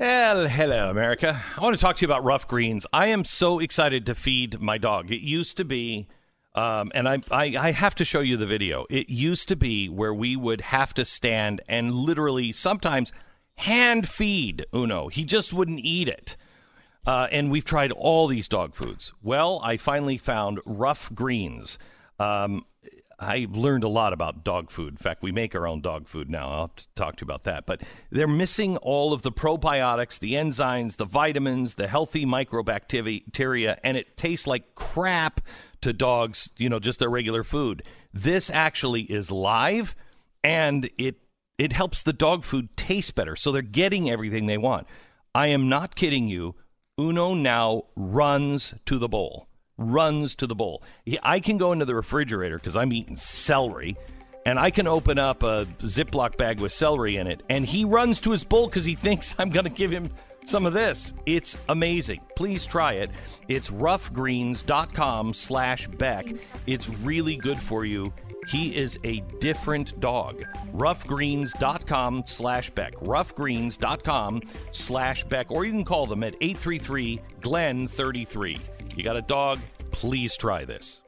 Well, hello, America. I want to talk to you about rough greens. I am so excited to feed my dog. It used to be, um, and I, I, I have to show you the video. It used to be where we would have to stand and literally sometimes hand feed Uno. He just wouldn't eat it. Uh, and we've tried all these dog foods. Well, I finally found rough greens. Um, I learned a lot about dog food. In fact, we make our own dog food now. I'll to talk to you about that. But they're missing all of the probiotics, the enzymes, the vitamins, the healthy microbacteria, and it tastes like crap to dogs, you know, just their regular food. This actually is live and it it helps the dog food taste better. So they're getting everything they want. I am not kidding you. Uno now runs to the bowl runs to the bowl. I can go into the refrigerator because I'm eating celery, and I can open up a Ziploc bag with celery in it, and he runs to his bowl because he thinks I'm going to give him some of this. It's amazing. Please try it. It's roughgreens.com slash Beck. It's really good for you. He is a different dog. Roughgreens.com slash Beck. Roughgreens.com slash Beck. Or you can call them at 833 Glen 33. You got a dog? Please try this.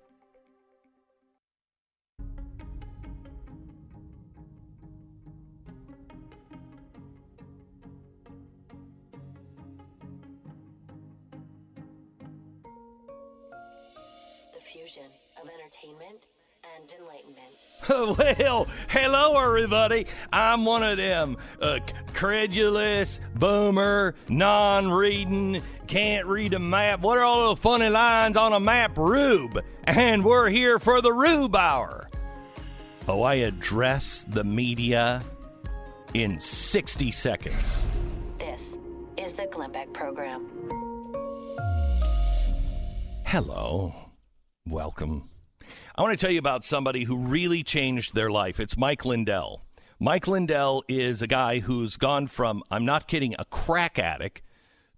well, hello, everybody. I'm one of them uh, credulous, boomer, non reading, can't read a map. What are all those funny lines on a map, Rube? And we're here for the Rube Hour. Oh, I address the media in 60 seconds. This is the Glenn Beck Program. Hello. Welcome. I want to tell you about somebody who really changed their life. It's Mike Lindell. Mike Lindell is a guy who's gone from, I'm not kidding, a crack addict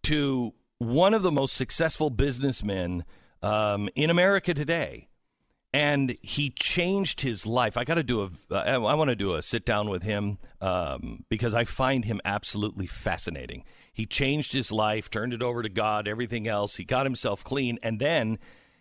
to one of the most successful businessmen um, in America today. And he changed his life. I got to do a. Uh, I want to do a sit down with him um, because I find him absolutely fascinating. He changed his life, turned it over to God, everything else. He got himself clean, and then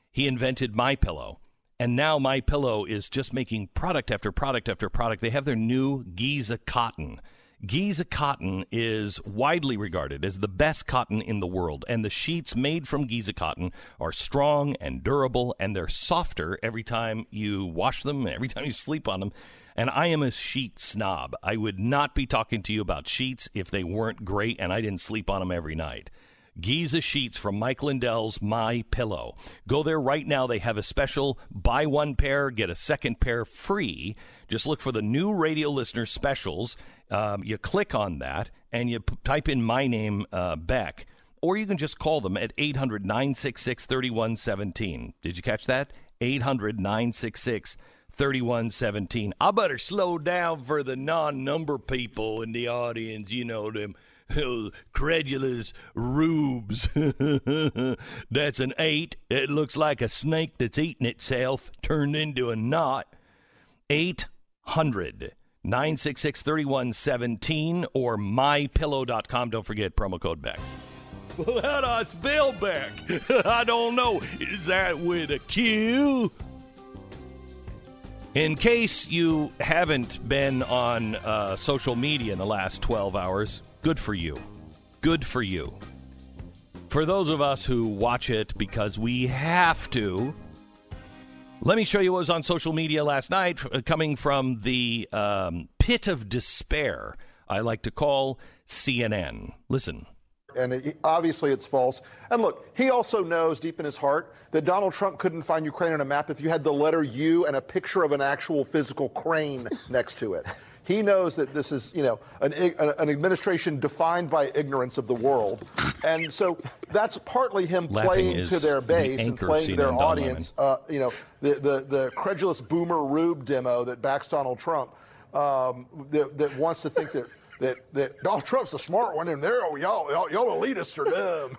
he invented My Pillow and now my pillow is just making product after product after product they have their new giza cotton giza cotton is widely regarded as the best cotton in the world and the sheets made from giza cotton are strong and durable and they're softer every time you wash them every time you sleep on them and I am a sheet snob. I would not be talking to you about sheets if they weren't great and I didn't sleep on them every night. Giza sheets from Mike Lindell's My Pillow. Go there right now. They have a special buy one pair, get a second pair free. Just look for the new radio listener specials. Um, you click on that and you p- type in my name, uh, Beck, or you can just call them at 800 966 3117. Did you catch that? 800 966 3117. I better slow down for the non number people in the audience, you know, them credulous rubes. that's an eight. It looks like a snake that's eating itself turned into a knot. 800 966 3117 or mypillow.com. Don't forget promo code Beck. Do I spell Beck? I don't know. Is that with a Q? In case you haven't been on uh, social media in the last 12 hours, good for you. Good for you. For those of us who watch it because we have to, let me show you what was on social media last night, uh, coming from the um, pit of despair I like to call CNN. Listen and it, obviously it's false. And look, he also knows deep in his heart that Donald Trump couldn't find Ukraine on a map if you had the letter U and a picture of an actual physical crane next to it. He knows that this is, you know, an, an, administration defined by ignorance of the world, and so that's partly him playing to their base the and playing to their audience. Uh, you know, the, the the credulous boomer rube demo that backs Donald Trump, um, that, that wants to think that that, that Donald Trump's a smart one, and there, y'all, y'all, y'all elitists are dumb.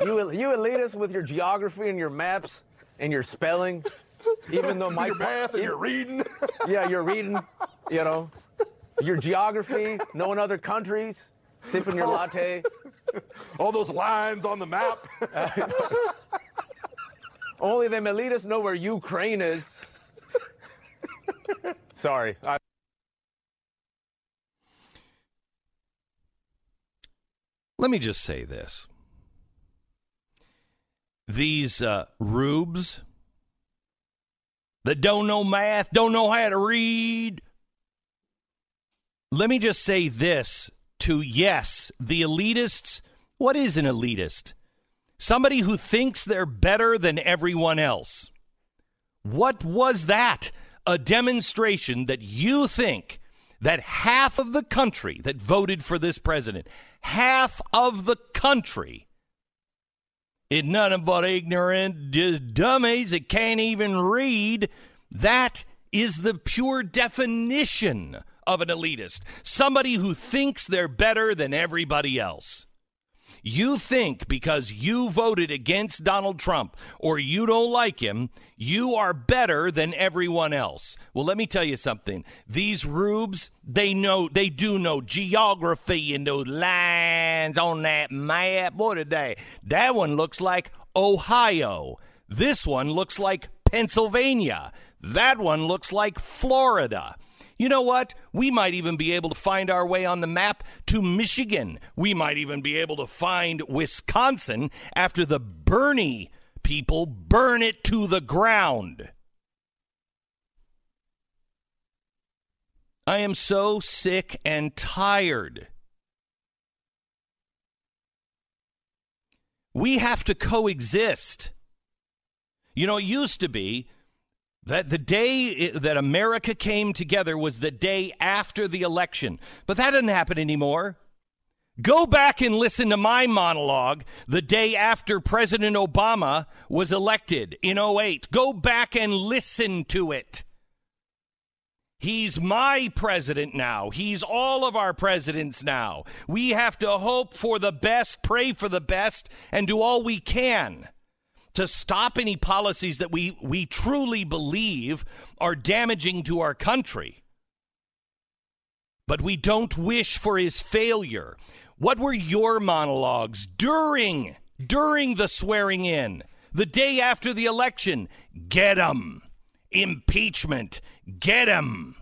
you, you elitists with your geography and your maps and your spelling, even though my your math and your reading. yeah, you're reading. You know, your geography, knowing other countries. sipping your latte. All those lines on the map. Only them elitists know where Ukraine is. Sorry. I- Let me just say this. These uh, rubes that don't know math, don't know how to read. Let me just say this to yes, the elitists. What is an elitist? Somebody who thinks they're better than everyone else. What was that? A demonstration that you think that half of the country that voted for this president, half of the country, is nothing but ignorant, just dummies that can't even read. That is the pure definition of an elitist. Somebody who thinks they're better than everybody else. You think because you voted against Donald Trump or you don't like him, you are better than everyone else. Well, let me tell you something. These rubes, they know, they do know geography and those lines on that map. Did they? That one looks like Ohio. This one looks like Pennsylvania. That one looks like Florida. You know what? We might even be able to find our way on the map to Michigan. We might even be able to find Wisconsin after the Bernie people burn it to the ground. I am so sick and tired. We have to coexist. You know, it used to be that the day that America came together was the day after the election. But that doesn't happen anymore. Go back and listen to my monologue the day after President Obama was elected in 08. Go back and listen to it. He's my president now. He's all of our presidents now. We have to hope for the best, pray for the best, and do all we can to stop any policies that we, we truly believe are damaging to our country. But we don't wish for his failure. What were your monologues during during the swearing in? The day after the election? Get him. Impeachment. Get him.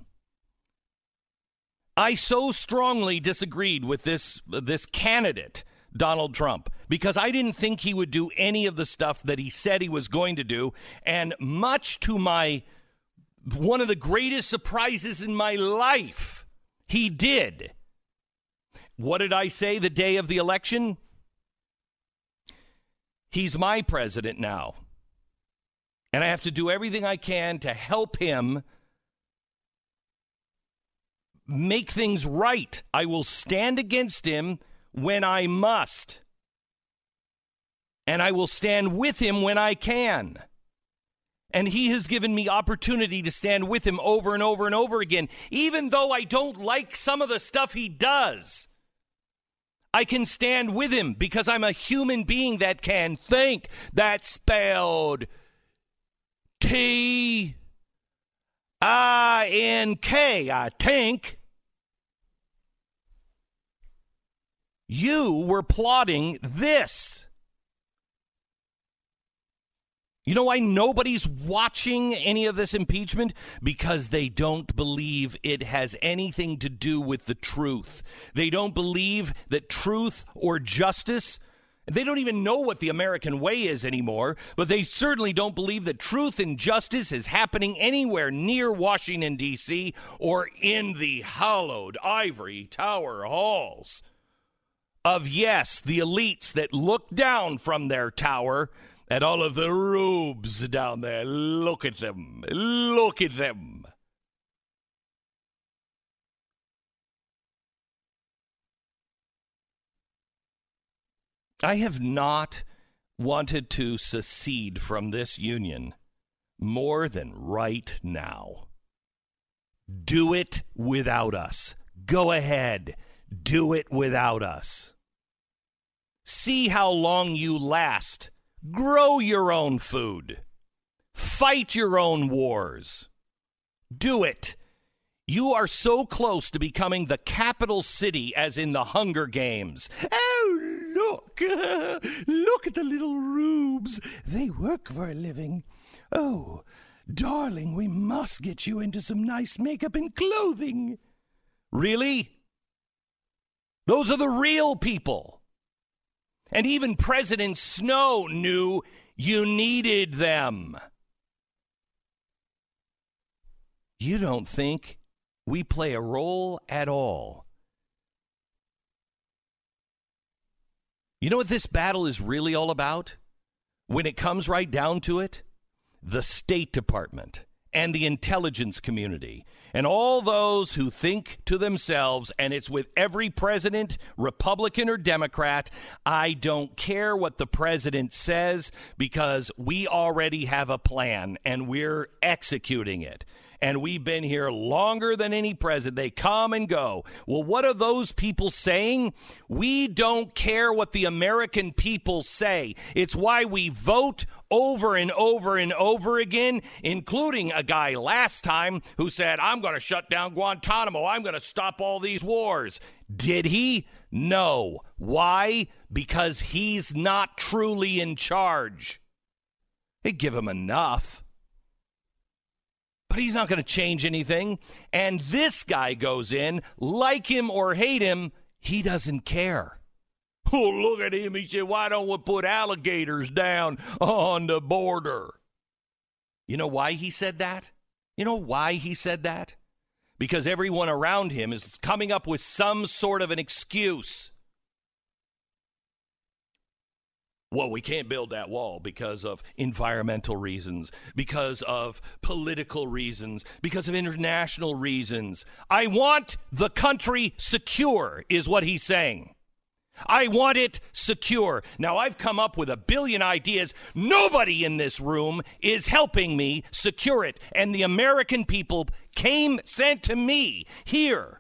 I so strongly disagreed with this this candidate Donald Trump because I didn't think he would do any of the stuff that he said he was going to do. And much to my one of the greatest surprises in my life, he did. What did I say the day of the election? He's my president now. And I have to do everything I can to help him make things right. I will stand against him when I must. And I will stand with him when I can. And he has given me opportunity to stand with him over and over and over again, even though I don't like some of the stuff he does. I can stand with him because I'm a human being that can think. That's spelled T I N K, I think. You were plotting this. You know why nobody's watching any of this impeachment? Because they don't believe it has anything to do with the truth. They don't believe that truth or justice, they don't even know what the American way is anymore, but they certainly don't believe that truth and justice is happening anywhere near Washington, D.C., or in the hallowed ivory tower halls of, yes, the elites that look down from their tower at all of the rubes down there. Look at them. Look at them. I have not wanted to secede from this union more than right now. Do it without us. Go ahead. Do it without us. See how long you last. Grow your own food. Fight your own wars. Do it. You are so close to becoming the capital city as in the Hunger Games. Oh, look! look at the little rubes. They work for a living. Oh, darling, we must get you into some nice makeup and clothing. Really? Those are the real people. And even President Snow knew you needed them. You don't think we play a role at all. You know what this battle is really all about? When it comes right down to it, the State Department and the intelligence community. And all those who think to themselves, and it's with every president, Republican or Democrat, I don't care what the president says because we already have a plan and we're executing it and we've been here longer than any president. They come and go. Well, what are those people saying? We don't care what the American people say. It's why we vote over and over and over again, including a guy last time who said, I'm going to shut down Guantanamo. I'm going to stop all these wars. Did he? No. Why? Because he's not truly in charge. They give him enough but he's not going to change anything. And this guy goes in, like him or hate him, he doesn't care. Oh, look at him. He said, Why don't we put alligators down on the border? You know why he said that? You know why he said that? Because everyone around him is coming up with some sort of an excuse. Well, we can't build that wall because of environmental reasons, because of political reasons, because of international reasons. I want the country secure, is what he's saying. I want it secure. Now, I've come up with a billion ideas. Nobody in this room is helping me secure it. And the American people came, sent to me here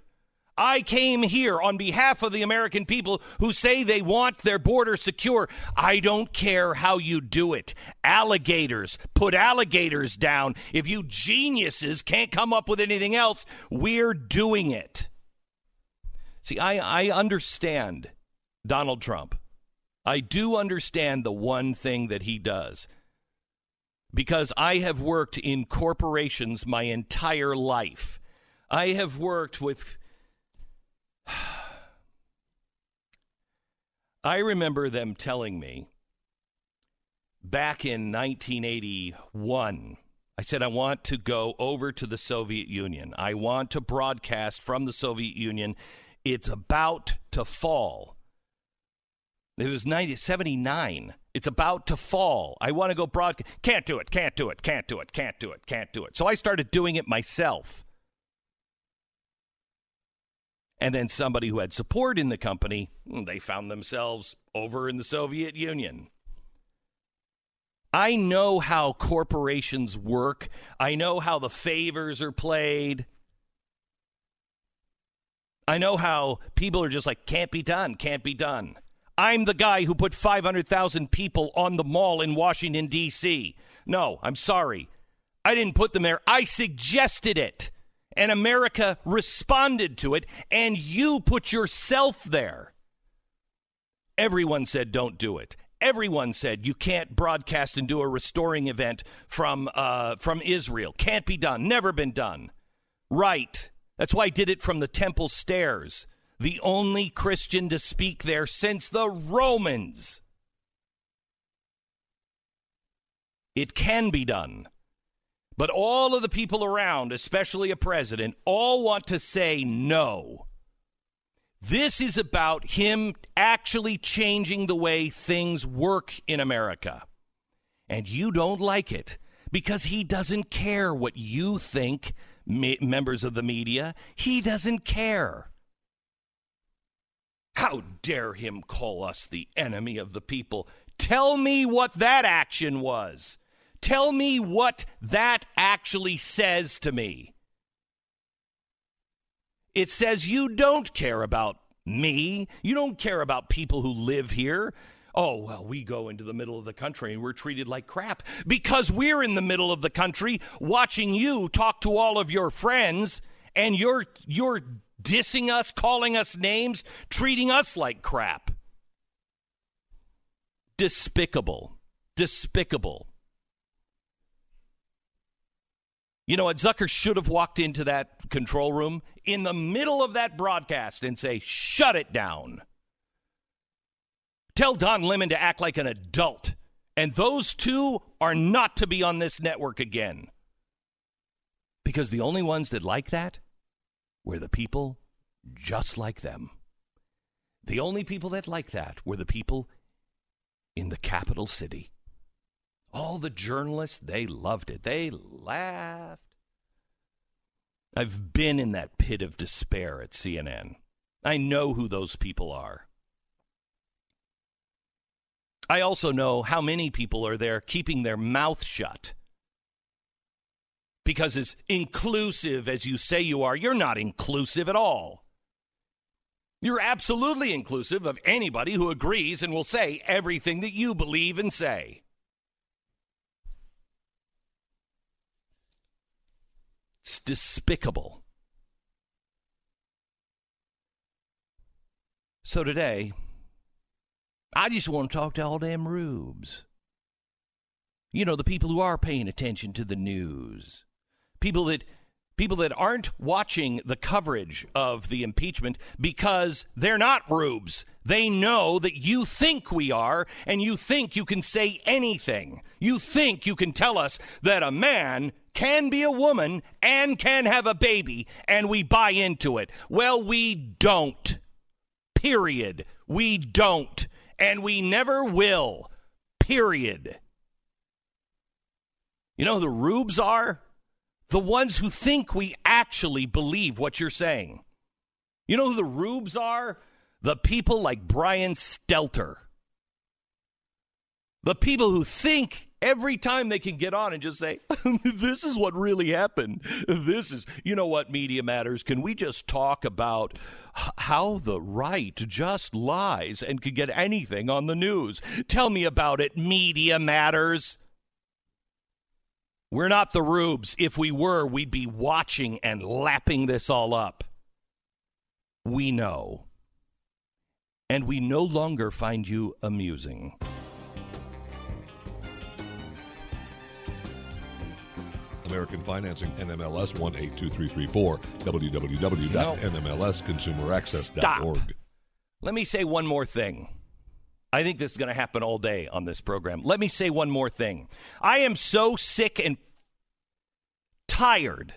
I came here on behalf of the American people who say they want their border secure. I don't care how you do it. Alligators, put alligators down. If you geniuses can't come up with anything else, we're doing it. See, I, I understand Donald Trump. I do understand the one thing that he does because I have worked in corporations my entire life. I have worked with I remember them telling me back in 1981. I said, I want to go over to the Soviet Union. I want to broadcast from the Soviet Union. It's about to fall. It was 1979. It's about to fall. I want to go broadcast. Can't do it. Can't do it. Can't do it. Can't do it. Can't do it. So I started doing it myself and then somebody who had support in the company, hmm, they found themselves over in the Soviet Union. I know how corporations work. I know how the favors are played. I know how people are just like, can't be done, can't be done. I'm the guy who put 500,000 people on the mall in Washington, D.C. No, I'm sorry. I didn't put them there. I suggested it and America responded to it, and you put yourself there. Everyone said, don't do it. Everyone said you can't broadcast and do a restoring event from uh, from Israel. Can't be done. Never been done. Right. That's why I did it from the temple stairs. The only Christian to speak there since the Romans. It can be done. But all of the people around, especially a president, all want to say no. This is about him actually changing the way things work in America. And you don't like it because he doesn't care what you think, members of the media. He doesn't care. How dare him call us the enemy of the people? Tell me what that action was. Tell me what that actually says to me. It says you don't care about me. You don't care about people who live here. Oh, well, we go into the middle of the country and we're treated like crap because we're in the middle of the country watching you talk to all of your friends And you're you're dissing us, calling us names, treating us like crap. Despicable. Despicable. You know what? Zucker should have walked into that control room in the middle of that broadcast and say, shut it down. Tell Don Lemon to act like an adult. And those two are not to be on this network again. Because the only ones that like that were the people just like them. The only people that like that were the people in the capital city. All the journalists, they loved it. They laughed. I've been in that pit of despair at CNN. I know who those people are. I also know how many people are there keeping their mouth shut. Because as inclusive as you say you are, you're not inclusive at all. You're absolutely inclusive of anybody who agrees and will say everything that you believe and say. It's despicable. So today, I just want to talk to all them rubes. You know, the people who are paying attention to the news. People that people that aren't watching the coverage of the impeachment because they're not rubes. They know that you think we are, and you think you can say anything. You think you can tell us that a man can be a woman and can have a baby, and we buy into it. Well, we don't. Period. We don't. And we never will. Period. You know who the rubes are? The ones who think we actually believe what you're saying. You know who the rubes are? The people like Brian Stelter. The people who think every time they can get on and just say, this is what really happened. This is, you know what, Media Matters? Can we just talk about how the right just lies and can get anything on the news? Tell me about it, Media Matters. We're not the rubes. If we were, we'd be watching and lapping this all up. We know. And we no longer find you amusing. American Financing, NMLS 182334, www.nmlsconsumeraccess.org. Let me say one more thing. I think this is going to happen all day on this program. Let me say one more thing. I am so sick and tired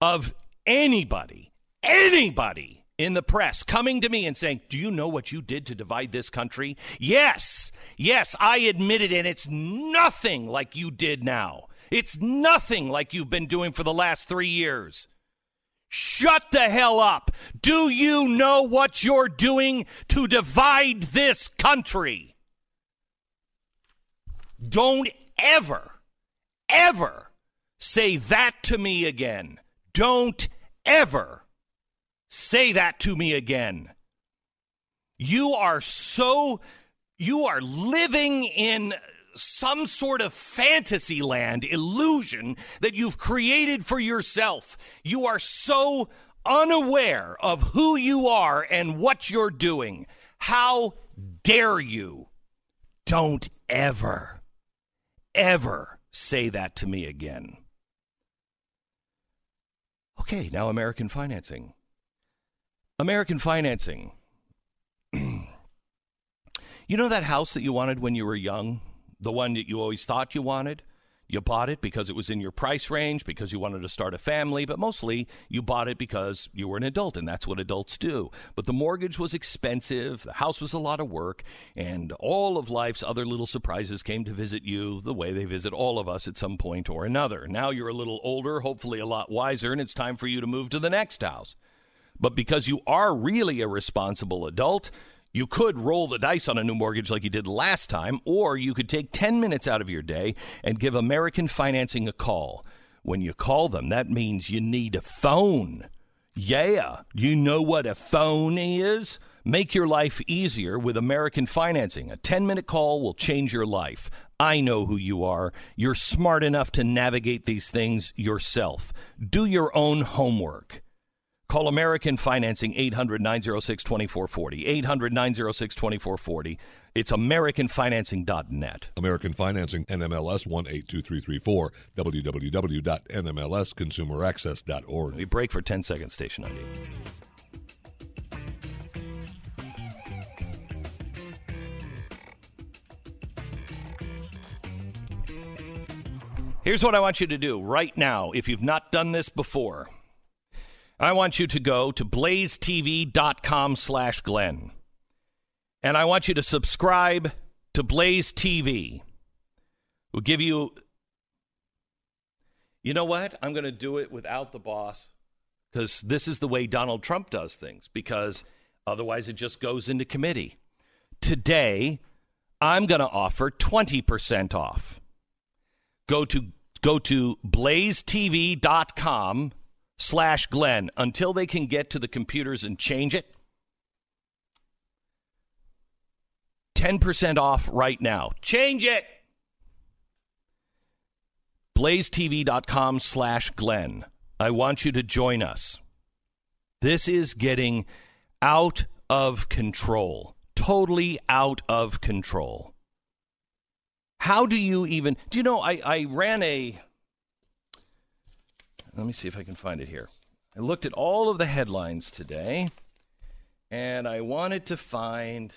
of anybody, anybody in the press coming to me and saying, Do you know what you did to divide this country? Yes, yes, I admit it, and it's nothing like you did now. It's nothing like you've been doing for the last three years. Shut the hell up. Do you know what you're doing to divide this country? Don't ever, ever say that to me again. Don't ever say that to me again. You are so, you are living in some sort of fantasy land illusion that you've created for yourself. You are so unaware of who you are and what you're doing. How dare you? Don't ever, ever say that to me again. Okay, now American financing. American financing. you know that house that you wanted when you were young? The one that you always thought you wanted. You bought it because it was in your price range, because you wanted to start a family, but mostly you bought it because you were an adult, and that's what adults do. But the mortgage was expensive, the house was a lot of work, and all of life's other little surprises came to visit you the way they visit all of us at some point or another. Now you're a little older, hopefully a lot wiser, and it's time for you to move to the next house. But because you are really a responsible adult, you could roll the dice on a new mortgage like you did last time, or you could take 10 minutes out of your day and give American Financing a call. When you call them, that means you need a phone. Yeah. You know what a phone is? Make your life easier with American Financing. A 10 minute call will change your life. I know who you are. You're smart enough to navigate these things yourself. Do your own homework. Call American Financing 800 906 2440. 800 906 2440. It's AmericanFinancing.net. American Financing, NMLS 182334, www.nmlsconsumeraccess.org. We break for 10 seconds, station ID. Here's what I want you to do right now if you've not done this before. I want you to go to blazetv.com slash Glenn. And I want you to subscribe to Blaze TV. We'll give you. You know what? I'm going to do it without the boss because this is the way Donald Trump does things because otherwise it just goes into committee. Today, I'm going to offer 20% off. Go to go to blazetv.com slash Glenn until they can get to the computers and change it. 10% off right now. Change it. blazetv.com slash Glenn. I want you to join us. This is getting out of control. Totally out of control. How do you even do you know I, I ran a let me see if I can find it here. I looked at all of the headlines today and I wanted to find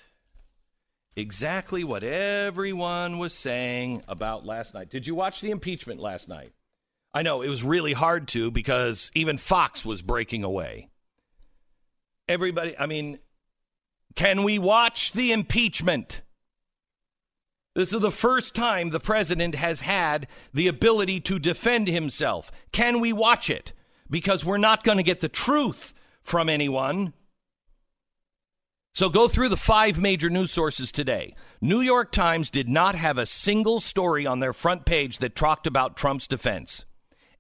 exactly what everyone was saying about last night. Did you watch the impeachment last night? I know it was really hard to because even Fox was breaking away. Everybody, I mean, can we watch the impeachment? This is the first time the president has had the ability to defend himself. Can we watch it? Because we're not going to get the truth from anyone. So go through the five major news sources today. New York Times did not have a single story on their front page that talked about Trump's defense.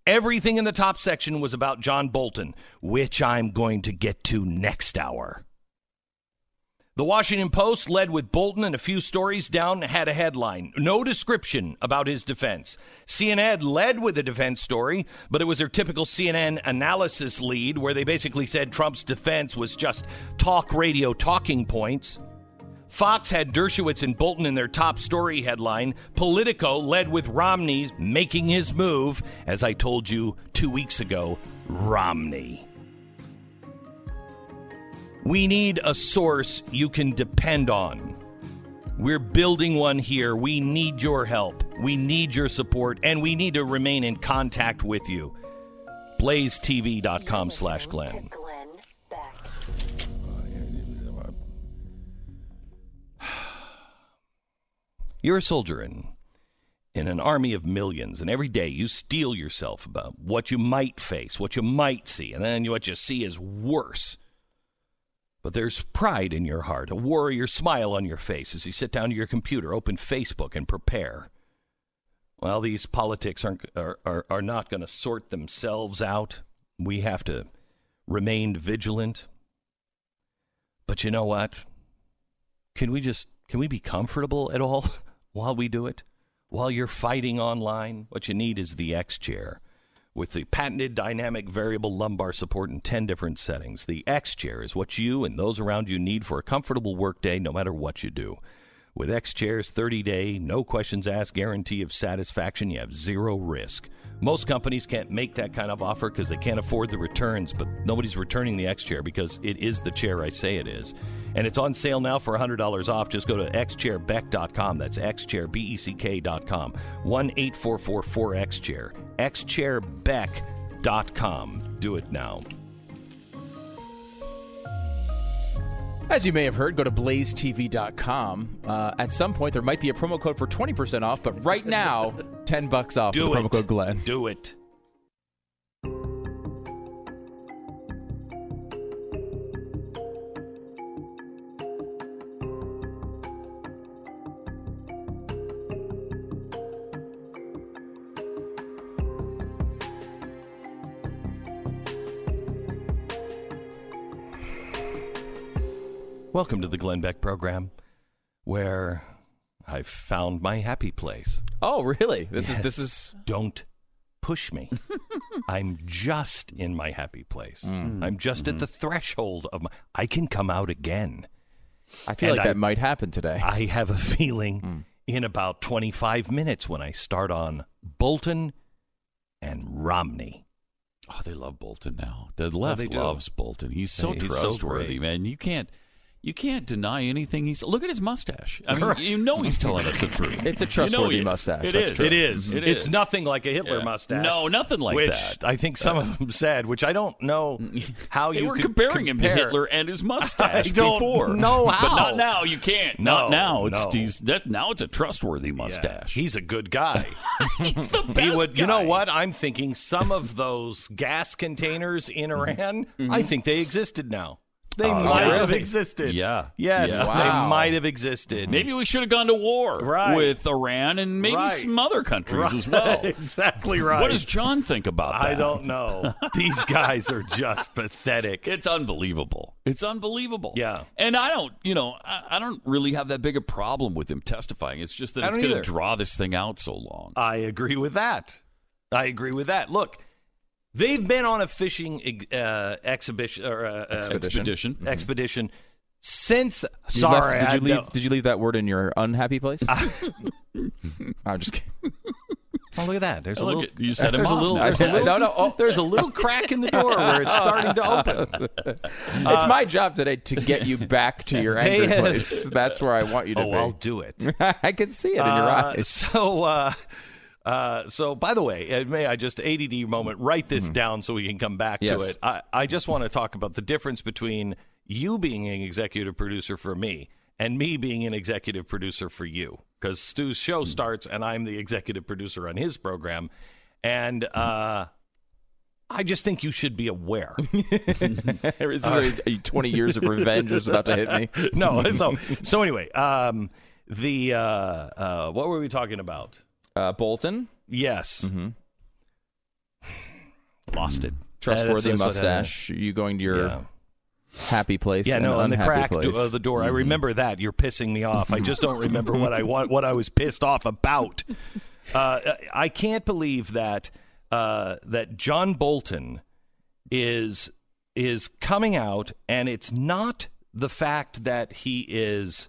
Everything in the top section was about John Bolton, which I'm going to get to next hour. The Washington Post led with Bolton and a few stories down had a headline. No description about his defense. CNN led with a defense story, but it was their typical CNN analysis lead where they basically said Trump's defense was just talk radio talking points. Fox had Dershowitz and Bolton in their top story headline. Politico led with Romney making his move, as I told you two weeks ago, Romney. We need a source you can depend on. We're building one here. We need your help. We need your support, and we need to remain in contact with you. BlazeTV.com slash Glenn. You're a soldier in, in an army of millions, and every day you steel yourself about what you might face, what you might see, and then what you see is worse. But there's pride in your heart, a warrior smile on your face as you sit down to your computer, open Facebook, and prepare. Well, these politics aren't, are, are, are not going to sort themselves out. We have to remain vigilant. But you know what? Can we just can we be comfortable at all while we do it? While you're fighting online, what you need is the X chair with the patented dynamic variable lumbar support in 10 different settings. The X chair is what you and those around you need for a comfortable workday no matter what you do. With X Chair's 30 day, no questions asked guarantee of satisfaction, you have zero risk. Most companies can't make that kind of offer because they can't afford the returns, but nobody's returning the X Chair because it is the chair I say it is. And it's on sale now for $100 off. Just go to xchairbeck.com. That's xchairbeck.com. 1 844 4XChair. xchairbeck.com. Do it now. As you may have heard, go to blazetv.com. Uh, at some point, there might be a promo code for 20% off, but right now, 10 bucks off Do with the it. promo code Glenn. Do it. Welcome to the Glenn Beck program, where I've found my happy place. Oh, really? This is this is Don't push me. I'm just in my happy place. Mm. I'm just at mm-hmm. the threshold of my. I can come out again. I feel And like I- that might happen today. I have a feeling mm. in about 25 minutes when I start on Bolton and Romney. Oh, they love Bolton now. The left do. loves Bolton. He's so He's so trustworthy, great. man. You can't you can't deny anything he's. Look at his mustache. I mean, you know he's telling us the truth. It's a You know trustworthy mustache. It That's is. true. It is. Mm-hmm. It it's is. nothing like a Hitler Yeah. mustache. No, nothing like which that. I think some of them said, which I don't know how They you were comparing him to. Hitler and his mustache I don't before. know but not now. You can't. No, not now. It's no. he's, that now. It's a trustworthy Yeah, mustache. he's a good guy. he's the best. he would. You know what? I'm thinking some of those gas containers in mm-hmm. Iran. I mm-hmm. think they existed now. They Oh, might yeah. have existed. Yeah. Yes, Yeah. Wow. they might have existed. Maybe we should have gone to war Right. with Iran and maybe Right. some other countries Right. as well. exactly right. What does John think about that? I don't know. These guys are just pathetic. It's unbelievable. It's unbelievable. Yeah. And I don't, you know, I, I don't really have that big a problem with him testifying. It's just that I it's going to draw this thing out so long. I agree with that. I agree with that. Look, they've been on a fishing uh, exhibition or uh, uh, Expedition. expedition since. You sorry, left- did you leave? know- Did you leave that word in your unhappy place? I'm just kidding. Oh, look at that. There's a little. at- you him there's a little. There's a I- little. no, no, oh. There's a little crack in the door where it's starting to open. it's my job today to get you back to your angry place. That's where I want you to Oh, be. I'll do it. I can see it in your Uh, eyes. So, uh, uh, so by the way, uh, may I just ADD moment write this down so we can come back to it. I, I just want to talk about the difference between you being an executive producer for me and me being an executive producer for you. Because Stu's show starts and I'm the executive producer on his program, and uh, I just think you should be aware. Is this a, a 20 years of revenge is about to hit me? no, so so anyway, um, the uh, uh, what were we talking about? Uh, Bolton, Yes. Mm-hmm. Lost it. trustworthy that's mustache. You going to your Yeah. happy place? Yeah, no, on the crack. Mm-hmm. do- of the door. I remember that. You're pissing me off. I just don't remember what I want. What I was pissed off about. Uh, I can't believe that uh, that John Bolton is is coming out, and it's not the fact that he is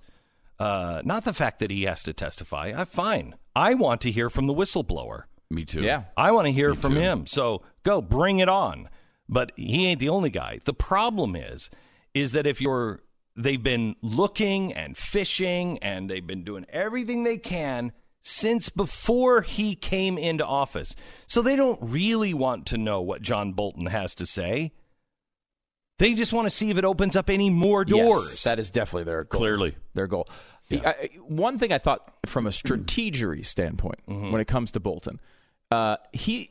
uh, not the fact that he has to testify. I'm fine. I want to hear from the whistleblower. Me too. Yeah. I want to hear from too. him. So go bring it on. But he ain't the only guy. The problem is, is that if you're, they've been looking and fishing and they've been doing everything they can since before he came into office. So they don't really want to know what John Bolton has to say. They just want to see if it opens up any more doors. Yes, that is definitely their goal. Clearly. their goal. I- I- one thing I thought from a strategery standpoint Mm-hmm. when it comes to Bolton, uh, he.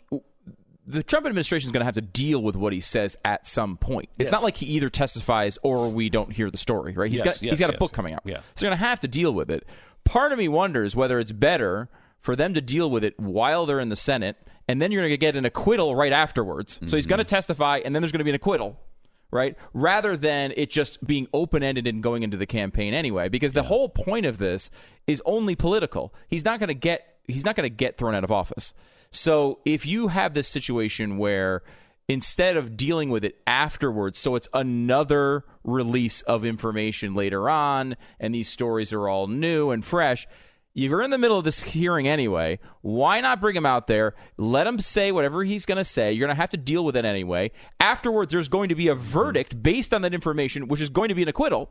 The Trump administration is going to have to deal with what he says at some point. It's Yes. not like he either testifies or we don't hear the story, right? He's Yes, got yes, he's got a book coming out, Yeah. so you're going to have to deal with it. Part of me wonders whether it's better for them to deal with it while they're in the Senate, and then you're going to get an acquittal right afterwards. So he's going to testify, and then there's going to be an acquittal, right? Rather than it just being open ended and going into the campaign anyway, because the whole point of this is only political. He's not going to get he's not going to get thrown out of office. So if you have this situation where instead of dealing with it afterwards, so it's another release of information later on, and these stories are all new and fresh. You're in the middle of this hearing anyway. Why not bring him out there? Let him say whatever he's going to say. You're going to have to deal with it anyway. Afterwards, there's going to be a verdict based on that information, which is going to be an acquittal.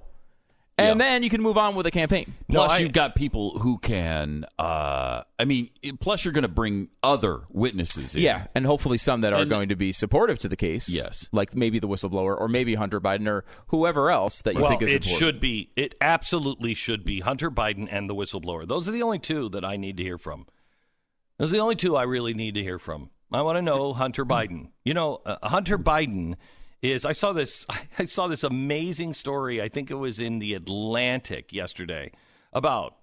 And then you can move on with the campaign. Plus, I- you've got people who can. Uh, I mean, plus you're going to bring other witnesses. In. Yeah, and hopefully some that are And- going to be supportive to the case. Yes. like maybe the whistleblower or maybe Hunter Biden or whoever else that you well, think is it important. should be. It absolutely should be Hunter Biden and the whistleblower. Those are the only two that I need to hear from. Those are the only two I really need to hear from. I want to know Hunter Biden. You know, uh, Hunter Biden is. I saw this. I saw this amazing story. I think it was in the Atlantic yesterday about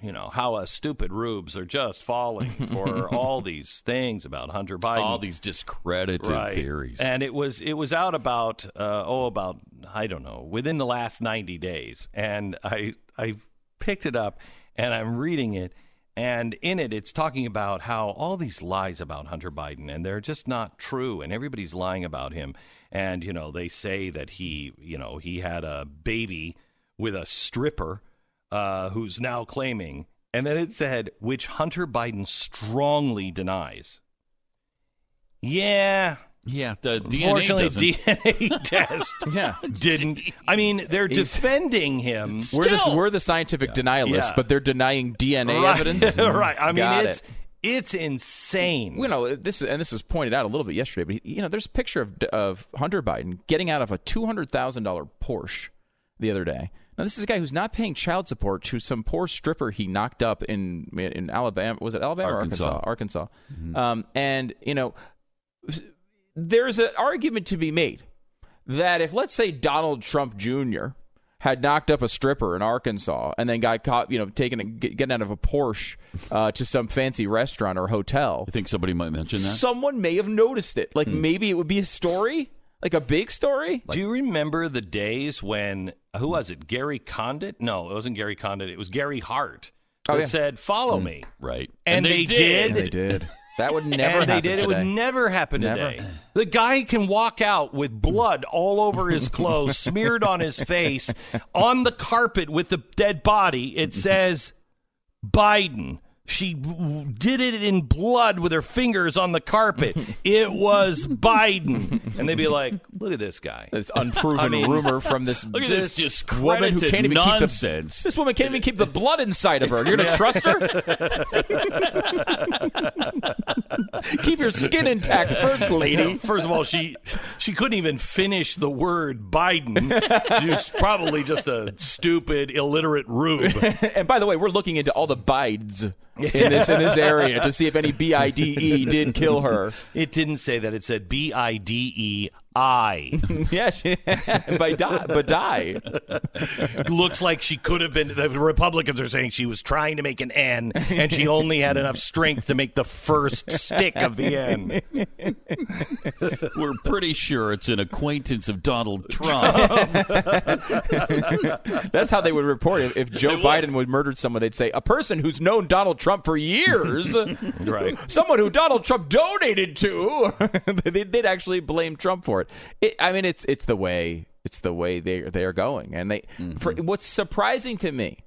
you know, how us stupid rubes are just falling for all these things about Hunter Biden. All these discredited right. theories. And it was it was out about uh, oh about I don't know within the last ninety days, and I I picked it up and I'm reading it, and in it it's talking about how all these lies about Hunter Biden and they're just not true, and everybody's lying about him, and you know they say that he you know he had a baby with a stripper uh, who's now claiming, and then it said which Hunter Biden strongly denies. Yeah, yeah, the DNA Unfortunately, doesn't. DNA test Yeah. didn't. I mean, they're He's- defending him. We're the, we're the scientific denialists, Yeah. but they're denying DNA right. evidence. right. I mean, Got it's it. It's insane. you know this and this was pointed out a little bit yesterday but you know there's a picture of of Hunter Biden getting out of a $200,000 Porsche the other day now this is a guy who's not paying child support to some poor stripper he knocked up in in Alabama was it Alabama Arkansas. or Arkansas Arkansas um, and you know there's an argument to be made that if let's say Donald Trump Jr. had knocked up a stripper in Arkansas and then got caught, you know, taking a, getting out of a Porsche uh, to some fancy restaurant or hotel, I think somebody might mention that. someone may have noticed it. Hmm. Like maybe it would be a story, like a big story. Do you remember the days when who was it? Gary Condit? No, it wasn't Gary Condit. It was Gary Hart. Oh, that yeah. said, "Follow me," right. And they did. And they did. That would never and they happen did. It would never happen Never. today. The guy can walk out with blood all over his clothes, smeared on his face, on the carpet with the dead body. It says Biden. She did it in blood with her fingers on the carpet. It was Biden. And they'd be like, look at this guy. This unproven I mean- rumor from this, Look at this, this woman who can't even nonsense. keep the this woman can't even keep the blood inside of her. You're gonna trust her? keep your skin intact first, lady. First of all, she she couldn't even finish the word Biden. She was probably just a stupid, illiterate rube. and by the way, we're looking into all the bides in this in this area to see if any B I D E did kill her. It didn't say that. It said B I D I. yeah, she, by die, but die. Looks like she could have been. The Republicans are saying she was trying to make an N, and she only had enough strength to make the first stick of the N. We're pretty sure it's an acquaintance of Donald Trump. That's how they would report it. If Joe Biden would murdered someone, they'd say a person who's known Donald Trump for years, Right. someone who Donald Trump donated to. they'd, they'd actually blame Trump for it. It. I mean, it's it's the way it's the way they they are going, and they. For, what's surprising to me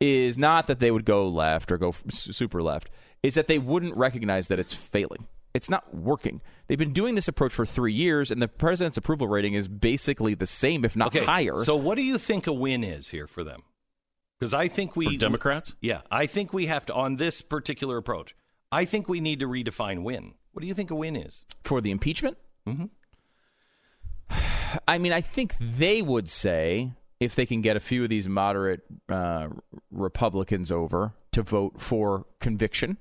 is not that they would go left or go super left, is that they wouldn't recognize that it's failing. It's not working. They've been doing this approach for three years, and the president's approval rating is basically the same, if not Okay. higher. So, what do you think a win is here for them? Because I think we For Democrats? Yeah, I think we have to on this particular approach. I think we need to redefine win. What do you think a win is? for the impeachment? Mm-hmm. I mean, I think they would say if they can get a few of these moderate uh, Republicans over to vote for conviction.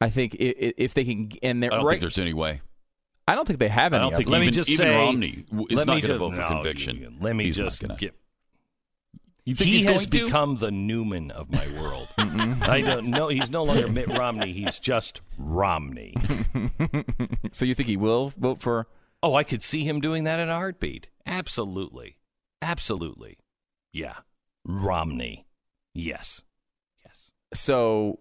I think i- i- if they can, and they're I don't right, think there's any way. I don't think they have any. I any. don't think them. Let me just even say- Romney is not going to vote for no, conviction. Let me He's just gonna. get. You think he he's has going to? become the Newman of my world. I don't know. He's no longer Mitt Romney. He's just Romney. so you think he will vote for? Oh, I could see him doing that in a heartbeat. Absolutely. Absolutely. Yeah. Romney. Yes. Yes. So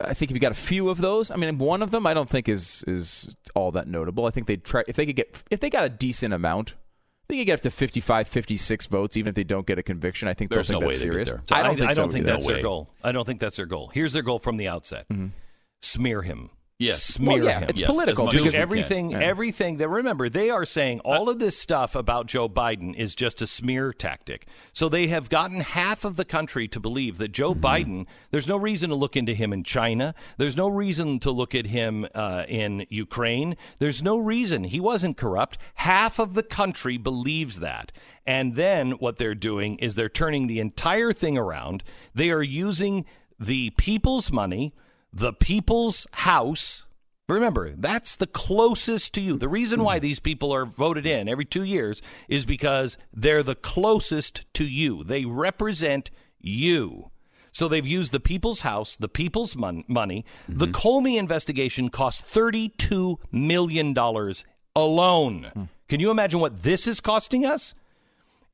I think if you got a few of those, I mean, one of them I don't think is is all that notable. I think they'd try if they could get if they got a decent amount. They could get up to 55, 56 votes, even if they don't get a conviction. I think There's think no way serious. So I don't think I don't think that's their goal. I don't think that's their goal. Here's their goal from the outset. Mm-hmm. Smear him. Yes. Smear Well, yeah, him. it's Yes, political. do everything Yeah. everything that remember they are saying all of this stuff about Joe Biden is just a smear tactic. So they have gotten half of the country to believe that Joe Mm-hmm. Biden there's no reason to look into him in China. There's no reason to look at him uh, in Ukraine. There's no reason he wasn't corrupt. Half of the country believes that. And then what they're doing is they're turning the entire thing around. They are using the people's money, the people's house Remember, that's the closest to you. The reason why these people are voted in every two years is because they're the closest to you. They represent you. So they've used the people's house, the people's mon- money. Mm-hmm. The Comey investigation cost $32 million alone. Hmm. Can you imagine what this is costing us?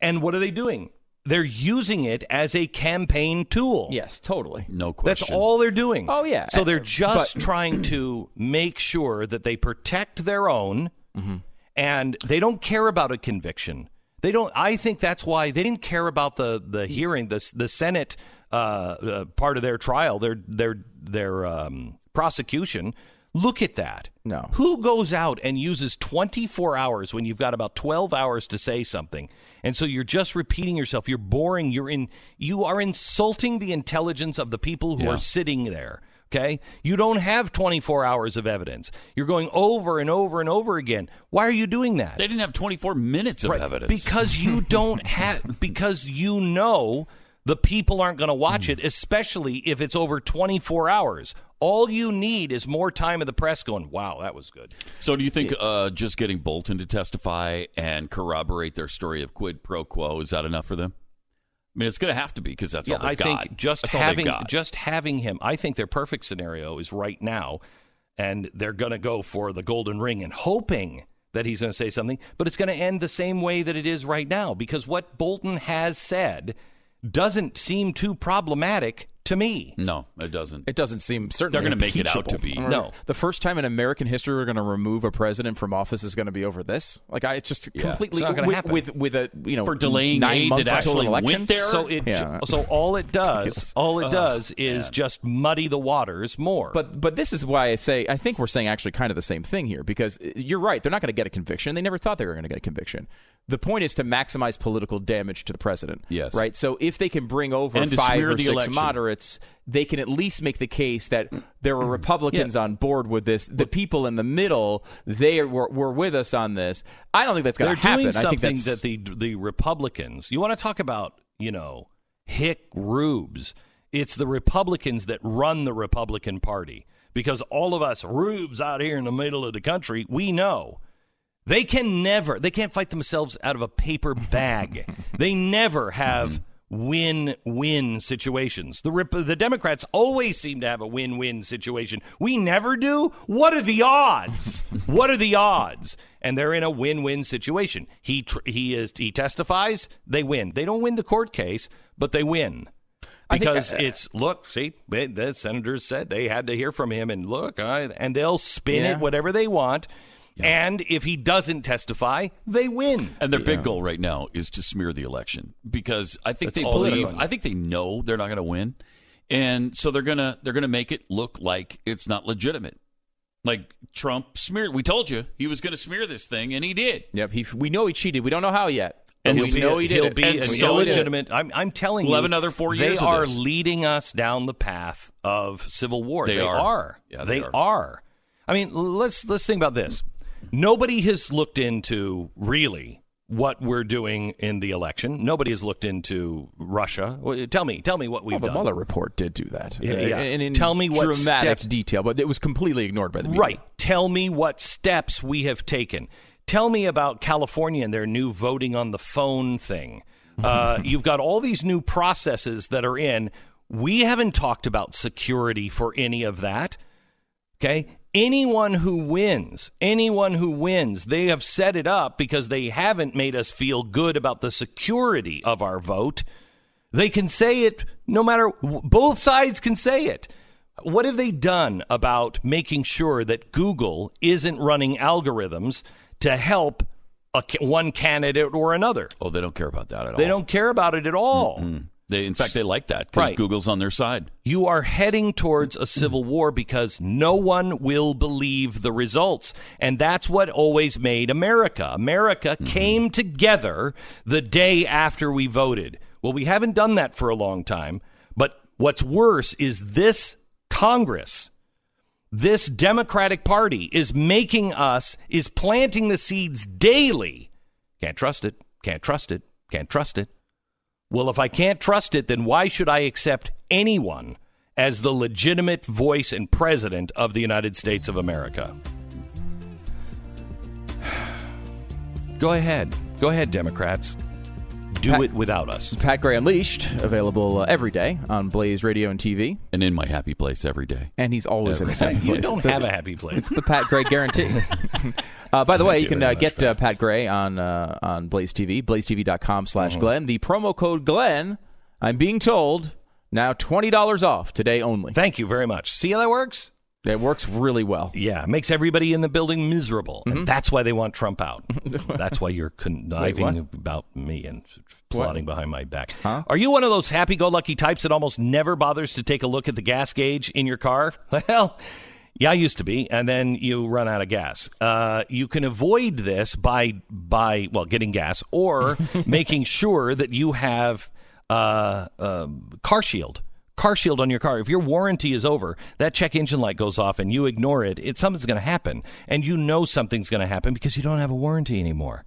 And what are they doing? They're using it as a campaign tool. Yes, totally. No question. That's all they're doing. Oh, yeah. So they're just but- trying to make sure that they protect their own Mm-hmm. and they don't care about a conviction. They don't I think that's why they didn't care about the the hearing the the Senate uh, uh, part of their trial, their their their um, prosecution. Look at that. No. Who goes out and uses 24 hours when you've got about 12 hours to say something? And so you're just repeating yourself. You're boring. You're in you are insulting the intelligence of the people who Yeah. are sitting there. Okay? You don't have 24 hours of evidence. You're going over and over and over again. Why are you doing that? They didn't have 24 minutes of Right, evidence. Because you don't have, because you know the people aren't going to watch Hmm. it, especially if it's over 24 hours. All you need is more time of the press going, wow, that was good. So, do you think uh, just getting Bolton to testify and corroborate their story of quid pro quo is that enough for them? I mean, it's going to have to be because that's yeah, all they've I got. think just That's all they've having got. just having him, I think their perfect scenario is right now, and they're going to go for the golden ring and hoping that he's going to say something, but it's going to end the same way that it is right now because what Bolton has said doesn't seem too problematic to me. no, it doesn't. It doesn't seem certainly They're gonna make it out to be. No. The first time in American history we're going to remove a president from office is going to be over this. Like I, it's just completely It's not gonna with, happen. with with a you know For delaying nine aid months that until actually an election. went there? So it Yeah. so all it does all it does is just muddy the waters more. But but this is why I say I think we're saying actually kind of the same thing here because uh, you're right they're not going to get a conviction they never thought they were going to get a conviction. The point is to maximize political damage to the president. Yes. Right. So if they can bring over And five or the six election. moderates, they can at least make the case that there were Republicans on board with this. The people in the middle they were, were with us on this. I don't think that's going to happen. doing I think something that the the Republicans. You want to talk about you know hick rubes? It's the Republicans that run the Republican Party because all of us rubes out here in the middle of the country, we know. They can never, they can't fight themselves out of a paper bag. they never have win win situations. The, Rep- the Democrats always seem to have a win win situation. We never do. What are the odds? what are the odds? And they're in a win win situation. He, tr- he, is, he testifies, they win. They don't win the court case, but they win. Because uh, it's look, see, they- the senators said they had to hear from him, and look, I, and they'll spin Yeah. it whatever they want. And if he doesn't testify, they win. And their big goal right now is to smear the election because I think That's they believe. I think they know they're not going to win, and so they're gonna they're gonna make it look like it's not legitimate. Like Trump smeared. We told you he was going to smear this thing, and he did. Yep. He, we know he cheated. We don't know how yet. And he'll we know he did. He'll be And so legitimate. I'm, I'm telling We'll you, have another four they years of are this. leading us down the path of civil war. They are. are. Yeah, they they are. are. I mean, let's let's think about this. Nobody has looked into really what we're doing in the election. Nobody has looked into Russia. Tell me, tell me what we've Well, the done. Mueller report did do that. Yeah, yeah. And in Tell me what dramatic steps- detail, but it was completely ignored by the media. Right. Tell me what steps we have taken. Tell me about California and their new voting on the phone thing. Uh, you've got all these new processes that are in. We haven't talked about security for any of that. Okay. Anyone who wins, anyone who wins, they have set it up because they haven't made us feel good about the security of our vote. They can say it no matter, both sides can say it. What have they done about making sure that Google isn't running algorithms to help a, one candidate or another? Oh, they don't care about that at all. They don't care about it at all. They, in fact, they like that because Right. Google's on their side. You are heading towards a civil war because no one will believe the results. And that's what always made America. America mm-hmm. came together the day after we voted. Well, we haven't done that for a long time. But what's worse is this Congress, this Democratic Party is making us, is planting the seeds daily. Can't trust it. Can't trust it. Can't trust it. Well, if I can't trust it, then why should I accept anyone as the legitimate voice and president of the United States of America? Go ahead. Go ahead, Democrats. Do Pat- it without us. Pat Gray Unleashed, available uh, every day on Blaze Radio and TV. And in my happy place every day. And he's always in his happy You place. don't It's have a happy place. It's the Pat Gray guarantee. uh, by the way, you you can uh, get uh, Pat Gray on uh, on Blaze TV, blazetv.com slash Mm-hmm. Glenn. The promo code Glenn, I'm being told, now $20 off today only. Thank you very much. See how that works? It works really well. Yeah, makes everybody in the building miserable. Mm-hmm. And that's why they want Trump out. that's why you're conniving what? about me and plotting behind my back. Are you one of those happy go lucky types that almost never bothers to take a look at the gas gauge in your car? Well, yeah, I used to be, and then you run out of gas. Uh, you can avoid this by by well getting gas or making sure that you have uh, um, car shield car shield on your car. If your warranty is over, that check engine light goes off and you ignore it, it something's going to happen. And you know something's going to happen because you don't have a warranty anymore.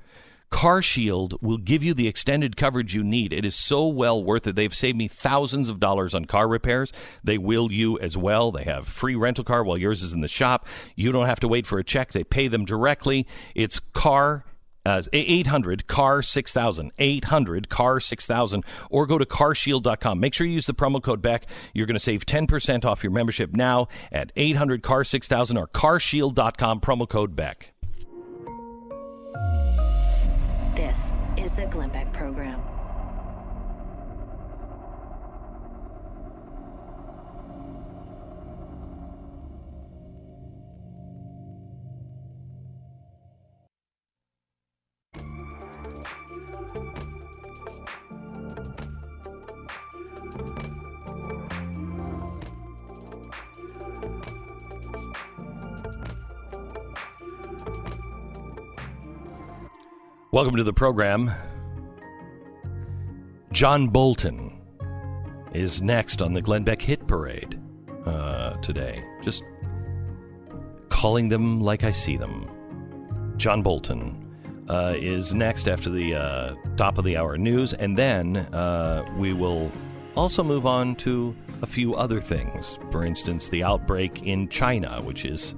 Car Shield will give you the extended coverage you need. It is so well worth it. They've saved me thousands of dollars on car repairs. They will you as well. They have free rental car while yours is in the shop. You don't have to wait for a check. They pay them directly. It's car uh, 800 car 6000 800 car 6000 or go to carshield.com make sure you use the promo code beck. You're going to save 10% off your membership now at 800 car 6000 or carshield.com promo code beck. This is the Glenn welcome to the program. John bolton is next on the glenn beck hit parade uh, today. Just calling them like i see them. John Bolton uh, is next after the uh, top of the hour news, and then uh, we will also move on to a few other things. For instance, the outbreak in China, which is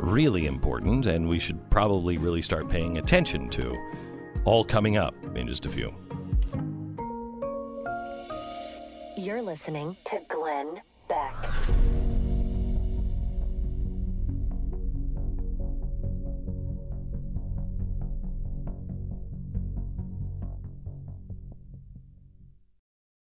really important, and we should probably really start paying attention to. All coming up in just a few. You're listening to Glenn Beck.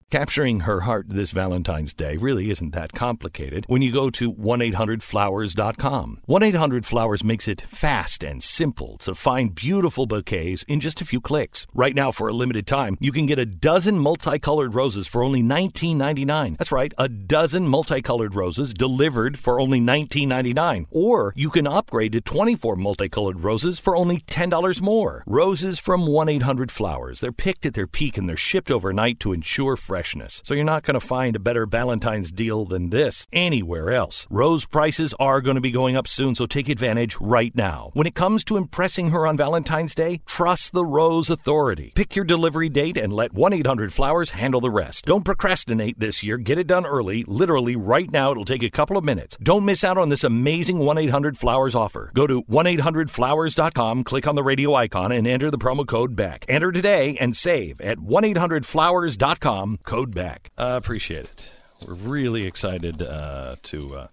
Capturing her heart this Valentine's Day really isn't that complicated when you go to 1-800-Flowers.com. 1-800-Flowers makes it fast and simple to find beautiful bouquets in just a few clicks. Right now, for a limited time, you can get a dozen multicolored roses for only $19.99. That's right, a dozen multicolored roses delivered for only $19.99. Or you can upgrade to 24 multicolored roses for only $10 more. Roses from 1-800-Flowers. They're picked at their peak and they're shipped overnight to ensure freshness. So you're not going to find a better Valentine's deal than this anywhere else. Rose prices are going to be going up soon, so take advantage right now. When it comes to impressing her on Valentine's Day, trust the Rose Authority. Pick your delivery date and let 1-800-Flowers handle the rest. Don't procrastinate this year. Get it done early, literally right now. It'll take a couple of minutes. Don't miss out on this amazing 1-800-Flowers offer. Go to 1-800-Flowers.com, click on the radio icon, and enter the promo code BECK. Enter today and save at 1-800-Flowers.com, code BECK. Uh, appreciate it. We're really excited uh, to... Uh,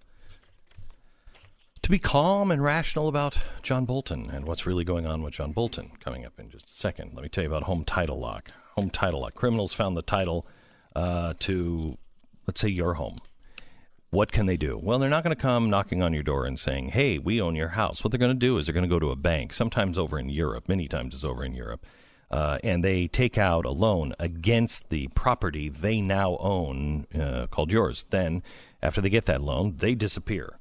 to be calm and rational about John Bolton and what's really going on with John Bolton coming up in just a second. Let me tell you about Home Title Lock. Home Title Lock. Criminals found the title uh, to, let's say, your home. What can they do? Well, they're not going to come knocking on your door and saying, hey, we own your house. What they're going to do is they're going to go to a bank, sometimes over in Europe, many times it's over in Europe, uh, and they take out a loan against the property they now own uh, called yours. Then, after they get that loan, they disappear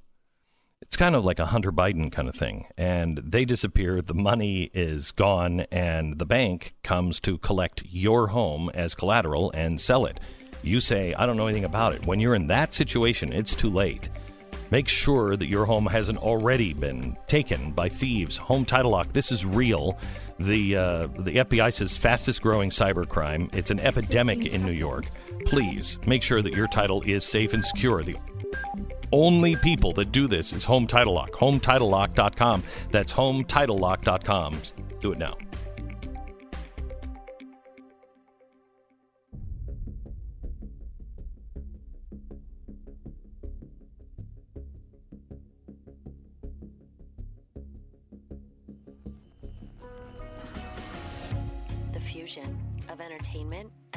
it's kind of like a Hunter Biden kind of thing. And they disappear, the money is gone, and the bank comes to collect your home as collateral and sell it. You say, I don't know anything about it. When you're in that situation, it's too late. Make sure that your home hasn't already been taken by thieves. Home Title Lock, this is real. The, uh, the FBI says fastest growing cybercrime. It's an epidemic in New York. Please make sure that your title is safe and secure. The only people that do this is Home Title Lock. HomeTitleLock.com. That's HomeTitleLock.com. Do it now.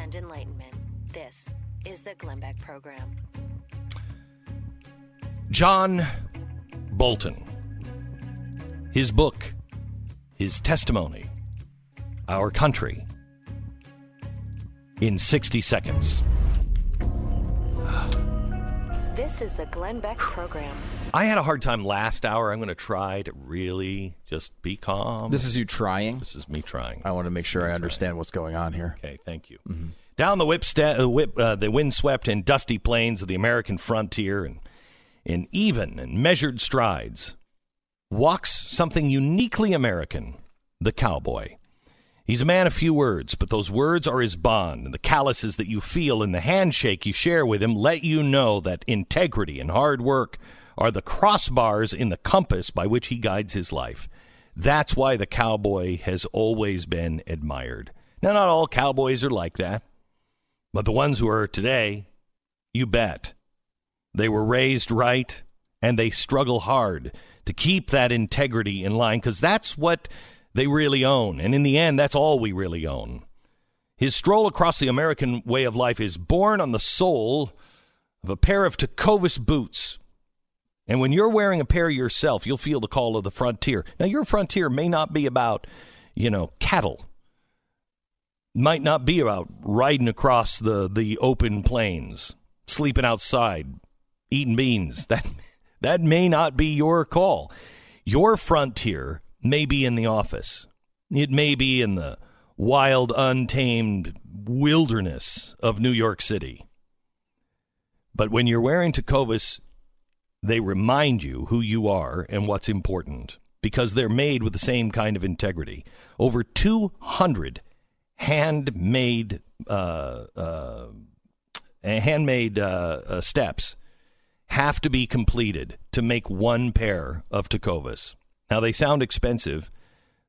And enlightenment. This is the Glenn Beck Program. John Bolton. His book, his testimony, Our Country, in 60 seconds. This is the Glenn Beck Program. I had a hard time last hour. I'm going to try to really just be calm. This is you trying. This is me trying. I want to make sure I understand what's going on here. Okay, thank you. Down the whip, sta- uh, whip uh, the windswept and dusty plains of the American frontier, and in even and measured strides, walks something uniquely American: the cowboy. He's a man of few words, but those words are his bond, and the calluses that you feel in the handshake you share with him let you know that integrity and hard work are the crossbars in the compass by which he guides his life. That's why the cowboy has always been admired. Now, not all cowboys are like that, but the ones who are today, you bet. They were raised right, and they struggle hard to keep that integrity in line because that's what they really own. And in the end, that's all we really own. His stroll across the American way of life is born on the sole of a pair of Tecovas boots. And when you're wearing a pair yourself, you'll feel the call of the frontier. Now, your frontier may not be about, you know, cattle. Might not be about riding across the, the open plains, sleeping outside, eating beans. That that may not be your call. Your frontier may be in the office. It may be in the wild, untamed wilderness of New York City. But when you're wearing Tecovas, they remind you who you are and what's important because they're made with the same kind of integrity. Over 200 handmade uh, uh, handmade uh, uh, steps have to be completed to make one pair of Tecovas. Now they sound expensive.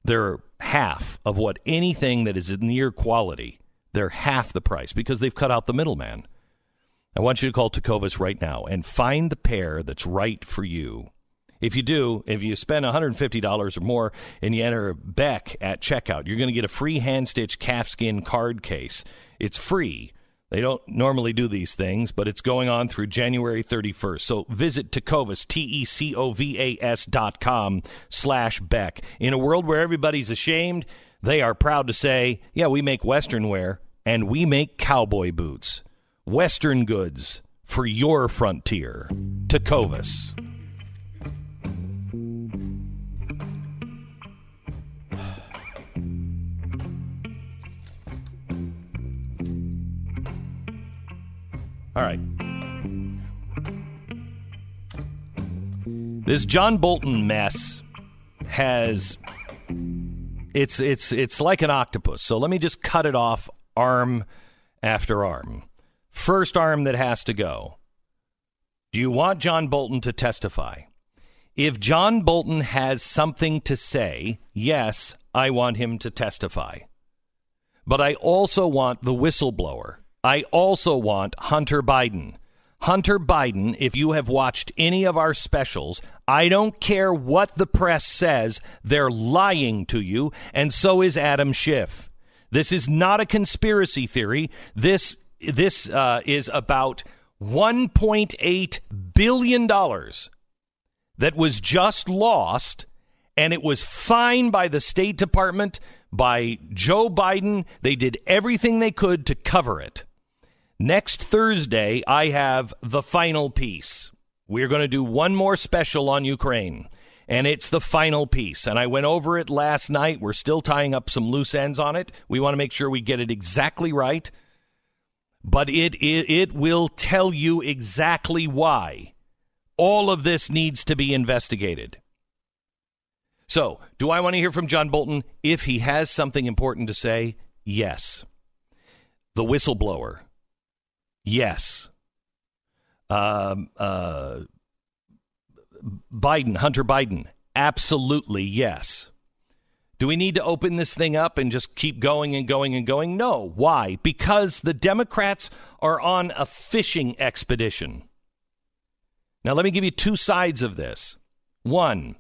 They're half of what anything that is near quality. They're half the price because they've cut out the middleman. I want you to call Tecovas right now and find the pair that's right for you. If you do, if you spend $150 or more and you enter Beck at checkout, you're going to get a free hand stitched calfskin card case. It's free. They don't normally do these things, but it's going on through January 31st. So visit Tecovas, T E C O V A S dot com slash Beck. In a world where everybody's ashamed, they are proud to say, yeah, we make Western wear and we make cowboy boots. Western goods for your frontier. Tecovas. All right. This John Bolton mess has it's it's it's like an octopus. So let me just cut it off arm after arm. First arm that has to go. Do you want John Bolton to testify? If John Bolton has something to say, yes, I want him to testify. But I also want the whistleblower. I also want Hunter Biden. Hunter Biden, if you have watched any of our specials, I don't care what the press says, they're lying to you, and so is Adam Schiff. This is not a conspiracy theory. This this uh, is about 1.8 billion dollars that was just lost, and it was fined by the State Department, by Joe Biden. They did everything they could to cover it. Next Thursday, I have the final piece. We're going to do one more special on Ukraine, and it's the final piece. And I went over it last night. We're still tying up some loose ends on it. We want to make sure we get it exactly right. But it, it, it will tell you exactly why all of this needs to be investigated. So, do I want to hear from John Bolton? If he has something important to say, yes. The whistleblower, yes. Um, uh, Biden, Hunter Biden, absolutely yes. Do we need to open this thing up and just keep going and going and going? No. Why? Because the Democrats are on a fishing expedition. Now, let me give you two sides of this. One,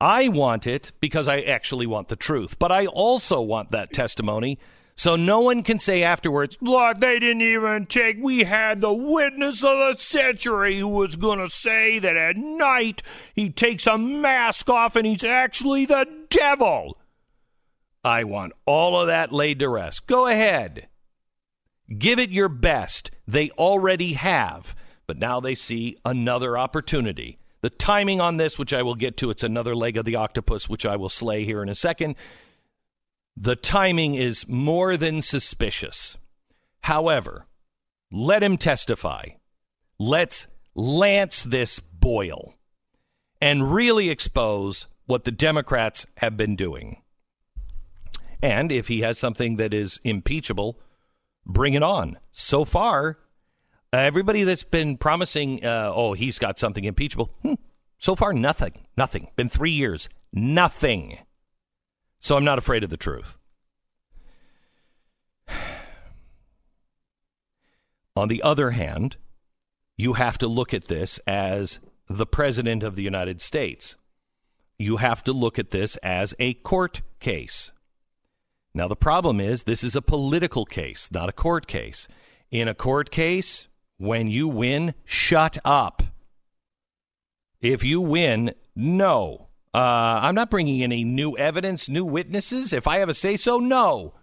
I want it because I actually want the truth, but I also want that testimony so no one can say afterwards, look, they didn't even take, we had the witness of the century who was going to say that at night he takes a mask off and he's actually the devil. I want all of that laid to rest. Go ahead. Give it your best. They already have, but now they see another opportunity. The timing on this, which I will get to, it's another leg of the octopus, which I will slay here in a second. The timing is more than suspicious. However, let him testify. Let's lance this boil and really expose what the Democrats have been doing. And if he has something that is impeachable, bring it on. So far, everybody that's been promising, uh, oh, he's got something impeachable, hmm, so far, nothing. Nothing. Been three years. Nothing. So I'm not afraid of the truth. On the other hand, you have to look at this as the President of the United States. You have to look at this as a court case. Now, the problem is this is a political case, not a court case. In a court case, when you win, shut up. If you win, no. Uh, I'm not bringing any new evidence, new witnesses. If I have a say so, no.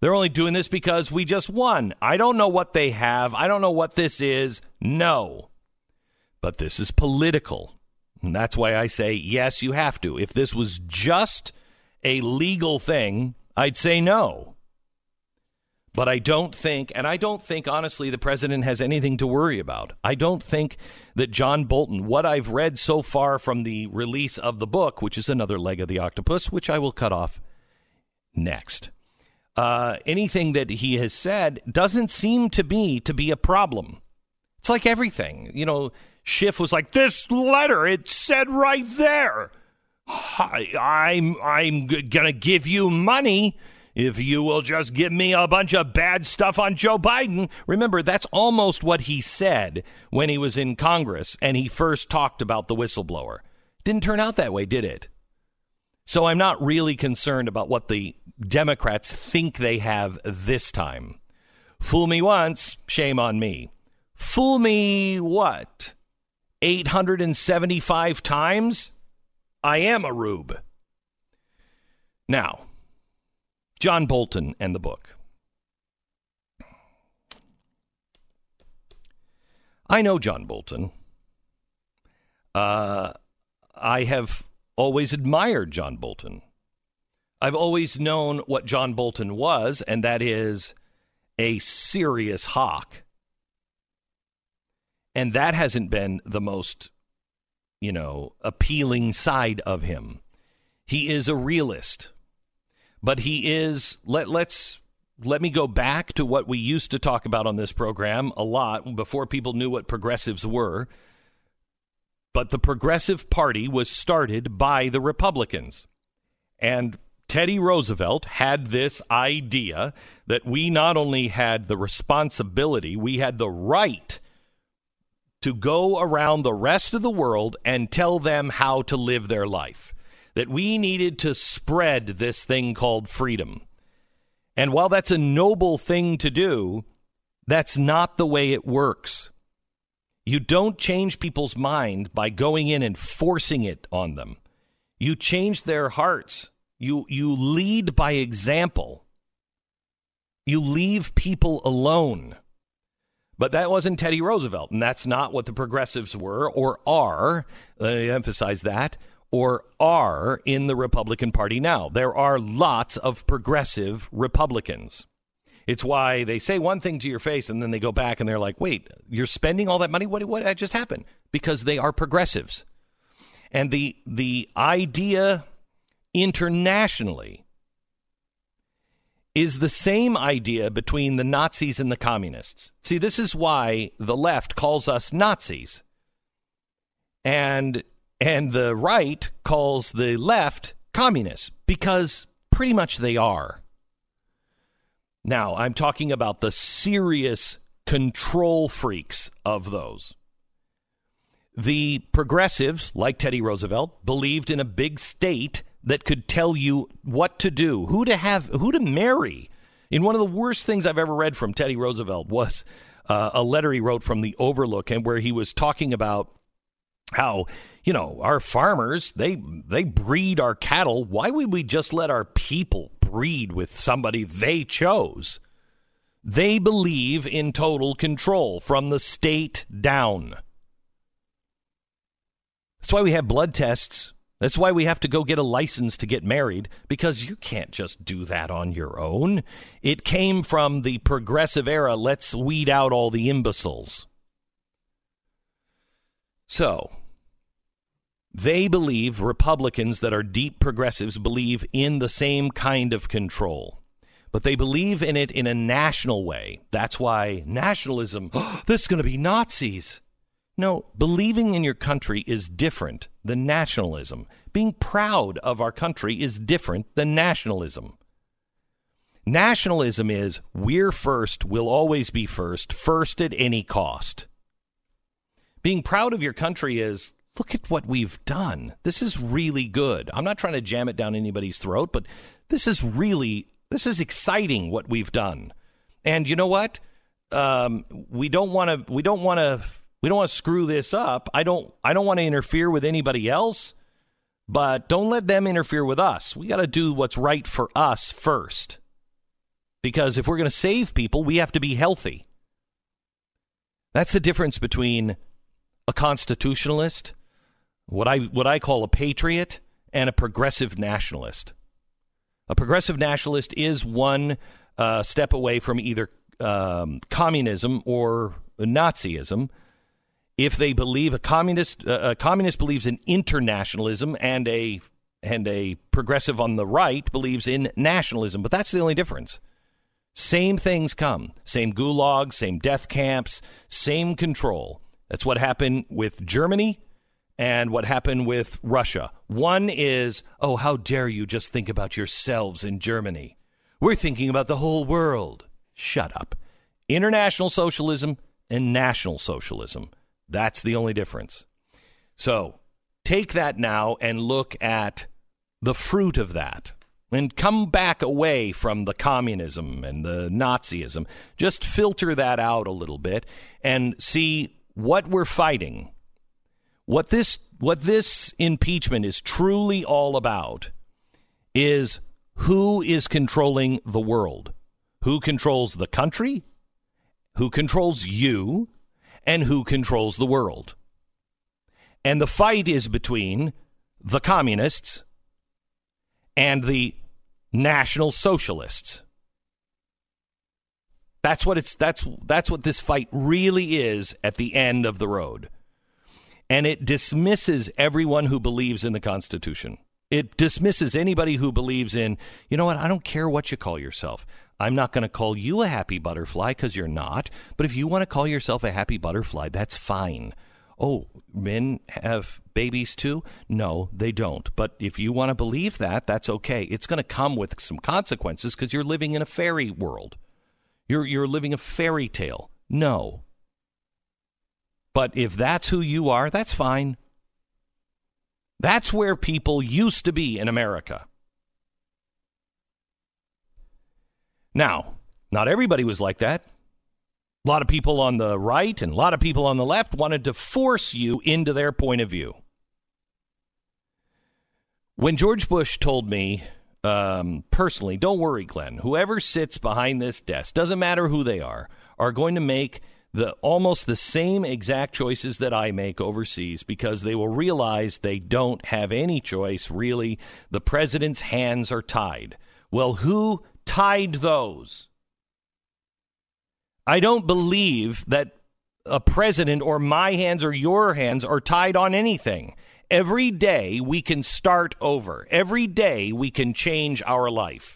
They're only doing this because we just won. I don't know what they have. I don't know what this is. No. But this is political. And that's why I say, yes, you have to. If this was just a legal thing, I'd say no. But I don't think, and I don't think, honestly, the president has anything to worry about. I don't think that John Bolton, what I've read so far from the release of the book, which is another leg of the octopus, which I will cut off next, uh, anything that he has said doesn't seem to me to be a problem. It's like everything. You know, Schiff was like, this letter, it said right there. I, I'm, I'm going to give you money if you will just give me a bunch of bad stuff on Joe Biden. Remember, that's almost what he said when he was in Congress and he first talked about the whistleblower. Didn't turn out that way, did it? So I'm not really concerned about what the Democrats think they have this time. Fool me once, shame on me. Fool me what? 875 times? I am a rube. Now, John Bolton and the book. I know John Bolton. Uh, I have always admired John Bolton. I've always known what John Bolton was, and that is a serious hawk. And that hasn't been the most, you know, appealing side of him. He is a realist but he is let let's let me go back to what we used to talk about on this program a lot before people knew what progressives were. But the Progressive Party was started by the Republicans. And Teddy Roosevelt had this idea that we not only had the responsibility, we had the right to go around the rest of the world and tell them how to live their life that we needed to spread this thing called freedom. And while that's a noble thing to do, that's not the way it works. You don't change people's mind by going in and forcing it on them. You change their hearts. You you lead by example. You leave people alone. But that wasn't Teddy Roosevelt, and that's not what the progressives were or are. I emphasize that or are in the Republican Party now. There are lots of progressive Republicans. It's why they say one thing to your face and then they go back and they're like, wait, you're spending all that money? What, what just happened? Because they are progressives. And the, the idea internationally is the same idea between the Nazis and the communists. See, this is why the left calls us Nazis. And and the right calls the left communists because pretty much they are. Now, I'm talking about the serious control freaks of those. the progressives, like Teddy Roosevelt, believed in a big state that could tell you what to do, who to have, who to marry. In one of the worst things I've ever read from Teddy Roosevelt was uh, a letter he wrote from the Overlook, and where he was talking about how you know our farmers they they breed our cattle. Why would we just let our people breed with somebody they chose? They believe in total control from the state down. That's why we have blood tests. That's why we have to go get a license to get married because you can't just do that on your own. It came from the progressive era. Let's weed out all the imbeciles. So, they believe, Republicans that are deep progressives believe in the same kind of control. But they believe in it in a national way. That's why nationalism, this is going to be Nazis. No, believing in your country is different than nationalism. Being proud of our country is different than nationalism. Nationalism is we're first, we'll always be first, first at any cost. Being proud of your country is look at what we've done. This is really good. I'm not trying to jam it down anybody's throat, but this is really this is exciting what we've done. And you know what? Um, we don't want to we don't want to we don't want to screw this up. I don't I don't want to interfere with anybody else, but don't let them interfere with us. We got to do what's right for us first. Because if we're going to save people, we have to be healthy. That's the difference between a constitutionalist, what I what I call a patriot, and a progressive nationalist. A progressive nationalist is one uh, step away from either um, communism or Nazism. If they believe a communist uh, a communist believes in internationalism and a and a progressive on the right believes in nationalism but that's the only difference. Same things come. Same gulags same death camps same control. That's what happened with Germany and what happened with Russia one is oh how dare you just think about yourselves in Germany we're thinking about the whole world shut up international socialism and national socialism that's the only difference. So take that now and look at the fruit of that and come back away from the communism and the Nazism. Just filter that out a little bit and see what we're fighting. What this what this impeachment is truly all about is who is controlling the world? Who controls the country? Who controls you? and who controls the world. And the fight is between the communists and the national socialists. That's what it's that's that's what this fight really is at the end of the road. And it dismisses everyone who believes in the Constitution. It dismisses anybody who believes in, you know what, I don't care what you call yourself. I'm not going to call you a happy butterfly because you're not. But if you want to call yourself a happy butterfly, that's fine. Oh, men have babies too? No, they don't. But if you want to believe that, that's okay. It's going to come with some consequences because you're living in a fairy world. You're, you're living a fairy tale. No. But if that's who you are, that's fine. That's where people used to be in America. Now, not everybody was like that. A lot of people on the right and a lot of people on the left wanted to force you into their point of view. When George Bush told me um, personally, don't worry, Glenn, whoever sits behind this desk, doesn't matter who they are, are going to make the almost the same exact choices that I make overseas because they will realize they don't have any choice really. The president's hands are tied. Well, who tied those. I don't believe that a president or my hands or your hands are tied on anything. Every day we can start over. Every day we can change our life.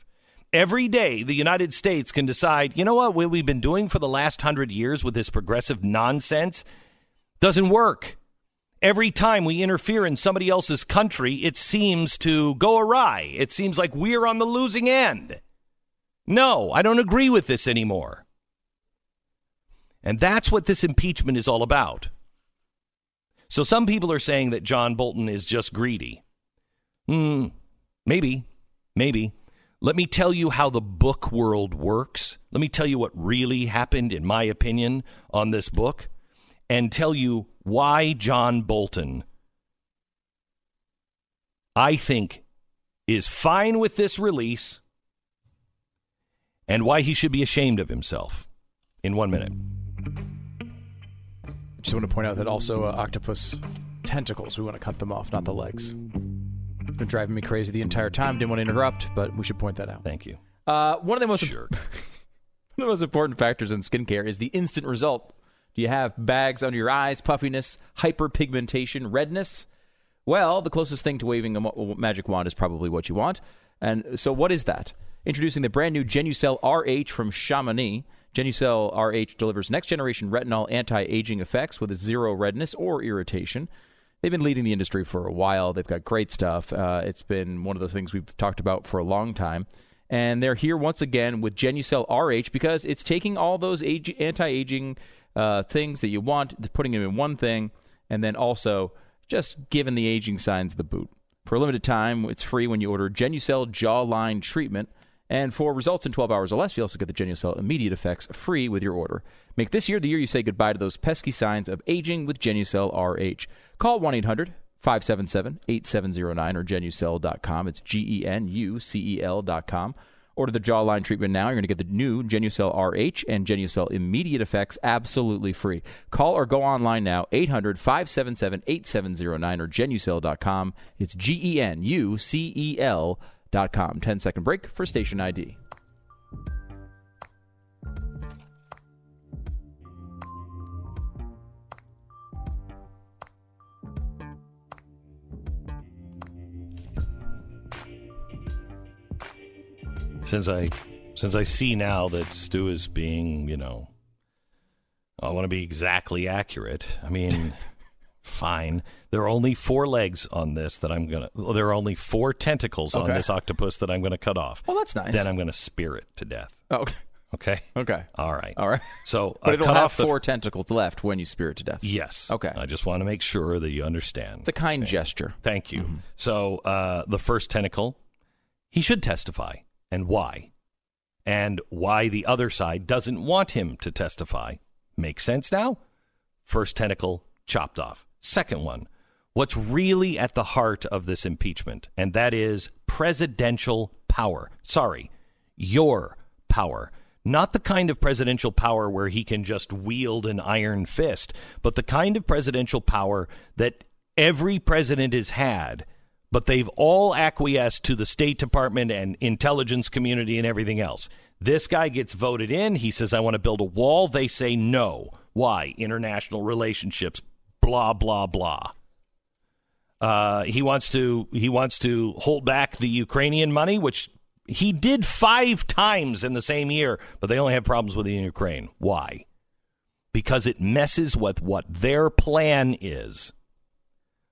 Every day the United States can decide, you know what, what we've been doing for the last hundred years with this progressive nonsense doesn't work. Every time we interfere in somebody else's country, it seems to go awry. It seems like we're on the losing end. No, I don't agree with this anymore. And that's what this impeachment is all about. So some people are saying that John Bolton is just greedy. Hmm, maybe, maybe. Let me tell you how the book world works. Let me tell you what really happened, in my opinion, on this book, and tell you why John Bolton, I think, is fine with this release and why he should be ashamed of himself in one minute. I just want to point out that also uh, octopus tentacles, we want to cut them off, not the legs. Been driving me crazy the entire time. Didn't want to interrupt, but we should point that out. Thank you. Uh, one of the most Jerk. one of the most important factors in skincare is the instant result. Do you have bags under your eyes, puffiness, hyperpigmentation, redness? Well, the closest thing to waving a magic wand is probably what you want. And so, what is that? Introducing the brand new Genucel RH from Chamonix. Genucel RH delivers next generation retinol anti aging effects with zero redness or irritation. They've been leading the industry for a while. They've got great stuff. Uh, it's been one of those things we've talked about for a long time. And they're here once again with Genucel RH because it's taking all those age- anti aging uh, things that you want, putting them in one thing, and then also just giving the aging signs the boot. For a limited time, it's free when you order Genucel Jawline Treatment. And for results in 12 hours or less, you also get the Genucel Immediate Effects free with your order. Make this year the year you say goodbye to those pesky signs of aging with Genucel RH. Call 1 800 577 8709 or genucel.com. It's G E N U C E L.com. Order the jawline treatment now. You're going to get the new Genucel RH and Genucel Immediate Effects absolutely free. Call or go online now, 800 577 8709 or genucel.com. It's G E N U C E L.com. 10 second break for station ID. Since I since I see now that Stu is being, you know, I want to be exactly accurate. I mean, fine. There are only four legs on this that I'm gonna. There are only four tentacles on this octopus that I'm gonna cut off. Well, that's nice. Then I'm gonna spear it to death. Oh, okay. Okay. Okay. All right. All right. So But I've it'll cut have four tentacles left when you spear it to death. Yes. Okay. I just want to make sure that you understand. It's a kind gesture. Thank you. Mm-hmm. So uh, the first tentacle, he should testify, and why, and why the other side doesn't want him to testify. Makes sense now. First tentacle chopped off. Second one, what's really at the heart of this impeachment, and that is presidential power. Sorry, your power. Not the kind of presidential power where he can just wield an iron fist, but the kind of presidential power that every president has had, but they've all acquiesced to the State Department and intelligence community and everything else. This guy gets voted in. He says, I want to build a wall. They say no. Why? International relationships. Blah, blah, blah. Uh, he wants to he wants to hold back the Ukrainian money, which he did five times in the same year, but they only have problems with the Ukraine. Why? Because it messes with what their plan is.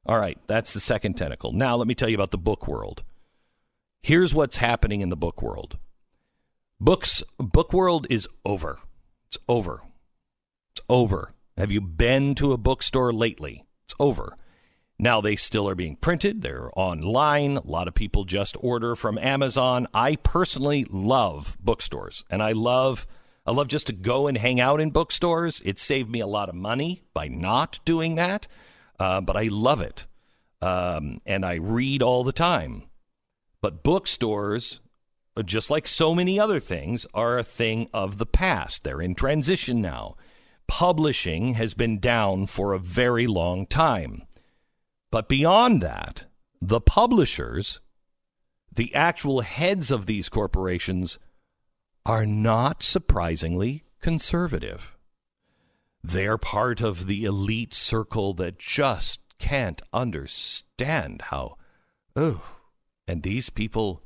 All right, that's the second tentacle. Now let me tell you about the book world. Here's what's happening in the book world. Books book world is over. It's over. It's over. Have you been to a bookstore lately? It's over. Now they still are being printed. They're online. A lot of people just order from Amazon. I personally love bookstores and I love I love just to go and hang out in bookstores. It saved me a lot of money by not doing that. Uh, but I love it. Um, and I read all the time. But bookstores, uh, just like so many other things, are a thing of the past. They're in transition now. Publishing has been down for a very long time. But beyond that, the publishers, the actual heads of these corporations, are not surprisingly conservative. They're part of the elite circle that just can't understand how, oh, and these people,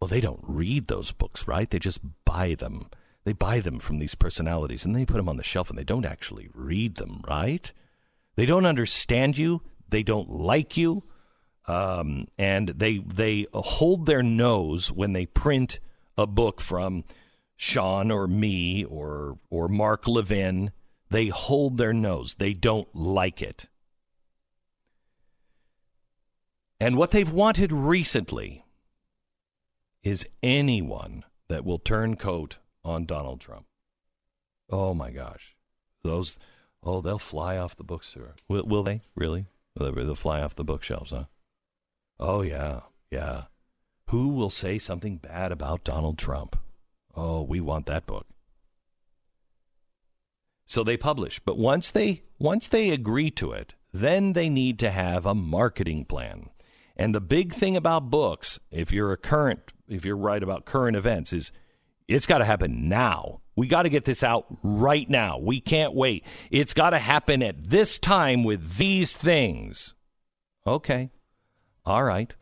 well, they don't read those books, right? They just buy them. They buy them from these personalities and they put them on the shelf and they don't actually read them, right? They don't understand you. They don't like you. Um, and they they hold their nose when they print a book from Sean or me or or Mark Levin. They hold their nose. They don't like it. And what they've wanted recently is anyone that will turn coat on Donald Trump. Oh my gosh. Those oh they'll fly off the books sir. Will, will they? Really? They, they'll fly off the bookshelves, huh? Oh yeah. Yeah. Who will say something bad about Donald Trump? Oh, we want that book. So they publish, but once they once they agree to it, then they need to have a marketing plan. And the big thing about books, if you're a current if you're right about current events is it's got to happen now. We got to get this out right now. We can't wait. It's got to happen at this time with these things. Okay. All right.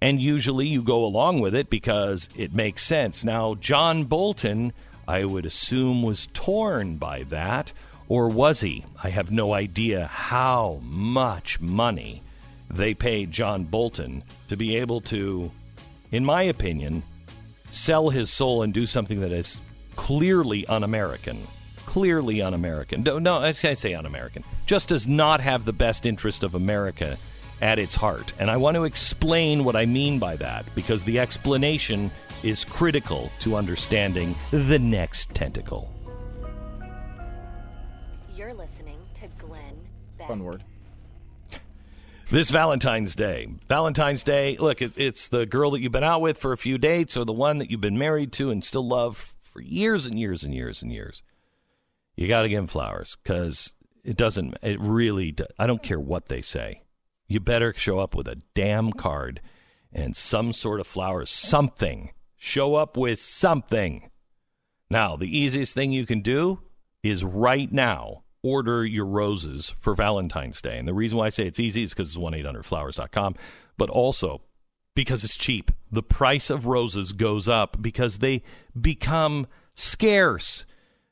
And usually you go along with it because it makes sense. Now, John Bolton, I would assume, was torn by that. Or was he? I have no idea how much money they paid John Bolton to be able to, in my opinion, sell his soul and do something that is clearly un American. Clearly un American. No, no, I say un American. Just does not have the best interest of America at its heart. And I want to explain what I mean by that because the explanation is critical to understanding the next tentacle. You're listening to Glenn Beck. Fun word. This Valentine's Day. Valentine's Day, look, it, it's the girl that you've been out with for a few dates or the one that you've been married to and still love for years and years and years and years. You got to give them flowers because it doesn't, it really, I don't care what they say. You better show up with a damn card and some sort of flowers, something. Show up with something. Now, the easiest thing you can do is right now order your roses for Valentine's Day. And the reason why I say it's easy is because it's 1 800flowers.com, but also because it's cheap. The price of roses goes up because they become scarce.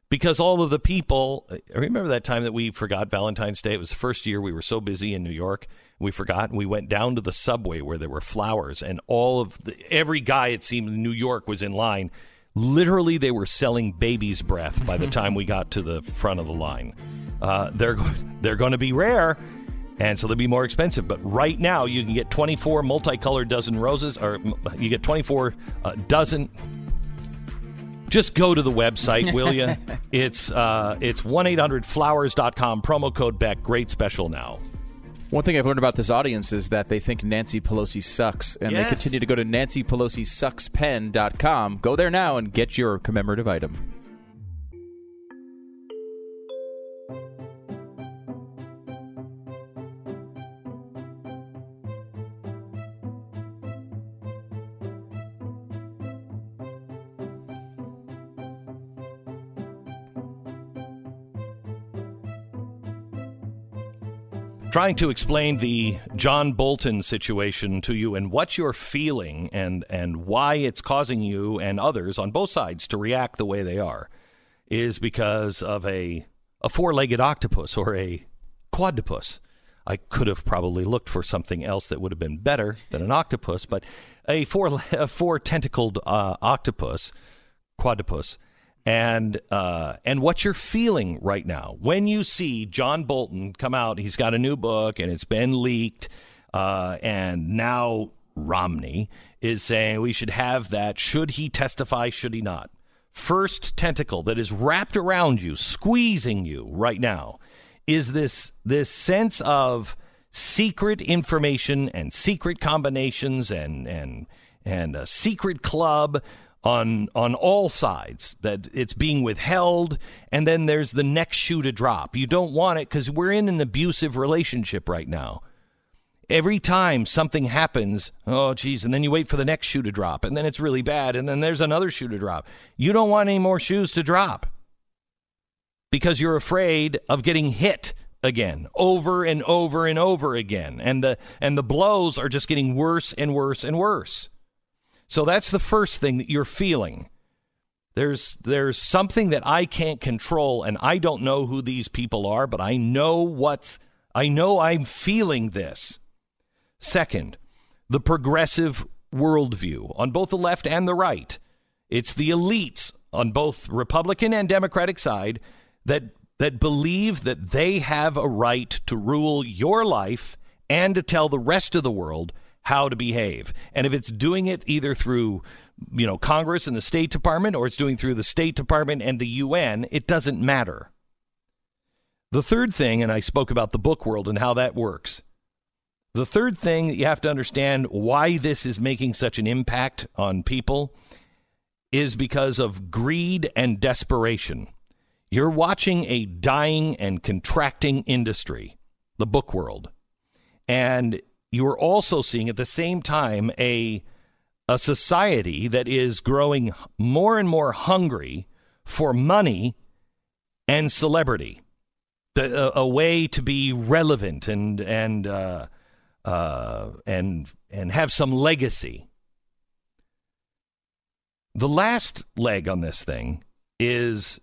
Because all of the people, I remember that time that we forgot Valentine's Day. It was the first year we were so busy in New York. We forgot. And we went down to the subway where there were flowers, and all of the, every guy, it seemed, in New York was in line literally they were selling baby's breath by the time we got to the front of the line. Uh, they're they're going to be rare, and so they'll be more expensive. But right now, you can get 24 multicolored dozen roses, or you get 24 uh, dozen. Just go to the website, will you? it's uh, it's one eight hundred flowers.com. Promo code Beck. Great special now. One thing I've learned about this audience is that they think Nancy Pelosi sucks, and Yes. they continue to go to nancypelosisuckspen.com. Go there now and get your commemorative item. Trying to explain the John Bolton situation to you and what you're feeling and and why it's causing you and others on both sides to react the way they are is because of a a four-legged octopus or a quadrupus. I could have probably looked for something else that would have been better than an octopus, but a four a four tentacled uh, octopus, quadrupus, and uh, and what you're feeling right now when you see John Bolton come out. He's got a new book and it's been leaked, uh, and now Romney is saying we should have that. Should he testify? Should he not? First tentacle that is wrapped around you, squeezing you right now, is this this sense of secret information and secret combinations and and and a secret club on on all sides that it's being withheld and then there's the next shoe to drop. You don't want it because we're in an abusive relationship right now. Every time something happens oh geez and then you wait for the next shoe to drop and then it's really bad and then there's another shoe to drop. You don't want any more shoes to drop because you're afraid of getting hit again over and over and over again and the and the blows are just getting worse and worse and worse so that's the first thing that you're feeling. There's there's something that I can't control and I don't know who these people are but I know what's I know I'm feeling this. Second the progressive worldview on both the left and the right. It's the elites on both Republican and Democratic side that that believe that they have a right to rule your life and to tell the rest of the world how to behave. And if it's doing it either through you know Congress and the State Department or it's doing through the State Department and the UN, it doesn't matter. The third thing, and I spoke about the book world and how that works. The third thing that you have to understand why this is making such an impact on people is because of greed and desperation. You're watching a dying and contracting industry, the book world. And you're also seeing at the same time a a society that is growing more and more hungry for money and celebrity, the, a, a way to be relevant and and uh, uh, and and have some legacy. The last leg on this thing is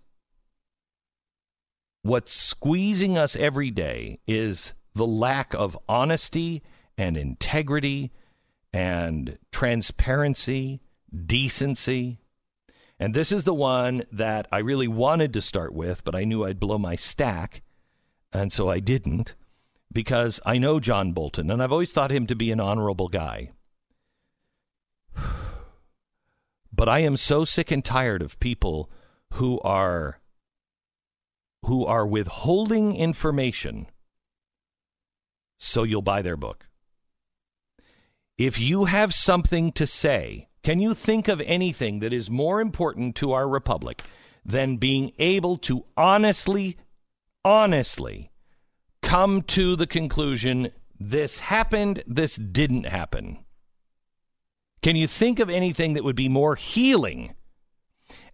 what's squeezing us every day is the lack of honesty and integrity and transparency, decency. And this is the one that I really wanted to start with, but I knew I'd blow my stack. And so I didn't because I know John Bolton and I've always thought him to be an honorable guy. But I am so sick and tired of people who are who are withholding information so you'll buy their book. If you have something to say, can you think of anything that is more important to our republic than being able to honestly, honestly come to the conclusion this happened, this didn't happen? Can you think of anything that would be more healing?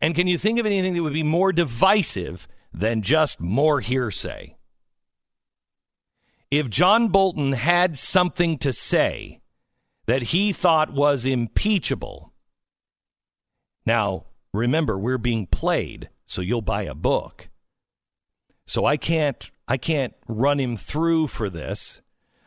And can you think of anything that would be more divisive than just more hearsay? If John Bolton had something to say that he thought was impeachable, now remember we're being played, so you'll buy a book. So I can't I can't run him through for this.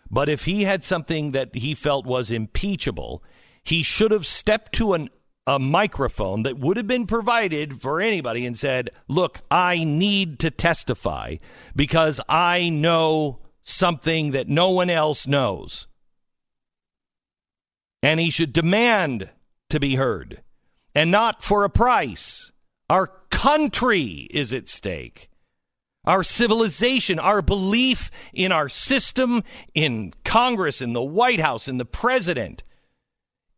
But if he had something that he felt was impeachable, he should have stepped to an, a microphone that would have been provided for anybody and said, Look, I need to testify because I know something that no one else knows. And he should demand to be heard and not for a price. Our country is at stake. Our civilization, our belief in our system, in Congress, in the White House, in the president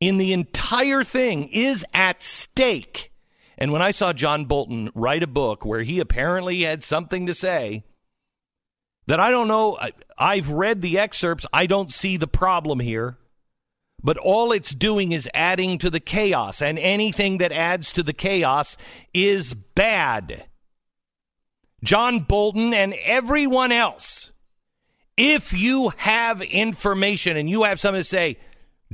in the entire thing is at stake. And when I saw John Bolton write a book where he apparently had something to say that I don't know, I've read the excerpts, I don't see the problem here. But all it's doing is adding to the chaos, and anything that adds to the chaos is bad. John Bolton and everyone else, if you have information and you have something to say,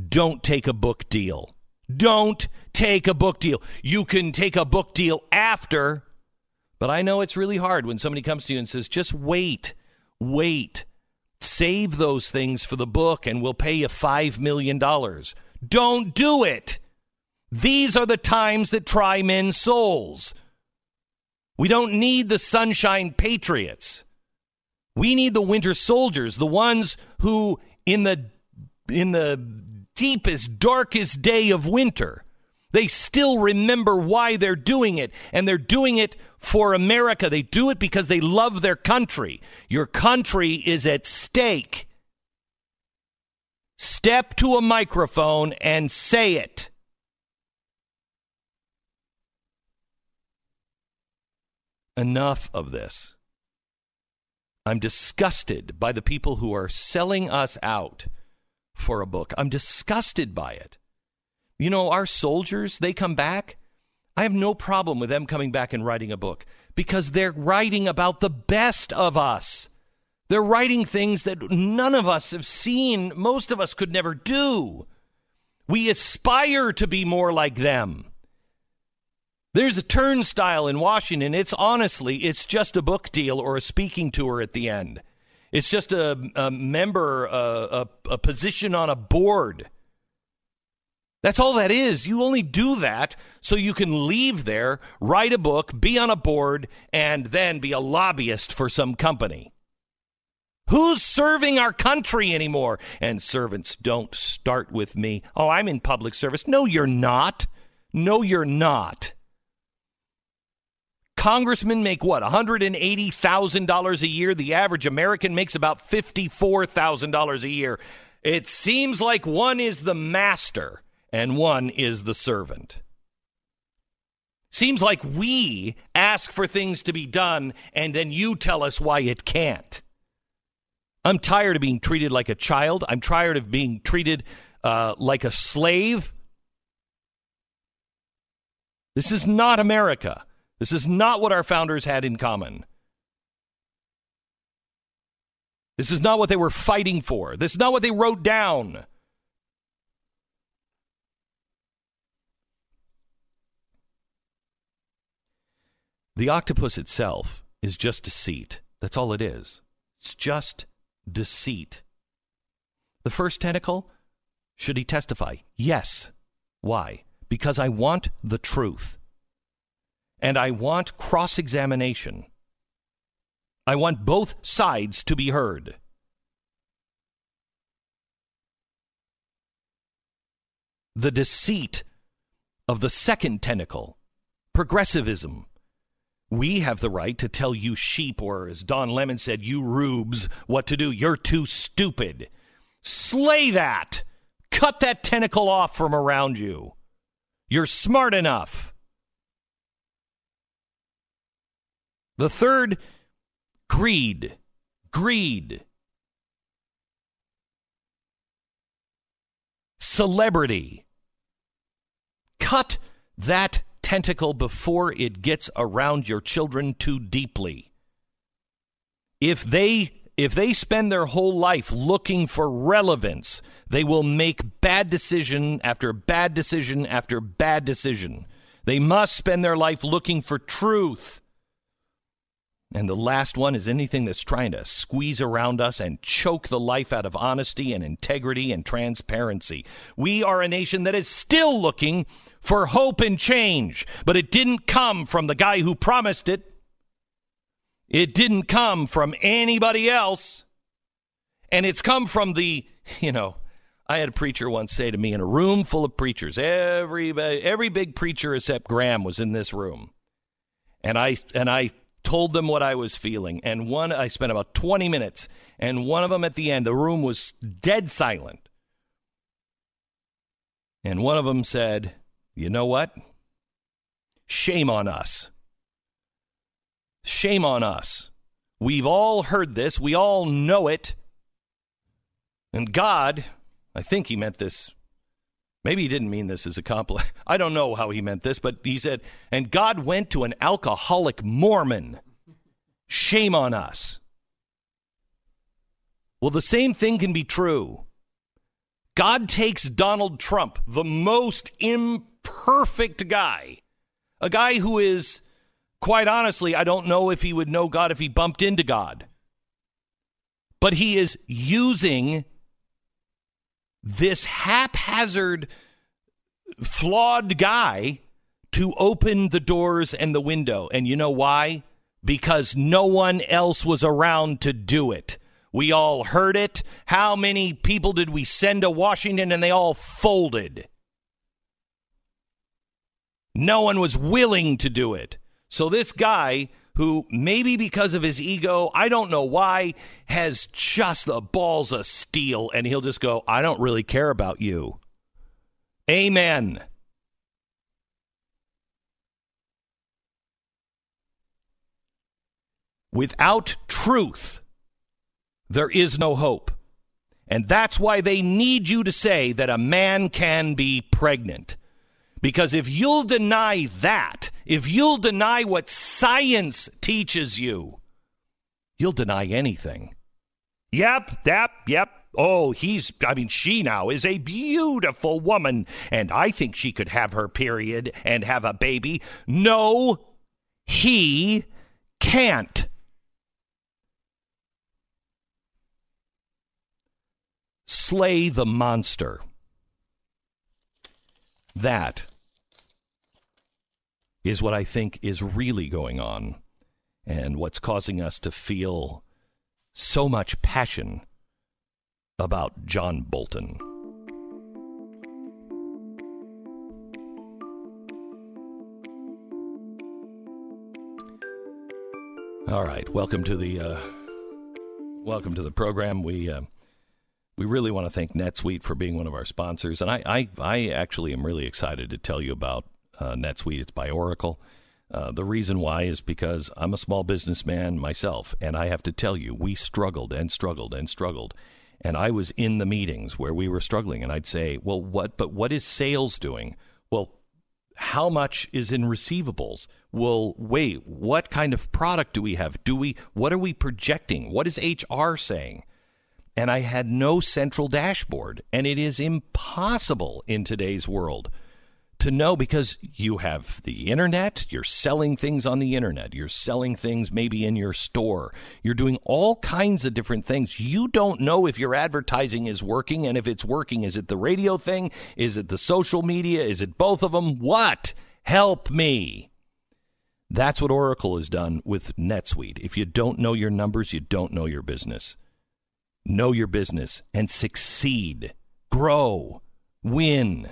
don't take a book deal. Don't take a book deal. You can take a book deal after, but I know it's really hard when somebody comes to you and says, just wait, wait, save those things for the book and we'll pay you $5 million. Don't do it. These are the times that try men's souls. We don't need the sunshine patriots. We need the winter soldiers, the ones who in the in the deepest, darkest day of winter. They still remember why they're doing it, and they're doing it for America. They do it because they love their country. Your country is at stake. Step to a microphone and say it. Enough of this. I'm disgusted by the people who are selling us out for a book. I'm disgusted by it. You know, our soldiers, they come back. I have no problem with them coming back and writing a book because they're writing about the best of us. They're writing things that none of us have seen, most of us could never do. We aspire to be more like them. There's a turnstile in Washington. It's honestly, it's just a book deal or a speaking tour at the end. It's just a, a member, a, a, a position on a board. That's all that is. You only do that so you can leave there, write a book, be on a board, and then be a lobbyist for some company. Who's serving our country anymore? And servants don't start with me. Oh, I'm in public service. No, you're not. No, you're not. Congressmen make what, $180,000 a year? The average American makes about $54,000 a year. It seems like one is the master and one is the servant. Seems like we ask for things to be done and then you tell us why it can't. I'm tired of being treated like a child. I'm tired of being treated uh, like a slave. This is not America. This is not what our founders had in common. This is not what they were fighting for. This is not what they wrote down. The octopus itself is just deceit. That's all it is. It's just deceit. The first tentacle, should he testify? Yes. Why? Because I want the truth. And I want cross examination. I want both sides to be heard. The deceit of the second tentacle, progressivism. We have the right to tell you sheep, or as Don Lemon said, you rubes, what to do. You're too stupid. Slay that. Cut that tentacle off from around you. You're smart enough. The third, greed. Greed. Celebrity. Cut that tentacle before it gets around your children too deeply. If they if they spend their whole life looking for relevance, they will make bad decision after bad decision after bad decision. They must spend their life looking for truth. And the last one is anything that's trying to squeeze around us and choke the life out of honesty and integrity and transparency. We are a nation that is still looking for hope and change, but it didn't come from the guy who promised it. It didn't come from anybody else. And it's come from the, you know, I had a preacher once say to me in a room full of preachers, every every big preacher except Graham was in this room. And I and I told them what I was feeling. And one, I spent about 20 minutes, and one of them at the end, the room was dead silent. And one of them said, You know what? Shame on us. Shame on us. We've all heard this, we all know it. And God, I think he meant this Maybe he didn't mean this as a compliment. I don't know how he meant this, but he said, and God went to an alcoholic Mormon. Shame on us. Well, the same thing can be true. God takes Donald Trump, the most imperfect guy, a guy who is, quite honestly, I don't know if he would know God if he bumped into God. But he is using this haphazard, flawed guy to open the doors and the window. And you know why? Because no one else was around to do it. We all heard it. How many people did we send to Washington and they all folded? No one was willing to do it. So this guy who maybe because of his ego, I don't know why, has just the balls of steel and he'll just go, I don't really care about you. Amen. Without truth, there is no hope. And that's why they need you to say that a man can be pregnant. Because if you'll deny that, if you'll deny what science teaches you, you'll deny anything. Yep, yep, yep. Oh, he's, I mean, she now is a beautiful woman, and I think she could have her period and have a baby. No, he can't. Slay the monster. That is what I think is really going on and what's causing us to feel so much passion about John Bolton. All right, welcome to the uh, welcome to the program. We uh, we really want to thank NetSuite for being one of our sponsors, and I I, I actually am really excited to tell you about uh, NetSuite. It's by Oracle. Uh, the reason why is because I'm a small businessman myself, and I have to tell you, we struggled and struggled and struggled. And I was in the meetings where we were struggling, and I'd say, "Well, what? But what is sales doing? Well, how much is in receivables? Well, wait, what kind of product do we have? Do we? What are we projecting? What is HR saying?" And I had no central dashboard, and it is impossible in today's world to know because you have the internet, you're selling things on the internet, you're selling things maybe in your store, you're doing all kinds of different things. You don't know if your advertising is working, and if it's working, is it the radio thing? Is it the social media? Is it both of them? What? Help me. That's what Oracle has done with NetSuite. If you don't know your numbers, you don't know your business. Know your business and succeed, grow, win.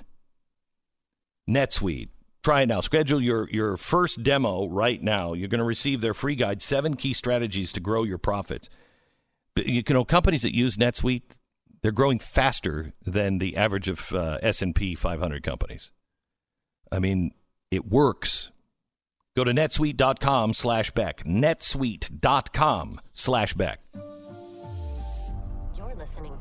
NetSuite. Try it now. Schedule your, your first demo right now. You're going to receive their free guide, Seven Key Strategies to Grow Your Profits. You know, companies that use NetSuite, they're growing faster than the average of uh, S&P 500 companies. I mean, it works. Go to netsuite.com slash Beck. netsuite.com slash Beck. You're listening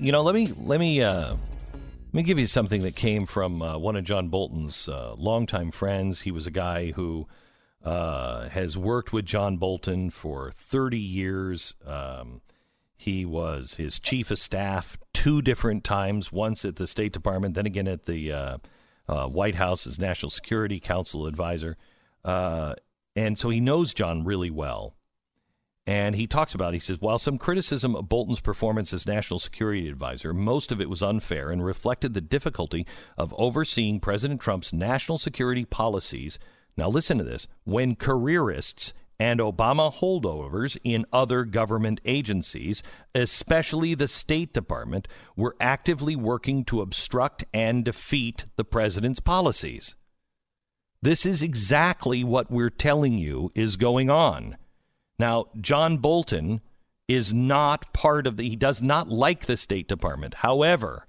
you know, let me let me uh, let me give you something that came from uh, one of John Bolton's uh, longtime friends. He was a guy who uh, has worked with John Bolton for 30 years. Um, he was his chief of staff two different times, once at the State Department, then again at the uh, uh, White House as National Security Council advisor. And so he knows John really well. And he talks about, he says, while some criticism of Bolton's performance as national security advisor, most of it was unfair and reflected the difficulty of overseeing President Trump's national security policies. Now, listen to this when careerists and Obama holdovers in other government agencies, especially the State Department, were actively working to obstruct and defeat the president's policies. This is exactly what we're telling you is going on. Now, John Bolton is not part of the, he does not like the State Department. However,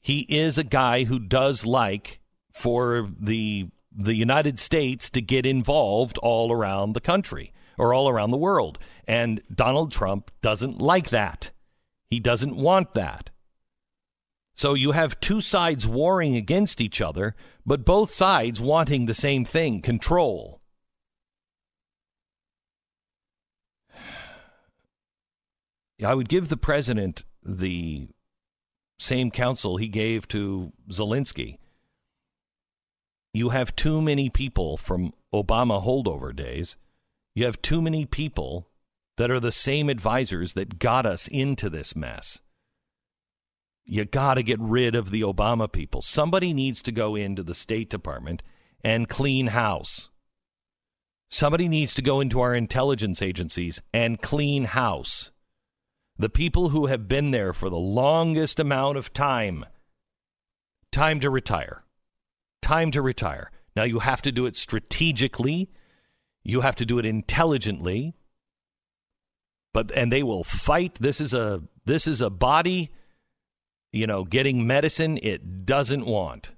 he is a guy who does like for the the United States to get involved all around the country or all around the world. And Donald Trump doesn't like that. He doesn't want that. So you have two sides warring against each other, but both sides wanting the same thing control. I would give the president the same counsel he gave to Zelensky. You have too many people from Obama holdover days. You have too many people that are the same advisors that got us into this mess. You got to get rid of the Obama people. Somebody needs to go into the State Department and clean house. Somebody needs to go into our intelligence agencies and clean house the people who have been there for the longest amount of time, time to retire. Time to retire. Now you have to do it strategically. You have to do it intelligently. But and they will fight. This is a this is a body, you know, getting medicine it doesn't want.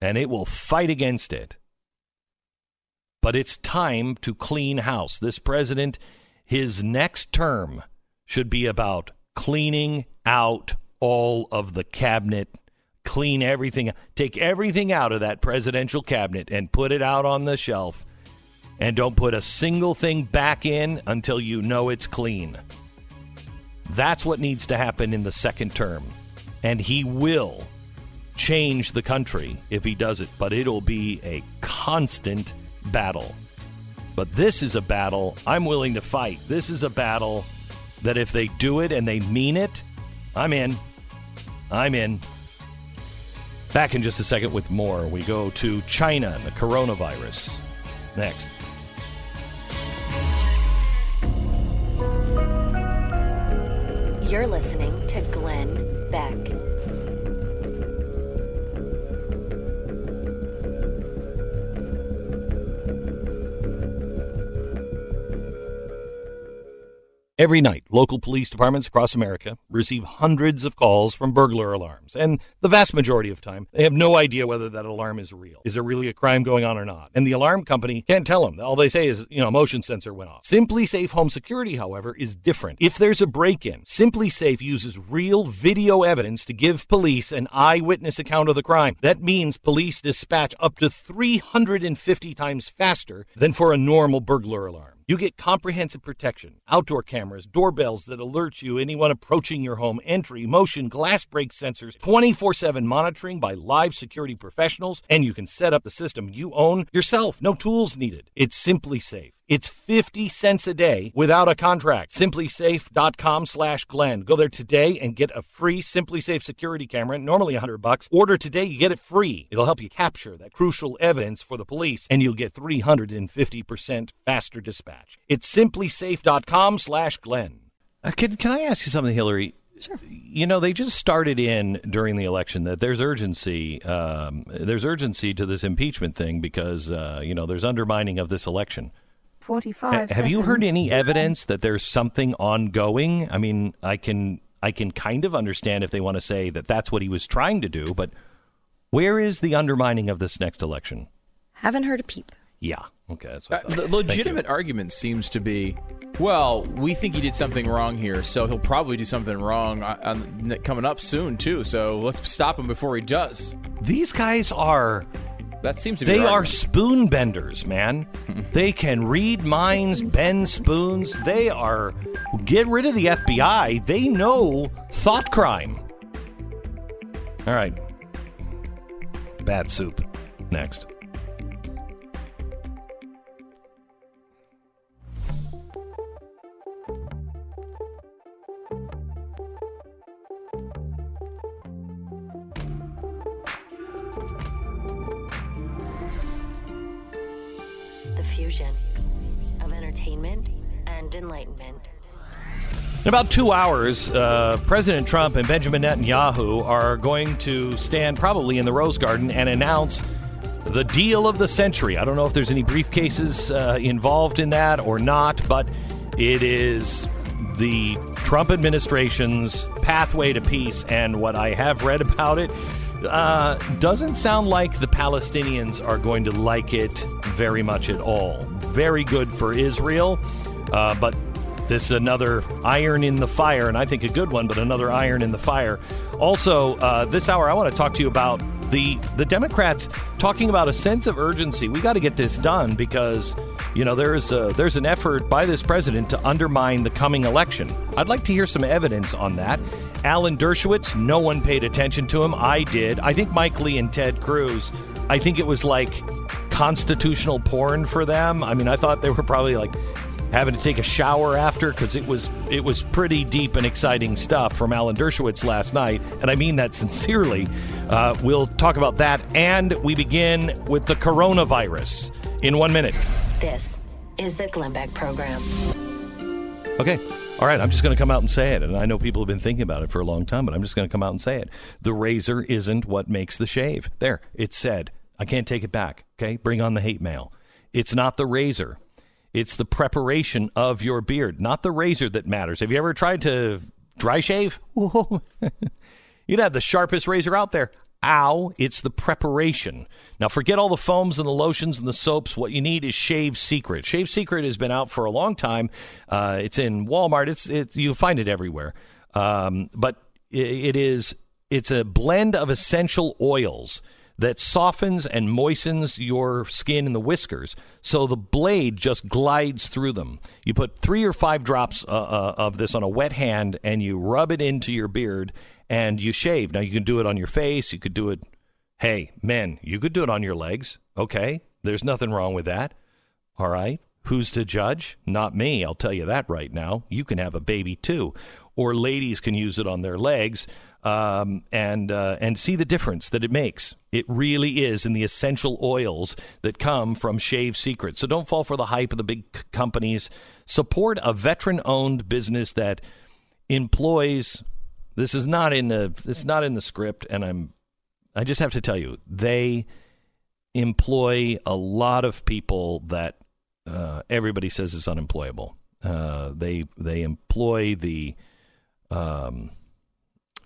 And it will fight against it. But it's time to clean house. This president his next term should be about cleaning out all of the cabinet, clean everything, take everything out of that presidential cabinet and put it out on the shelf and don't put a single thing back in until you know it's clean. That's what needs to happen in the second term. And he will change the country if he does it, but it'll be a constant battle. But this is a battle I'm willing to fight. This is a battle that if they do it and they mean it, I'm in. I'm in. Back in just a second with more. We go to China and the coronavirus. Next. You're listening to Glenn Beck. Every night, local police departments across America receive hundreds of calls from burglar alarms, and the vast majority of time, they have no idea whether that alarm is real. Is there really a crime going on or not? And the alarm company can't tell them. All they say is, you know, motion sensor went off. SimpliSafe Home Security, however, is different. If there's a break-in, SimpliSafe uses real video evidence to give police an eyewitness account of the crime. That means police dispatch up to 350 times faster than for a normal burglar alarm. You get comprehensive protection, outdoor cameras, doorbells that alert you anyone approaching your home, entry, motion, glass break sensors, 24 7 monitoring by live security professionals, and you can set up the system you own yourself. No tools needed. It's simply safe. It's 50 cents a day without a contract. Simplisafe.com slash Glenn. Go there today and get a free SimpliSafe security camera, normally 100 bucks. Order today, you get it free. It'll help you capture that crucial evidence for the police, and you'll get 350% faster dispatch. It's simplisafe.com slash Glenn. Uh, can, can I ask you something, Hillary? Sure. You know, they just started in during the election that there's urgency. Um, there's urgency to this impeachment thing because, uh, you know, there's undermining of this election. 45 Have you heard any evidence that there's something ongoing? I mean, I can I can kind of understand if they want to say that that's what he was trying to do, but where is the undermining of this next election? Haven't heard a peep. Yeah. Okay. That's Uh, what I the legitimate argument seems to be, well, we think he did something wrong here, so he'll probably do something wrong on, on, coming up soon too. So let's stop him before he does. These guys are That seems to be. they are spoon benders, man. they can read minds, bend spoons. They are get rid of the FBI. They know thought crime. All right. Bad soup. Next. Fusion of entertainment and enlightenment. In about two hours, uh, President Trump and Benjamin Netanyahu are going to stand probably in the Rose Garden and announce the deal of the century. I don't know if there's any briefcases uh, involved in that or not, but it is the Trump administration's pathway to peace. And what I have read about it uh, doesn't sound like the Palestinians are going to like it very much at all. Very good for Israel, uh, but this is another iron in the fire, and I think a good one, but another iron in the fire. Also, uh, this hour, I want to talk to you about the the Democrats talking about a sense of urgency. We got to get this done because you know there's a, there's an effort by this president to undermine the coming election. I'd like to hear some evidence on that. Alan Dershowitz, no one paid attention to him. I did. I think Mike Lee and Ted Cruz. I think it was like constitutional porn for them. I mean, I thought they were probably like having to take a shower after because it was it was pretty deep and exciting stuff from Alan Dershowitz last night, and I mean that sincerely. Uh, we'll talk about that, and we begin with the coronavirus in one minute. This is the Glenn Beck Program. Okay. All right, I'm just going to come out and say it. And I know people have been thinking about it for a long time, but I'm just going to come out and say it. The razor isn't what makes the shave. There, it's said. I can't take it back. Okay. Bring on the hate mail. It's not the razor, it's the preparation of your beard, not the razor that matters. Have you ever tried to dry shave? You'd have the sharpest razor out there. Ow, it's the preparation. Now, forget all the foams and the lotions and the soaps. What you need is Shave Secret. Shave Secret has been out for a long time. Uh, it's in Walmart. It's it, you find it everywhere. Um, but it, it is it's a blend of essential oils that softens and moistens your skin and the whiskers so the blade just glides through them. You put three or five drops uh, uh, of this on a wet hand and you rub it into your beard and you shave. Now, you can do it on your face. You could do it, hey, men, you could do it on your legs. Okay. There's nothing wrong with that. All right. Who's to judge? Not me. I'll tell you that right now. You can have a baby too. Or ladies can use it on their legs um, and uh, and see the difference that it makes. It really is in the essential oils that come from Shave Secret. So don't fall for the hype of the big companies. Support a veteran-owned business that employs. This is not in the. It's not in the script, and I'm. I just have to tell you, they employ a lot of people that uh, everybody says is unemployable. Uh, they they employ the um,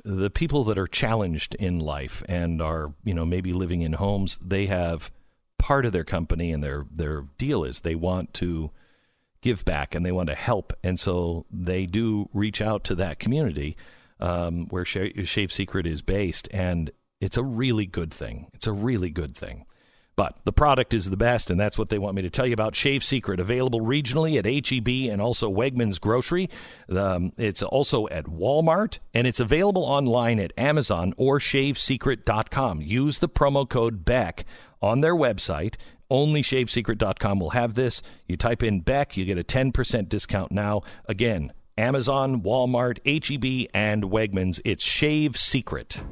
the people that are challenged in life and are you know maybe living in homes. They have part of their company and their their deal is they want to give back and they want to help, and so they do reach out to that community um, where Shave, Shave Secret is based, and it's a really good thing. It's a really good thing. But the product is the best, and that's what they want me to tell you about. Shave Secret, available regionally at HEB and also Wegmans Grocery. Um, it's also at Walmart, and it's available online at Amazon or shavesecret.com. Use the promo code BECK on their website. Only shavesecret.com will have this. You type in BECK, you get a 10% discount now. Again, Amazon, Walmart, HEB, and Wegmans. It's Shave Secret.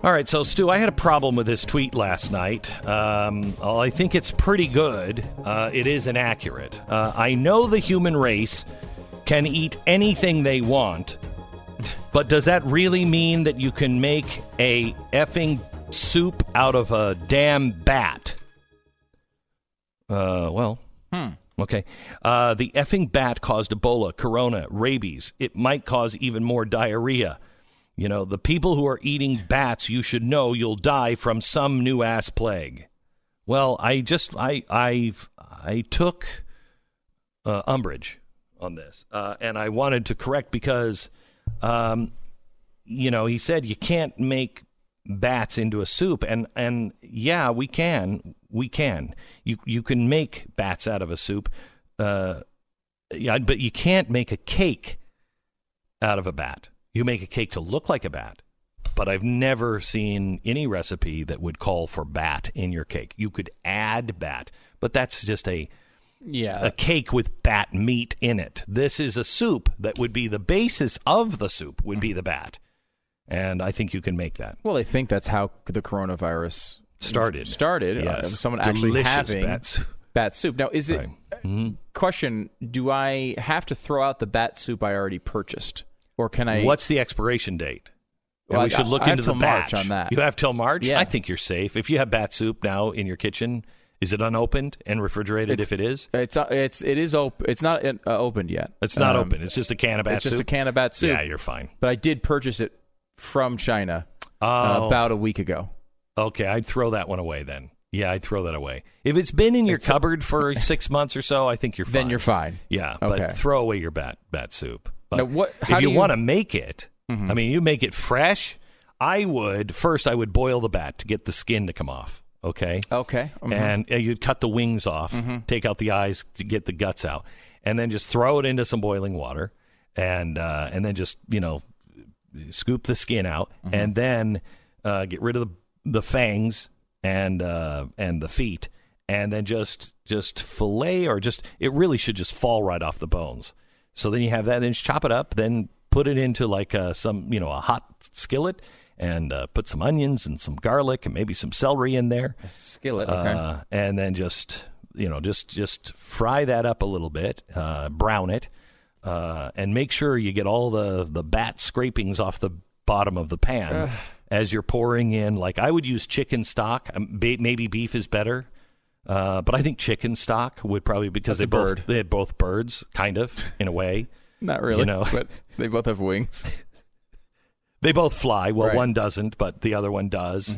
All right, so Stu, I had a problem with this tweet last night. Um, well, I think it's pretty good. Uh, it is inaccurate. Uh, I know the human race can eat anything they want, but does that really mean that you can make a effing soup out of a damn bat? Uh, well, okay. Uh, the effing bat caused Ebola, corona, rabies. It might cause even more diarrhea. You know, the people who are eating bats, you should know you'll die from some new ass plague. Well, I just I I I took uh, umbrage on this, uh, and I wanted to correct because, um, you know, he said you can't make bats into a soup, and and yeah, we can, we can. You you can make bats out of a soup, uh, yeah, but you can't make a cake out of a bat. You make a cake to look like a bat, but I've never seen any recipe that would call for bat in your cake. You could add bat, but that's just a Yeah. a cake with bat meat in it. This is a soup that would be the basis of the soup would be the bat. And I think you can make that. well, I think that's how the coronavirus Started. started. Uh, Yes. someone actually Delicious having bat soup. bat soup. Now, is it Right. Mm-hmm. question? Do I have to throw out the bat soup I already purchased, or can I? What's the expiration date? And Well, we I- should look I into the till March batch on that. You have till March. Yeah. I think you're safe. If you have bat soup now in your kitchen, is it unopened and refrigerated? It's- if it is, It's uh, it's it is open. It's not uh, opened yet. it's not Um, open. It's just a can of bat It's soup. just a can of bat soup. Yeah, you're fine. But I did purchase it from China uh, Oh, about a week ago. okay. I'd throw that one away then. Yeah, I'd throw that away. If it's been in your It's a- cupboard for six months or so, I think you're fine. Then you're fine. Yeah, Okay. but throw away your bat bat soup. But Now, what- how if you, you- Mm-hmm. want to make it? I mean, you make it fresh. I would first. I would boil the bat to get the skin to come off. Okay. Okay. Mhm. And uh, you'd cut the wings off, take out the eyes to get the guts out, and then just throw it into some boiling water, and uh, and then just you know scoop the skin out, and then uh, get rid of the the fangs and uh, and the feet, and then just just fillet or just it really should just fall right off the bones. So then you have that, then just chop it up, then put it into like uh, some you know a hot skillet. And uh, put some onions and some garlic and maybe some celery in there, skillet. Okay. uh, and then just you know just just fry that up a little bit, uh, brown it, uh, and make sure you get all the the bat scrapings off the bottom of the pan as you're pouring in. Like I would use chicken stock. Um, maybe beef is better. Uh, but I think chicken stock would probably because That's they both bird. they had both birds, kind of in a way. Not really. you know. but they both have wings. They both fly. Well, Right. Mm-hmm. one doesn't, but the other one does.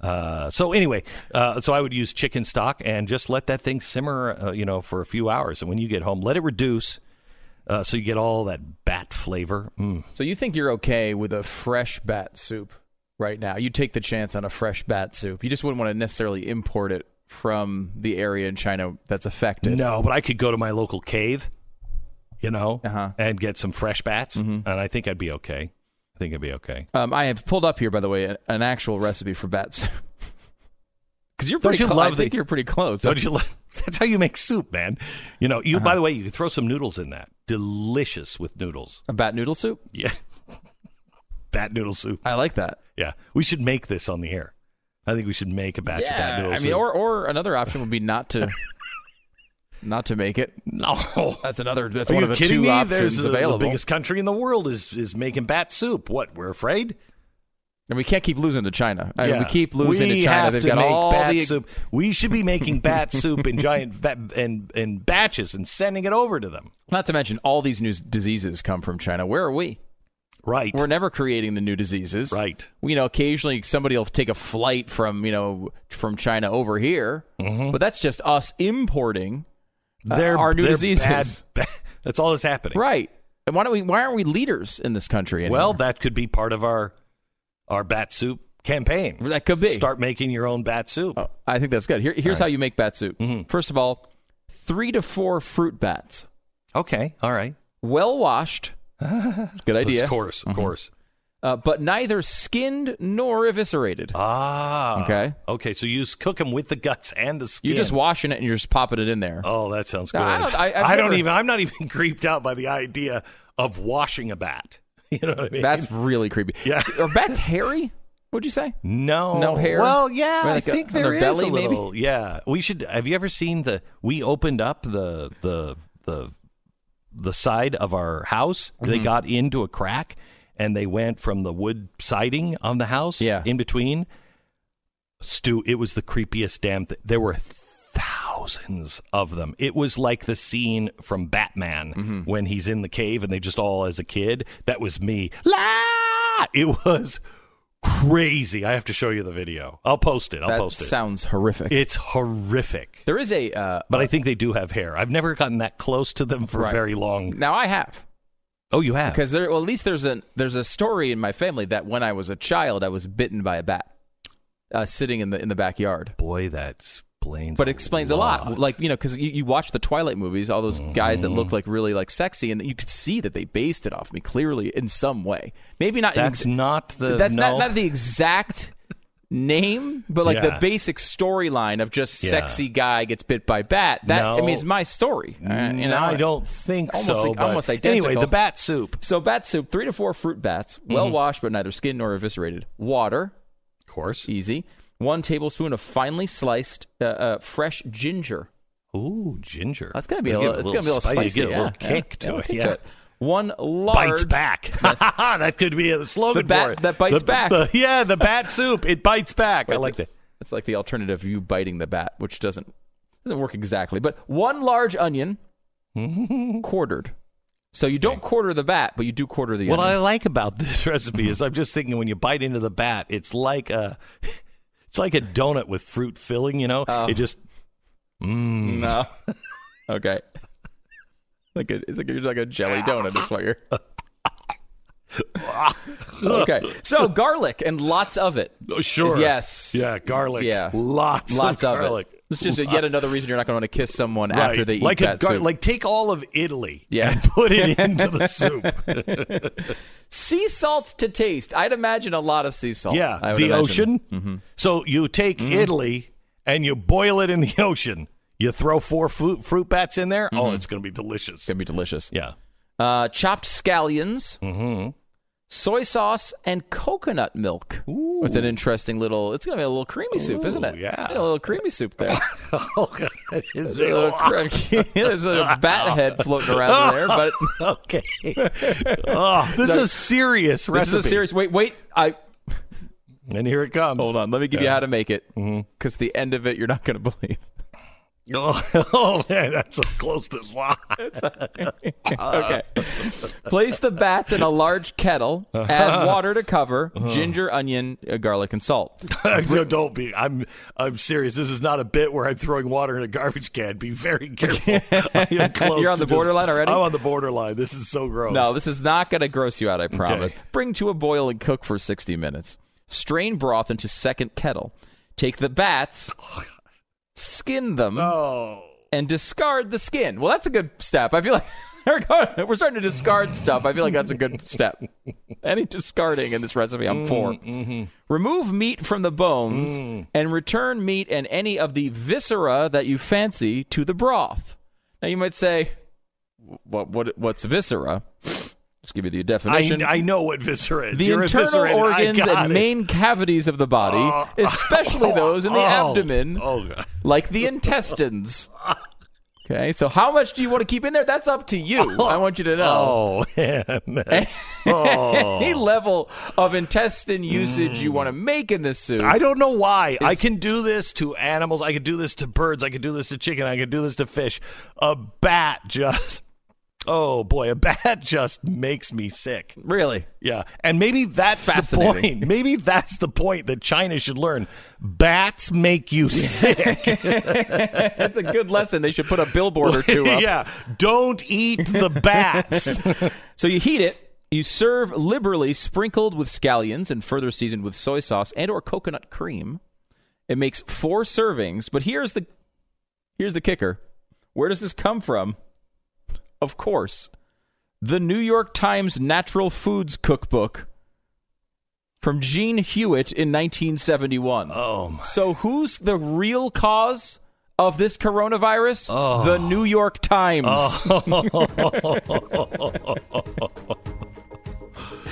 Uh, so anyway, uh, so I would use chicken stock and just let that thing simmer, uh, you know, for a few hours. And when you get home, let it reduce. Uh, so you get all that bat flavor. Mm. So you think you're okay with a fresh bat soup right now? You take the chance on a fresh bat soup. You just wouldn't want to necessarily import it from the area in China that's affected. No, but I could go to my local cave, you know, Uh-huh. and get some fresh bats, and I think I'd be okay. I think I'd be okay. Um, I have pulled up here, by the way, an actual recipe for bats. Because you're Don't pretty you clo- I love the- think you're pretty close. Don't you? lo- That's how you make soup, man. You know. You. By the way, you could throw some noodles in that. Delicious with noodles. a bat noodle soup? Yeah. bat noodle soup. I like that. Yeah. We should make this on the air. I think we should make a batch of bat noodle I mean, or or another option would be not to not to make it. no. That's another. That's Are one of the two me? options There's uh, the- available. The biggest country in the world is is making bat soup. What? We're afraid? and we can't keep losing to China. I mean, we keep losing We to China. have They've to got make all bat the soup. We should be making bat soup in giant ba- and in batches and sending it over to them. Not to mention all these new diseases come from China. Where are we? Right. We're never creating the new diseases. right. You know, occasionally somebody will take a flight from you know from China over here, mm-hmm. but that's just us importing. Uh, they're our new they're diseases. bad- bad- That's all that's happening. Right. And why don't we? Why aren't we leaders in this country? Anymore? Well, that could be part of our our bat soup campaign. That could be. Start making your own bat soup. Oh, I think that's good. Here, here's how you make bat soup. Mm-hmm. First of all, three to four fruit bats, Okay. All right. well washed. good idea. Of course. Of course. Uh, but neither skinned nor eviscerated. Ah. Okay. Okay. So you just cook them with the guts and the skin. You're just washing it and you're just popping it in there. Oh, that sounds good. No, I don't- I- I've don't even. I'm not even creeped out by the idea of washing a bat. You know what I mean? That's really creepy. Yeah. Are bats hairy? What'd you say? no, No hair? Well, yeah, I like a- think on there their belly, a maybe? little. Yeah, we should. Have you ever seen the? We opened up the the the the side of our house. Mm-hmm. They got into a crack, and they went from the wood siding on the house. Yeah. in between. Stu, it was the creepiest damn thing. There were thousands of them. It was like the scene from Batman Mm-hmm. when he's in the cave and they just all as a kid. That was me. La! It was crazy. I have to show you the video. I'll post it. I'll that post it. sounds horrific. It's horrific. there is a. Uh, But I think they do have hair. I've never gotten that close to them for Right. very long. now I have Oh, you have? because there. Well, at least there's a there's a story in my family that when I was a child, I was bitten by a bat, uh, sitting in the in the backyard. Boy, that explains. but it explains a lot. Like you know, because you, you watch the Twilight movies, all those guys that Mm-hmm. look like really like sexy, and you could see that they based it off me clearly in some way. Maybe not. that's in, not the. that's no. not not the exact name, but like the basic storyline of just Yeah. sexy guy gets bit by bat. That I No. mean, it's my story. Uh, you No? I don't think Almost so. almost Anyway, identical. the bat soup. So bat soup, three to four fruit bats, Mm-hmm. well washed but neither skinned nor eviscerated. Water, Of course. easy. One tablespoon of finely sliced uh, uh, fresh ginger. Ooh, ginger. That's gonna be You a little. It's gonna be a little spice, spicy. Get a yeah, little kick Yeah, to a it. Yeah. One large bites back. that could be a slogan The bat for it. that bites The- back. the- yeah, the bat soup. It bites back. I like that. It's like the alternative of you biting the bat, which doesn't doesn't work exactly. But one large onion, quartered. So you don't quarter the bat, but you do quarter the onion. What I like about this recipe is I'm just thinking when you bite into the bat, it's like a, it's like a donut with fruit filling. You know, Oh. it just. Mm. no. okay. Like a, it's like like a jelly donut. Is what you're. okay. So garlic and lots of it. Oh, sure. Yes. Yeah, garlic. Yeah. Lots. Lots of of garlic. it. It's just a, yet another reason you're not going to want to kiss someone Right. after they eat like a that gar- soup. like take all of Italy Yeah. and put it into the soup. sea salt to taste. I'd imagine a lot of sea salt. yeah, I the imagine. Mm-hmm. ocean. So you take Italy and you boil it in the ocean. You throw four fruit, fruit bats in there. Oh, it's going to be delicious. It's gonna be delicious. Yeah. Uh, chopped scallions, Mm-hmm. Soy sauce, and coconut milk. Ooh. It's an interesting little. It's gonna be a little creamy soup, isn't it? yeah. a little creamy soup there. oh, okay. a little cre- There's a bat head floating around in there, but okay. oh, this is a serious this recipe. is a serious. Wait, wait. I And here it comes. hold on. Let me give you how to make it, Mm-hmm. because the end of it you're not gonna believe. Oh, oh man, that's so close to okay. Place the bats in a large kettle. Add water to cover. Ginger, onion, uh, garlic, and salt. so don't be. I'm. I'm serious. This is not a bit where I'm throwing water in a garbage can. Be very careful. I am close You're on to the borderline just- already? I'm on the borderline. This is so gross. No, this is not going to gross you out, I promise. Bring to a boil and cook for 60 minutes. Strain broth into second kettle. Take the bats, skin them, Oh. and discard the skin. Well, that's a good step. I feel like we're, going, we're starting to discard stuff. I feel like that's a good step. Any discarding in this recipe, I'm mm, for. Mm-hmm. Remove meat from the bones mm. and return meat and any of the viscera that you fancy to the broth. Now, you might say, what, what, what's viscera? Just give you the definition. I know what viscera is. the You're internal organs and it. main cavities of the body, Oh. especially those in the Oh. abdomen, Oh, God. like the intestines. Okay, so how much do you want to keep in there? That's up to you. Oh, I want you to know. Oh, man. Oh. Any level of intestine usage you want to mm. make in this soup. I don't know why. I can do this to animals. I can do this to birds. I can do this to chicken. I can do this to fish. A bat just. Oh boy, a bat just makes me sick. really? Yeah, and maybe that's the point. Maybe that's the point that China should learn. Bats make you sick. That's a good lesson. They should put a billboard or two up. yeah, don't eat the bats. So you heat it. You serve liberally, sprinkled with scallions and further seasoned with soy sauce and or coconut cream. It makes four servings, but here's the here's the kicker. Where does this come from? Of course, the New York Times Natural Foods Cookbook from Jean Hewitt in 1971. oh my. So who's the real cause of this coronavirus? Oh. The New York Times. Oh.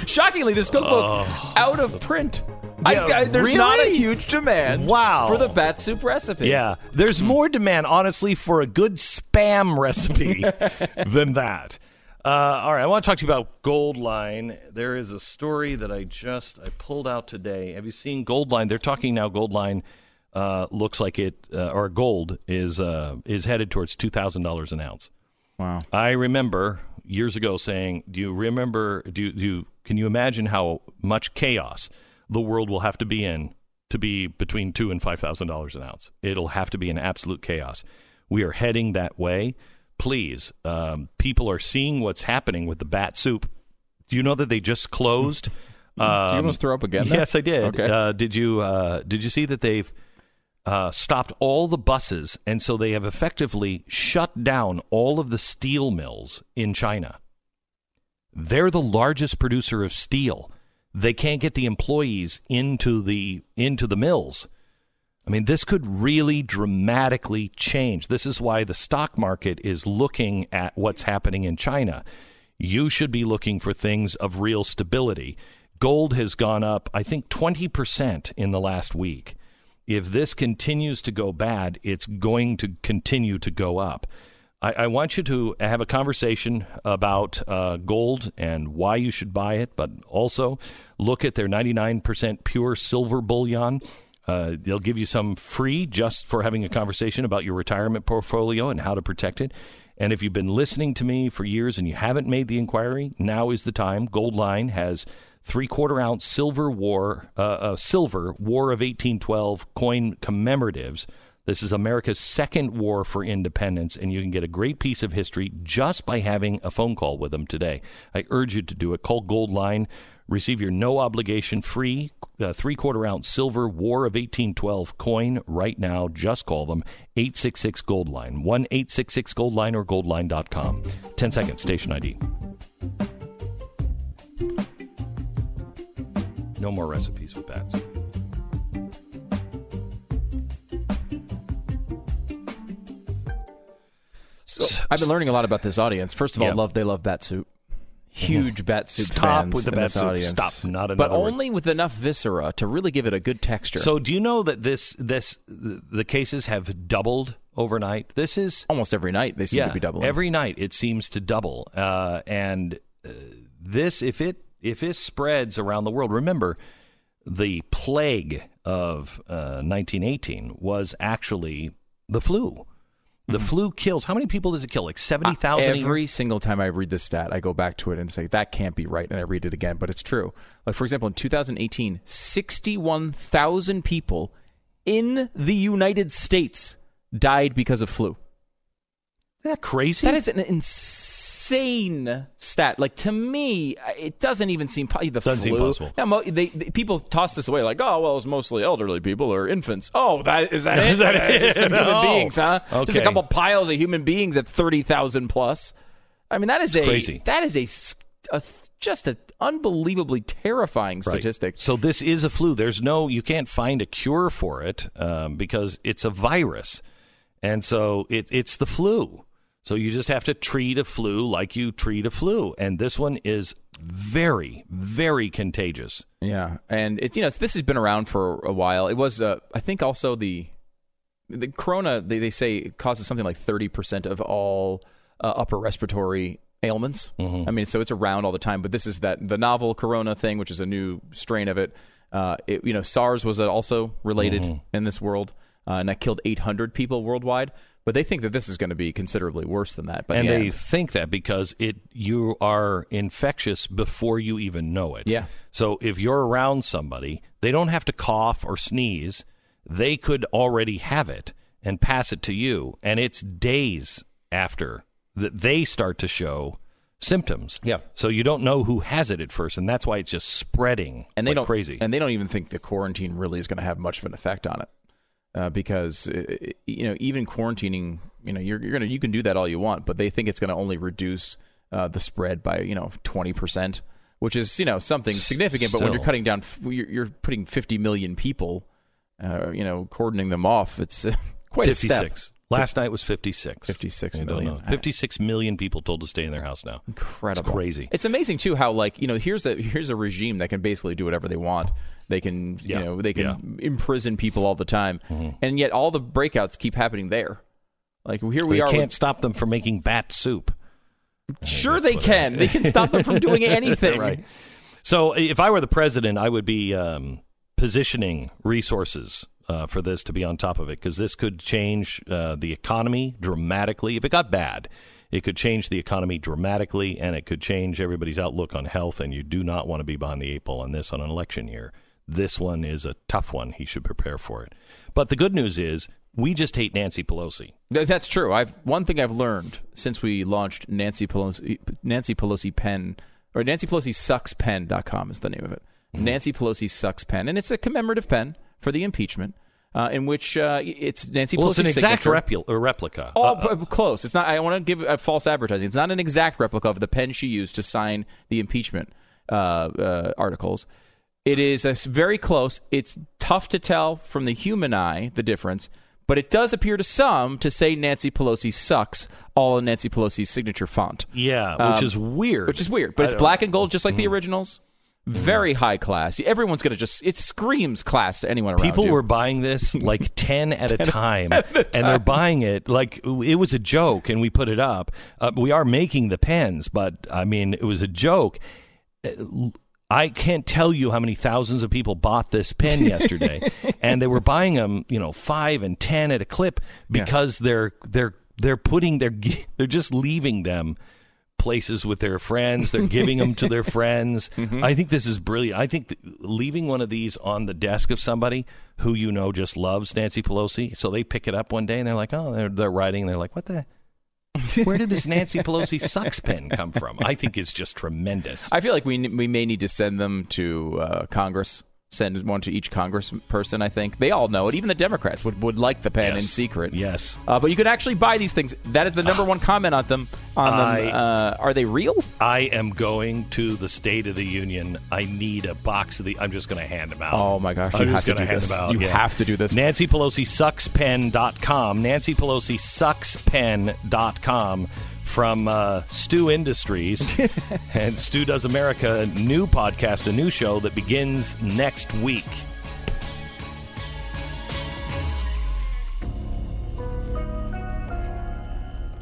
Shockingly, this cookbook out of print. I, Oh. Yeah, I- there's not a really? huge demand Wow. for the bat soup recipe. Yeah, there's more demand, honestly, for a good spam recipe than that. Uh, all right, I want to talk to you about Goldline. There is a story that I just I pulled out today. Have you seen Goldline? They're talking now. Goldline uh, looks like it, uh, or gold is uh, is headed towards two thousand dollars an ounce. Wow. I remember years ago saying, "Do you remember? Do you, do you can you imagine how much chaos the world will have to be in to be between two and five thousand dollars an ounce? It'll have to be an absolute chaos. We are heading that way. Please, um, people are seeing what's happening with the bat soup. Do you know that they just closed? Did you almost throw up again? Yes, I did. Okay. Uh, did you uh, Did you see that they've uh, stopped all the buses, and so they have effectively shut down all of the steel mills in China. They're the largest producer of steel. They can't get the employees into the into the mills. I mean, this could really dramatically change. This is why the stock market is looking at what's happening in China. You should be looking for things of real stability. Gold has gone up, I think, 20% in the last week. If this continues to go bad, it's going to continue to go up. I, I want you to have a conversation about uh, gold and why you should buy it, but also look at their 99% pure silver bullion. Uh, they'll give you some free just for having a conversation about your retirement portfolio and how to protect it. And if you've been listening to me for years and you haven't made the inquiry, now is the time. Goldline has three quarter ounce silver war, uh, uh, silver War of 1812 coin commemoratives. This is America's second war for independence, and you can get a great piece of history just by having a phone call with them today. I urge you to do it. Call Goldline. Receive your no obligation free uh, three quarter ounce silver War of 1812 coin right now. Just call them 866 Goldline, 1 866 Goldline or goldline.com. 10 seconds, station ID. No more recipes with bats. So, I've been learning a lot about this audience. First of all, Yeah. love they love bat soup. Huge bat soup Stop fans with the in bat this soup. audience. Stop. Not enough but word. only with enough viscera to really give it a good texture. So, do you know that this this the cases have doubled overnight? This is almost every night they seem yeah, to be doubling. every night it seems to double. Uh, and uh, this, if it if it spreads around the world, remember the plague of uh, 1918 was actually the flu. The flu kills. How many people does it kill? Like seventy thousand. Uh, Every single time I read this stat, I go back to it and say that can't be right, and I read it again, but it's true. Like for example, in 2018, 61,000 people in the United States died because of flu. Isn't that crazy? That is an insane stat. Like to me, it doesn't even seem po- the Doesn't seem possible. Now, mo- they, they- people toss this away like, oh well, it's mostly elderly people or infants. Oh, that is that? Is that it? Some No. human beings, huh? Just a couple piles of human beings at thirty thousand plus. I mean, that is a crazy. that is a, a just an unbelievably terrifying Right. statistic. So this is a flu. There's no, you can't find a cure for it um, because it's a virus, and so it, it's the flu. So you just have to treat a flu like you treat a flu, and this one is very, very contagious. Yeah, and it's you know it's, this has been around for a while. It was uh, I think also the the corona they, they say causes something like thirty percent of all uh, upper respiratory ailments. I mean, so it's around all the time. But this is that the novel corona thing, which is a new strain of it. Uh, it you know SARS was also related in this world, uh, and that killed eight hundred people worldwide. But they think that this is going to be considerably worse than that. But and yeah. they think that because it you are infectious before you even know it. Yeah. So if you're around somebody, they don't have to cough or sneeze. They could already have it and pass it to you, and it's days after that they start to show symptoms. Yeah. So you don't know who has it at first, and that's why it's just spreading and they like don't crazy. and they don't even think the quarantine really is going to have much of an effect on it uh, because uh, you know even quarantining you know you're, you're gonna you can do that all you want but they think it's going to only reduce uh, the spread by you know 20% which is you know something significant but when you're cutting down you're, you're putting 50 million people uh, you know cordoning them off it's uh, quite a step 56. Last night was 56. 56 I don't million. know. 56 million people told to stay in their house now. incredible It's crazy. It's amazing too how like you know here's a here's a regime that can basically do whatever they want. They can you Yeah. know they can Yeah. Mm-hmm. imprison people all the time, and yet all the breakouts keep happening there. Like here we We are. can't with- stop them from making bat soup. sure, they can. They can stop them from doing anything. right. So if I were the president, I would be um, positioning resources uh, for this to be on top of it because this could change uh, the economy dramatically. If it got bad, it could change the economy dramatically and it could change everybody's outlook on health. And you do not want to be behind the eight ball on this on an election year. This one is a tough one. He should prepare for it. But the good news is we just hate Nancy Pelosi. That's true. I've one thing I've learned since we launched Nancy Pelosi Nancy Pelosi pen or Nancy Pelosi sucks pen.com is the name of it. Mm-hmm. Nancy Pelosi sucks pen and it's a commemorative pen for the impeachment uh, in which uh, it's Nancy Well, Pelosi's it's an exact repu- replica. Oh, Uh, close. It's not. I want to give a false advertising. It's not an exact replica of the pen she used to sign the impeachment uh, uh, articles. It is very close. It's tough to tell from the human eye the difference, but it does appear to some to say Nancy Pelosi sucks all in Nancy Pelosi's signature font, yeah, which um, is weird. which is weird. But I it's don't- black and gold, just like the originals. Very high class. Everyone's gonna just. It screams class to anyone around People you. were buying this like 10 at a time, and they're buying it like it was a joke, and we put it up. Uh, we are making the pens, but I mean, it was a joke. I can't tell you how many thousands of people bought this pen yesterday, and they were buying them, you know, five and ten at a clip because they're they're they're putting their they're just leaving them places with their friends. They're giving them to their friends. Mm-hmm. I think this is brilliant. I think leaving one of these on the desk of somebody who you know just loves Nancy Pelosi, so they pick it up one day and they're like, oh, they're, they're writing. And they're like, what the? Where did this Nancy Pelosi sucks pen come from? I think it's just tremendous. I feel like we we may need to send them to uh, Congress. Send one to each Congress person. I think they all know it. Even the Democrats would, would like the pen Yes. in secret. Yes. uh, but you can actually buy these things. That is the number one comment on them. On I- them, uh, are they real? I am going to the State of the Union. I need a box of the. I'm just going to hand them out. Oh, my gosh, I'm you just have to do hand this. them out. You yeah. have to do this. Nancy Pelosi sucks pen.com. Nancy Pelosi sucks pen.com from uh, Stu Industries. and Stu Does America, a new podcast, a new show that begins next week.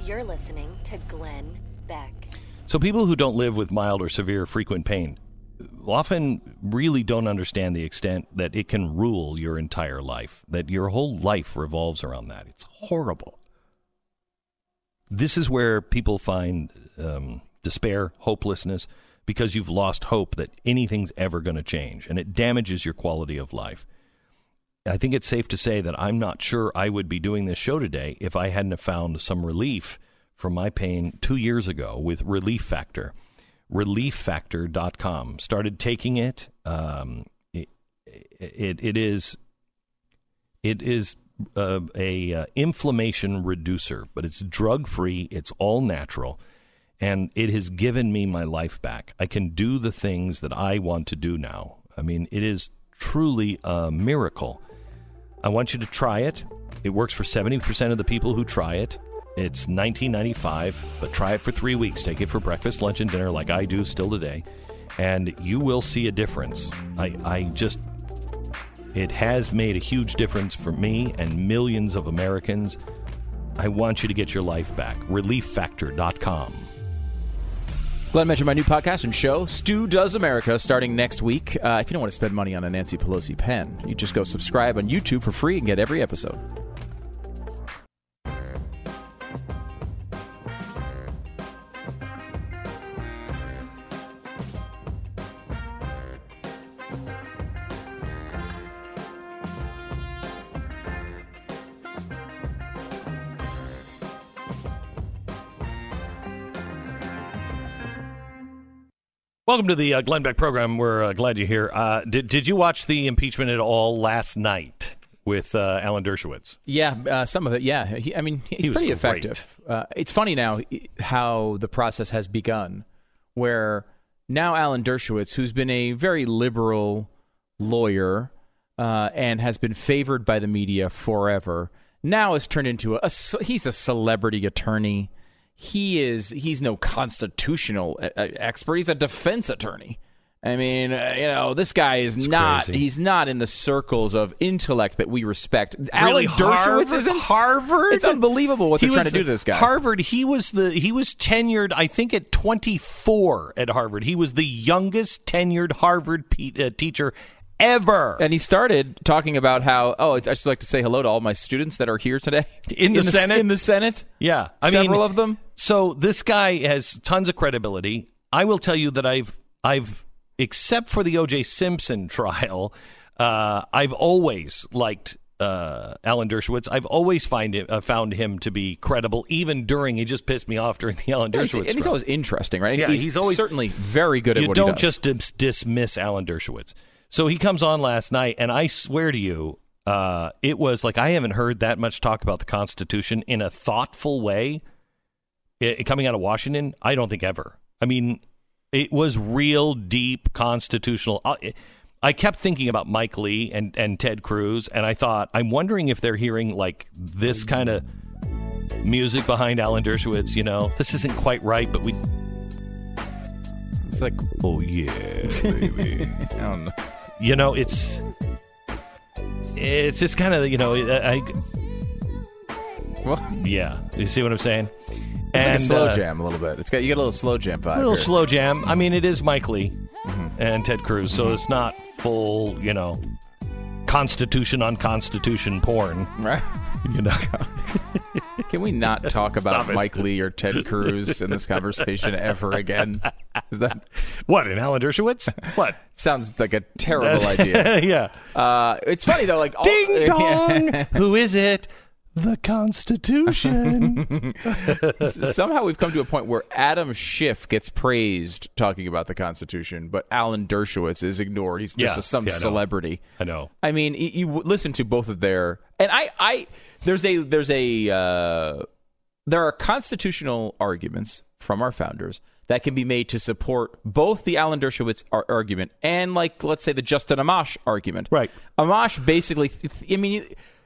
You're listening to Glenn Beck. So, people who don't live with mild or severe frequent pain often really don't understand the extent that it can rule your entire life, that your whole life revolves around that. It's horrible. This is where people find um, despair, hopelessness, because you've lost hope that anything's ever going to change, and it damages your quality of life. I think it's safe to say that I'm not sure I would be doing this show today if I hadn't found some relief from my pain two years ago with Relief Factor. ReliefFactor.com. Started taking it. Um, it, it, it is it is uh, a uh, inflammation reducer, but it's drug free. It's all natural, and it has given me my life back. I can do the things that I want to do now. I mean, it is truly a miracle. I want you to try it. It works for 70% of the people who try it. It's 19.95, but try it for 3 weeks. Take it for breakfast, lunch and dinner like I do still today, and you will see a difference. I I just it has made a huge difference for me and millions of Americans. I want you to get your life back. ReliefFactor.com. Glenn mentioned my new podcast and show, Stu Does America, starting next week. Uh, if you don't want to spend money on a Nancy Pelosi pen, you just go subscribe on YouTube for free and get every episode. Welcome to the uh, Glenn Beck program. We're uh, glad you're here. Uh, did Did you watch the impeachment at all last night with uh, Alan Dershowitz? Yeah, uh, some of it. Yeah, he, I mean, he's He pretty effective. Uh, it's funny now how the process has begun, where now Alan Dershowitz, who's been a very liberal lawyer uh, and has been favored by the media forever, now has turned into a, a he's a celebrity attorney. He is he's no constitutional uh, uh, expert. He's a defense attorney. I mean, uh, you know, this guy is not crazy. he's not in the circles of intellect that we respect. Really, Alan Dershowitz Harvard- isn't Harvard. It's unbelievable what He they're trying to do to this guy. Harvard. He was the he was tenured. I think at 24 at Harvard. He was the youngest tenured Harvard pe- uh, teacher ever. and he started talking about how oh, I just like to say hello to all my students that are here today In the Senate? In the Senate, yeah, I several mean, of them. So this guy has tons of credibility. I will tell you that I've I've except for the O.J. Simpson trial, uh, I've always liked uh, Alan Dershowitz. I've always find it, uh, found him to be credible, even during he just pissed me off during the Alan Yeah, Dershowitz. and he's trial. always interesting, right? And Yeah, he's, he's always- certainly very good at what he does you what don't just dis- dismiss Alan Dershowitz. So he comes on last night, and I swear to you, uh, it was like I haven't heard that much talk about the Constitution in a thoughtful way i coming out of Washington. I don't think ever. I mean, it was real deep constitutional. I, I kept thinking about Mike Lee and, and Ted Cruz, and I thought, I'm wondering if they're hearing like this kind of music behind Alan Dershowitz. You know, this isn't quite right, but we. It's like Oh yeah, baby. I don't know. You know it's it's just kind of you know I, I Well, yeah you see what I'm saying it's like a slow uh, jam a little bit. It's got you get a little slow jam vibe. a little here. slow jam I mean it is Mike Lee Mm-hmm. and Ted Cruz so it's not full you know constitution on constitution porn Right? you know Can we not talk about it. Mike Lee or Ted Cruz in this conversation ever again? Is that what in Alan Dershowitz what sounds like a terrible idea? yeah Uh, it's funny though, like all- ding dong who is it the Constitution Somehow we've come to a point where Adam Schiff gets praised talking about the Constitution, but Alan Dershowitz is ignored. He's just Yeah. a, some Yeah, I celebrity. I know I mean, you, you listen to both of their, and I, I, there's a, there's a, uh, there are constitutional arguments from our founders that can be made to support both the Alan Dershowitz ar- argument and, like, let's say the Justin Amash argument. Right. Amash basically, I mean,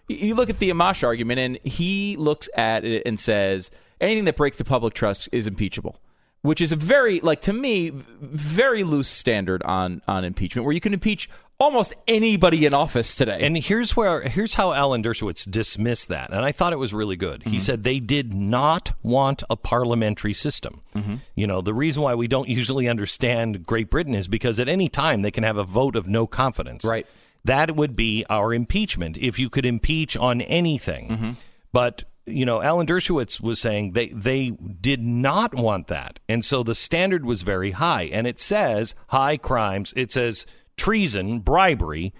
you, you look at the Amash argument, and he looks at it and says anything that breaks the public trust is impeachable. Which is a very, like to me, very loose standard on on impeachment, where you can impeach almost anybody in office today. And here's where here's how Alan Dershowitz dismissed that, and I thought it was really good. He mm-hmm. said they did not want a parliamentary system. Mm-hmm. You know, the reason why we don't usually understand Great Britain is because at any time they can have a vote of no confidence. Right. That would be our impeachment if you could impeach on anything. Mm-hmm. But you know, Alan Dershowitz was saying they they did not want that, and so the standard was very high. And it says high crimes. It says treason, bribery,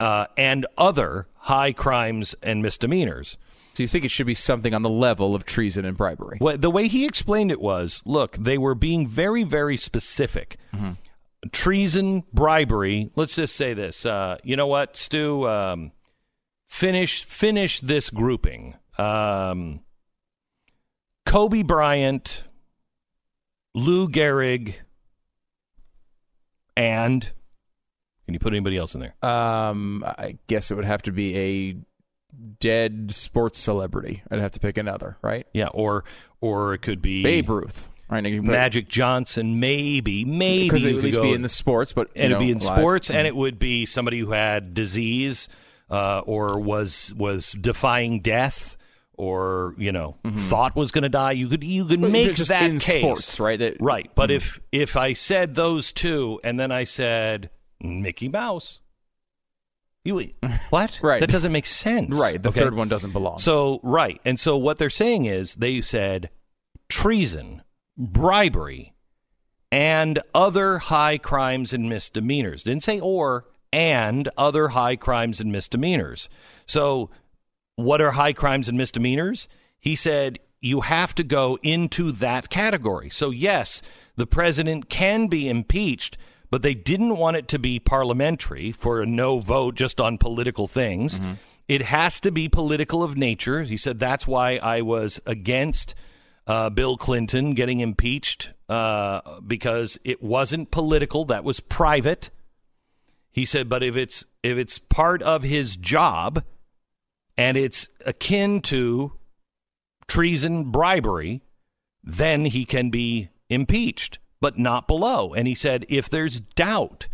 uh, and other high crimes and misdemeanors. So you think it should be something on the level of treason and bribery? Well, the way he explained it was, look, they were being very, very specific. Treason, bribery. Let's just say this. Uh, you know what, Stu? Um, finish finish this grouping. Um, Kobe Bryant, Lou Gehrig, and can you put anybody else in there? Um, I guess it would have to be a dead sports celebrity. I'd have to pick another, right? Yeah, or or it could be Babe Ruth, right? Now you can put- Magic Johnson, maybe, maybe because it would at least go- be in the sports, but and it'd be in alive. sports, and it would be somebody who had disease uh, or was was defying death, or you know thought was going to die. You could you could make just that in case, sports, right? That- right. But if if I said those two, and then I said Mickey Mouse, you what? Right. That doesn't make sense. Right, the Okay? third one doesn't belong. So right, and so what they're saying is they said treason, bribery, and other high crimes and misdemeanors. Didn't say or and other high crimes and misdemeanors. So what are high crimes and misdemeanors? He said you have to go into that category. So yes, the president can be impeached, but they didn't want it to be parliamentary for a no vote just on political things. It has to be political of nature. He said that's why I was against uh, Bill Clinton getting impeached uh, because it wasn't political. That was private. He said, but if it's if it's part of his job and it's akin to treason, bribery, then he can be impeached, but not below. And he said, if there's doubt,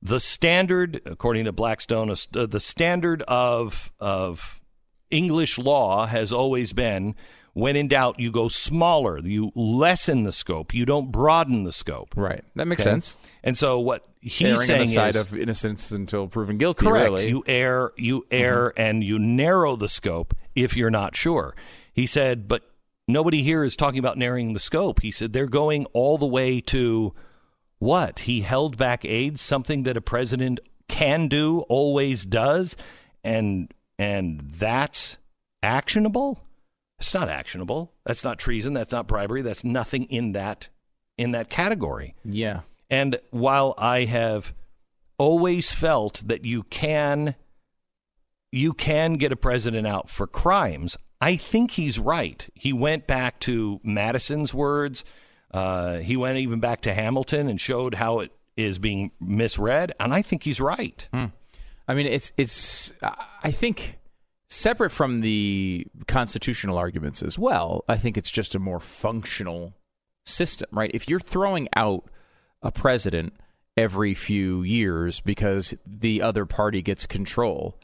the standard, according to Blackstone, uh, the standard of of English law has always been when in doubt, you go smaller, you lessen the scope, you don't broaden the scope. right, that makes Okay? sense. And so what he's Erring on saying the side is, of innocence until proven guilty. Correct. Really. You err, you err, and you narrow the scope if you're not sure. He said, but nobody here is talking about narrowing the scope. He said they're going all the way to what? He held back AIDS, something that a president can do, always does, and and that's actionable. It's not actionable. That's not treason. That's not bribery. That's nothing in that in that category. yeah. And while I have always felt that you can you can get a president out for crimes, I think he's right. He went back to Madison's words. Uh, he went even back to Hamilton and showed how it is being misread, and I think he's right. I mean, it's it's. I think separate from the constitutional arguments as well. I think it's just a more functional system, right? If you're throwing out a president every few years because the other party gets control,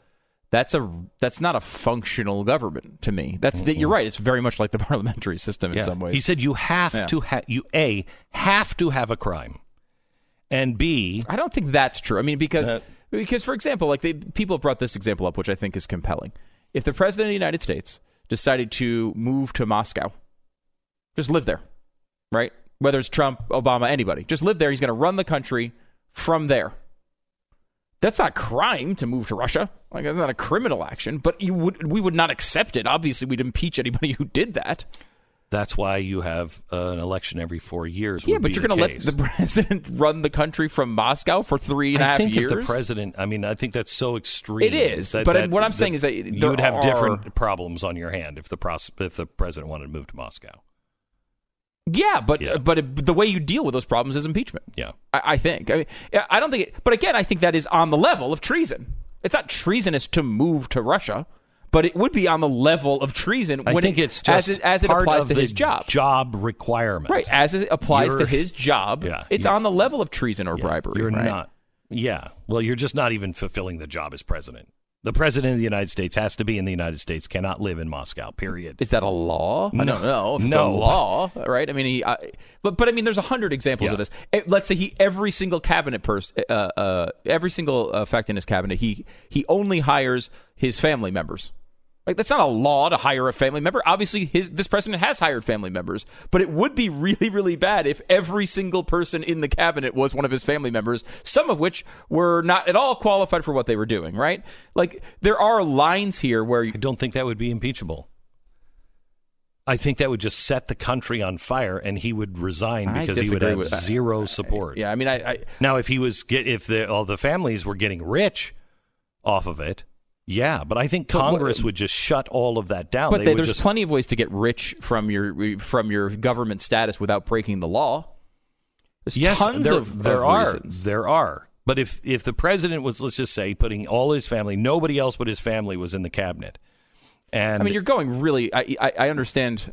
that's a that's not a functional government to me. That's that you're right. It's very much like the parliamentary system in some ways. He said you have Yeah. to have you a have to have a crime, and b I don't think that's true. I mean, because Uh, because for example, like they, people have brought this example up, which I think is compelling. If the president of the United States decided to move to Moscow, just live there, right? Whether it's Trump, Obama, anybody, just live there. He's going to run the country from there. That's not crime to move to Russia. Like that's not a criminal action, but you would we would not accept it. Obviously, we'd impeach anybody who did that. that's why you have uh, an election every four years. Yeah, but you're going to let the president run the country from Moscow for three and a I half think years. the president, I mean, I think that's so extreme. It is, that- but that- what I'm saying is that you would have are- different problems on your hand if the pros- if the president wanted to move to Moscow. Yeah, but Yeah. but it, the way you deal with those problems is impeachment. Yeah. I, I think. I, mean, I don't think. It, but again, I think that is on the level of treason. It's not treasonous to move to Russia, but it would be on the level of treason I when think it, it's just as it, as it applies to his job. job requirement. Right, as it applies to You're- his job, Yeah, it's on the level of treason or Yeah, bribery. You're right? not. Yeah. Well, you're just not even fulfilling the job as president. The president of the United States has to be in the United States. Cannot live in Moscow. Period. Is that a law? I No. don't know if it's No. a law, right? I mean, he, I, but but I mean, there's a hundred examples Yeah. of this. Let's say he every single cabinet person, uh, uh, every single uh, fact in his cabinet, he he only hires his family members. Like that's not a law to hire a family member. Obviously, his this president has hired family members, but it would be really, really bad if every single person in the cabinet was one of his family members. Some of which were not at all qualified for what they were doing. Right? Like there are lines here where you, I don't think that would be impeachable. I think that would just set the country on fire, and he would resign because he would have with zero support. yeah. I mean, I, I Now, if he was get if the all the families were getting rich off of it, yeah. But I think But what- Congress would just shut all of that down. but They they, there's just, plenty of ways to get rich from your from your government status without breaking the law. There's yes, tons there, of there of are reasons. there are. But if if the president was, let's just say, putting all his family, nobody else but his family was in the cabinet, and I mean, you're going really. I, I, I understand.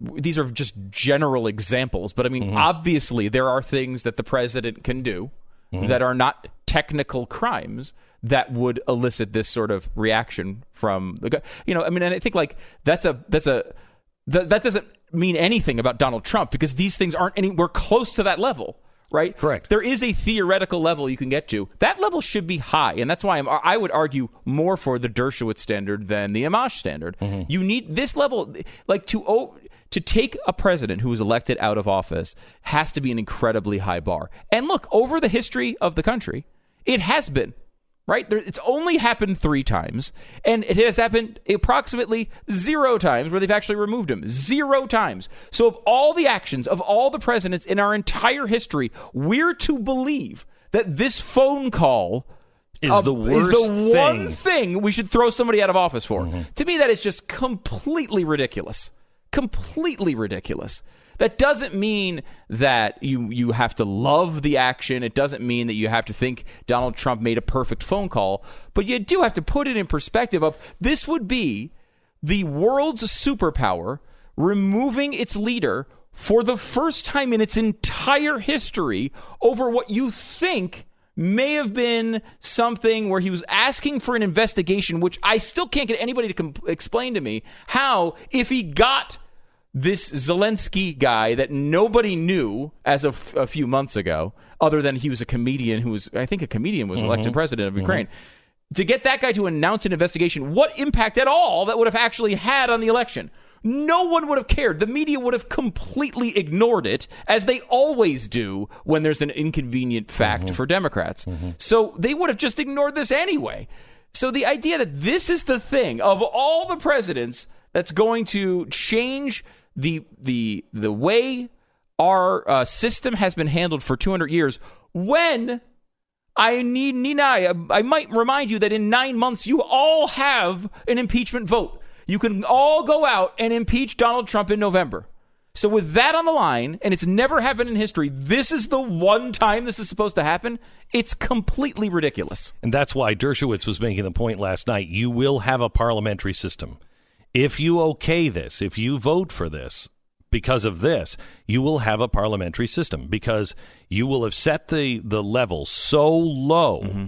These are just general examples, but I mean, Mm-hmm. obviously, there are things that the president can do Mm-hmm. that are not technical crimes that would elicit this sort of reaction from the. guy. You know, I mean, and I think like that's a that's a that, that doesn't mean anything about Donald Trump because these things aren't anywhere close to that level. Right. Correct. There is a theoretical level you can get to. That level should be high, and that's why I'm, I would argue more for the Dershowitz standard than the Amash standard. Mm-hmm. You need this level, like to o- to take a president who was elected out of office has to be an incredibly high bar. And look, over the history of the country, it has been right? There, it's only happened three times, and it has happened approximately zero times where they've actually removed him. Zero times. So, of all the actions of all the presidents in our entire history, we're to believe that this phone call. Is uh, the is the worst one thing. thing we should throw somebody out of office for. Mm-hmm. To me, that is just completely ridiculous. Completely ridiculous. That doesn't mean that you you have to love the action. It doesn't mean that you have to think Donald Trump made a perfect phone call, but you do have to put it in perspective of this would be the world's superpower removing its leader for the first time in its entire history over what you think may have been something where he was asking for an investigation, which I still can't get anybody to explain to me how, if he got this Zelensky guy that nobody knew as of f- a few months ago, other than he was a comedian who was, I think a comedian was elected mm-hmm. president of mm-hmm. Ukraine. To get that guy to announce an investigation, what impact at all that would have actually had on the election? No one would have cared. The media would have completely ignored it, as they always do when there's an inconvenient fact mm-hmm. for Democrats. So they would have just ignored this anyway. So the idea that this is the thing of all the presidents that's going to change the the the way our uh, system has been handled for 200 years when I need Nina. I, I might remind you that in nine months you all have an impeachment vote. You can all go out and impeach Donald Trump in November. So with that on the line, and it's never happened in history, this is the one time this is supposed to happen. It's completely ridiculous. And that's why Dershowitz was making the point last night. You will have a parliamentary system. If you okay this, if you vote for this because of this, you will have a parliamentary system because you will have set the, the level so low mm-hmm.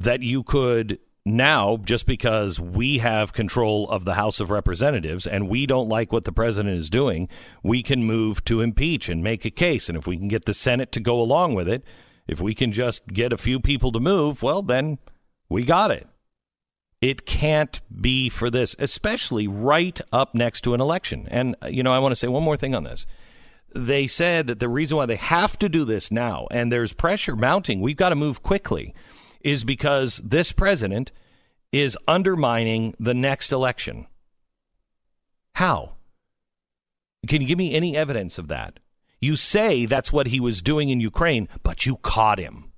that you could now, just because we have control of the House of Representatives and we don't like what the president is doing, we can move to impeach and make a case. And if we can get the Senate to go along with it, if we can just get a few people to move, well, then we got it. It can't be for this, especially right up next to an election. And, uh, you know, I want to say one more thing on this. They said that the reason why they have to do this now, and there's pressure mounting, we've got to move quickly, is because this president is undermining the next election. How? Can you give me any evidence of that? You say that's what he was doing in Ukraine, but you caught him.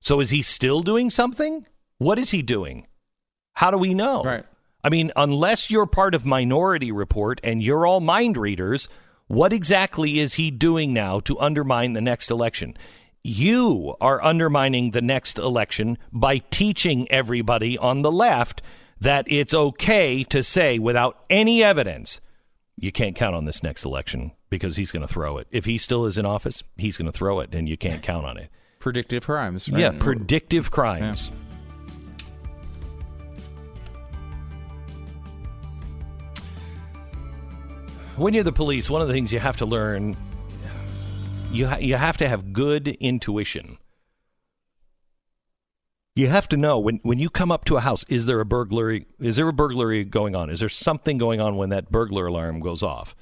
So is he still doing something? What is he doing? How do we know? Right. I mean, unless you're part of Minority Report and you're all mind readers, what exactly is he doing now to undermine the next election? You are undermining the next election by teaching everybody on the left that it's okay to say without any evidence, you can't count on this next election because he's going to throw it. If he still is in office, he's going to throw it and you can't count on it. Predictive crimes. right? Yeah, predictive crimes. When you're the police, one of the things you have to learn you ha- you have to have good intuition. You have to know when when you come up to a house, is there a burglary? Is there a burglary going on? Is there something going on when that burglar alarm goes off?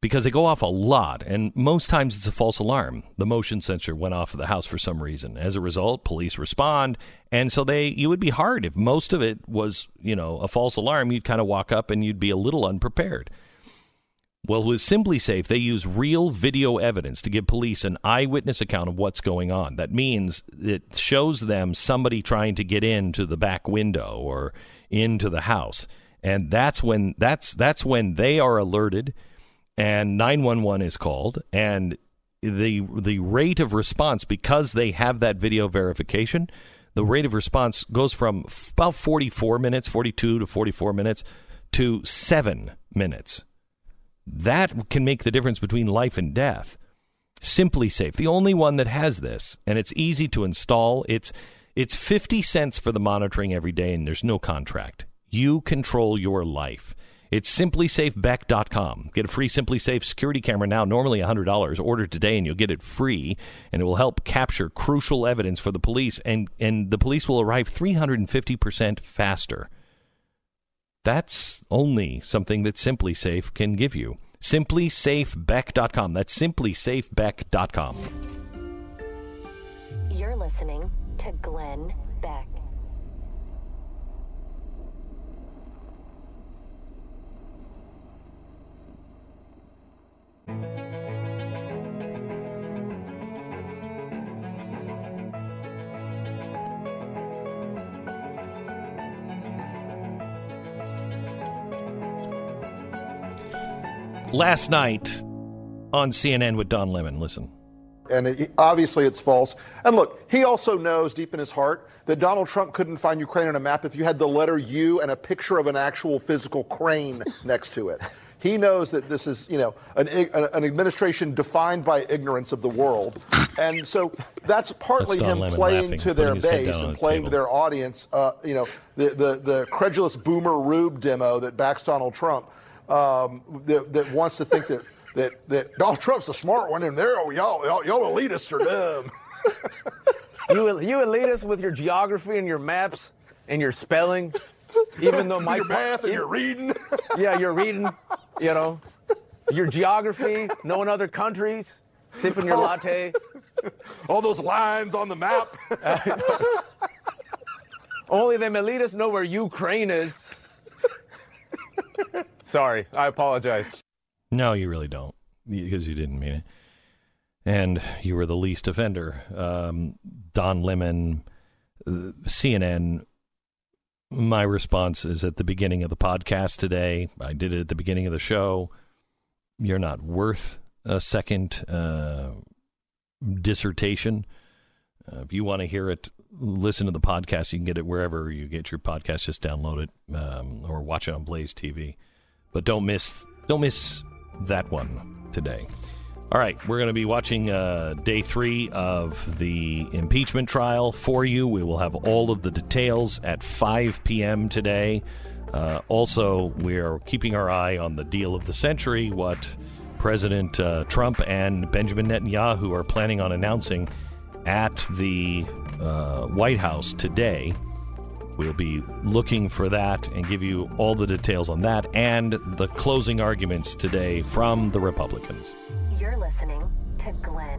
Because they go off a lot, and most times it's a false alarm. The motion sensor went off of the house for some reason. As a result, police respond, and so they you would be hard if most of it was you know a false alarm. You'd kind of walk up and you'd be a little unprepared. Well, with SimpliSafe, they use real video evidence to give police an eyewitness account of what's going on. That means it shows them somebody trying to get into the back window or into the house. And that's when that's that's when they are alerted and 911 is called and the the rate of response because they have that video verification, the rate of response goes from about 44 minutes, 42 to 44 minutes to 7 minutes. That can make the difference between life and death. SimpliSafe, the only one that has this, and it's easy to install. It's it's 50 cents for the monitoring every day and there's no contract. You control your life. It's simplisafebeck.com. Get a free SimpliSafe security camera now, normally $100. Order today and you'll get it free, and it will help capture crucial evidence for the police, and, and the police will arrive 350% faster. That's only something that SimpliSafe can give you. SimpliSafeBeck.com. That's SimpliSafeBeck.com. You're listening to Glenn Beck. Last night on CNN with Don Lemon, listen. and it, obviously it's false. And look, he also knows deep in his heart that Donald Trump couldn't find Ukraine on a map if you had the letter U and a picture of an actual physical crane next to it. He knows that this is, you know, an, an administration defined by ignorance of the world, and so that's partly That's him Lemon playing laughing, to their putting his head base and playing to their audience. Uh, you know, the, the the credulous boomer rube demo that backs Donald Trump, um, that, that wants to think that. That, that Donald Trump's a smart one, and there, oh, y'all, y'all, y'all elitists are dumb. You, you elitists with your geography and your maps and your spelling, even though Mike, your math and even- your reading. yeah, you're reading, you know, your geography, knowing other countries, sipping your latte. All those lines on the map. Only them elitists know where Ukraine is. Sorry, I apologize. No, you really don't, because you didn't mean it. And you were the least offender. Um, Don Lemon, uh, CNN. My response is at the beginning of the podcast today. I did it at the beginning of the show. You're not worth a second uh, dissertation. Uh, if you want to hear it, listen to the podcast. You can get it wherever you get your podcast. Just download it um, or watch it on Blaze TV. But don't miss don't miss that one today. All right, we're going to be watching uh, day three of the impeachment trial for you. We will have all of the details at 5 p.m. today. Uh, also, we are keeping our eye on the deal of the century, what President uh, Trump and Benjamin Netanyahu are planning on announcing at the uh, White House today. We'll be looking for that and give you all the details on that and the closing arguments today from the Republicans. You're listening to Glenn.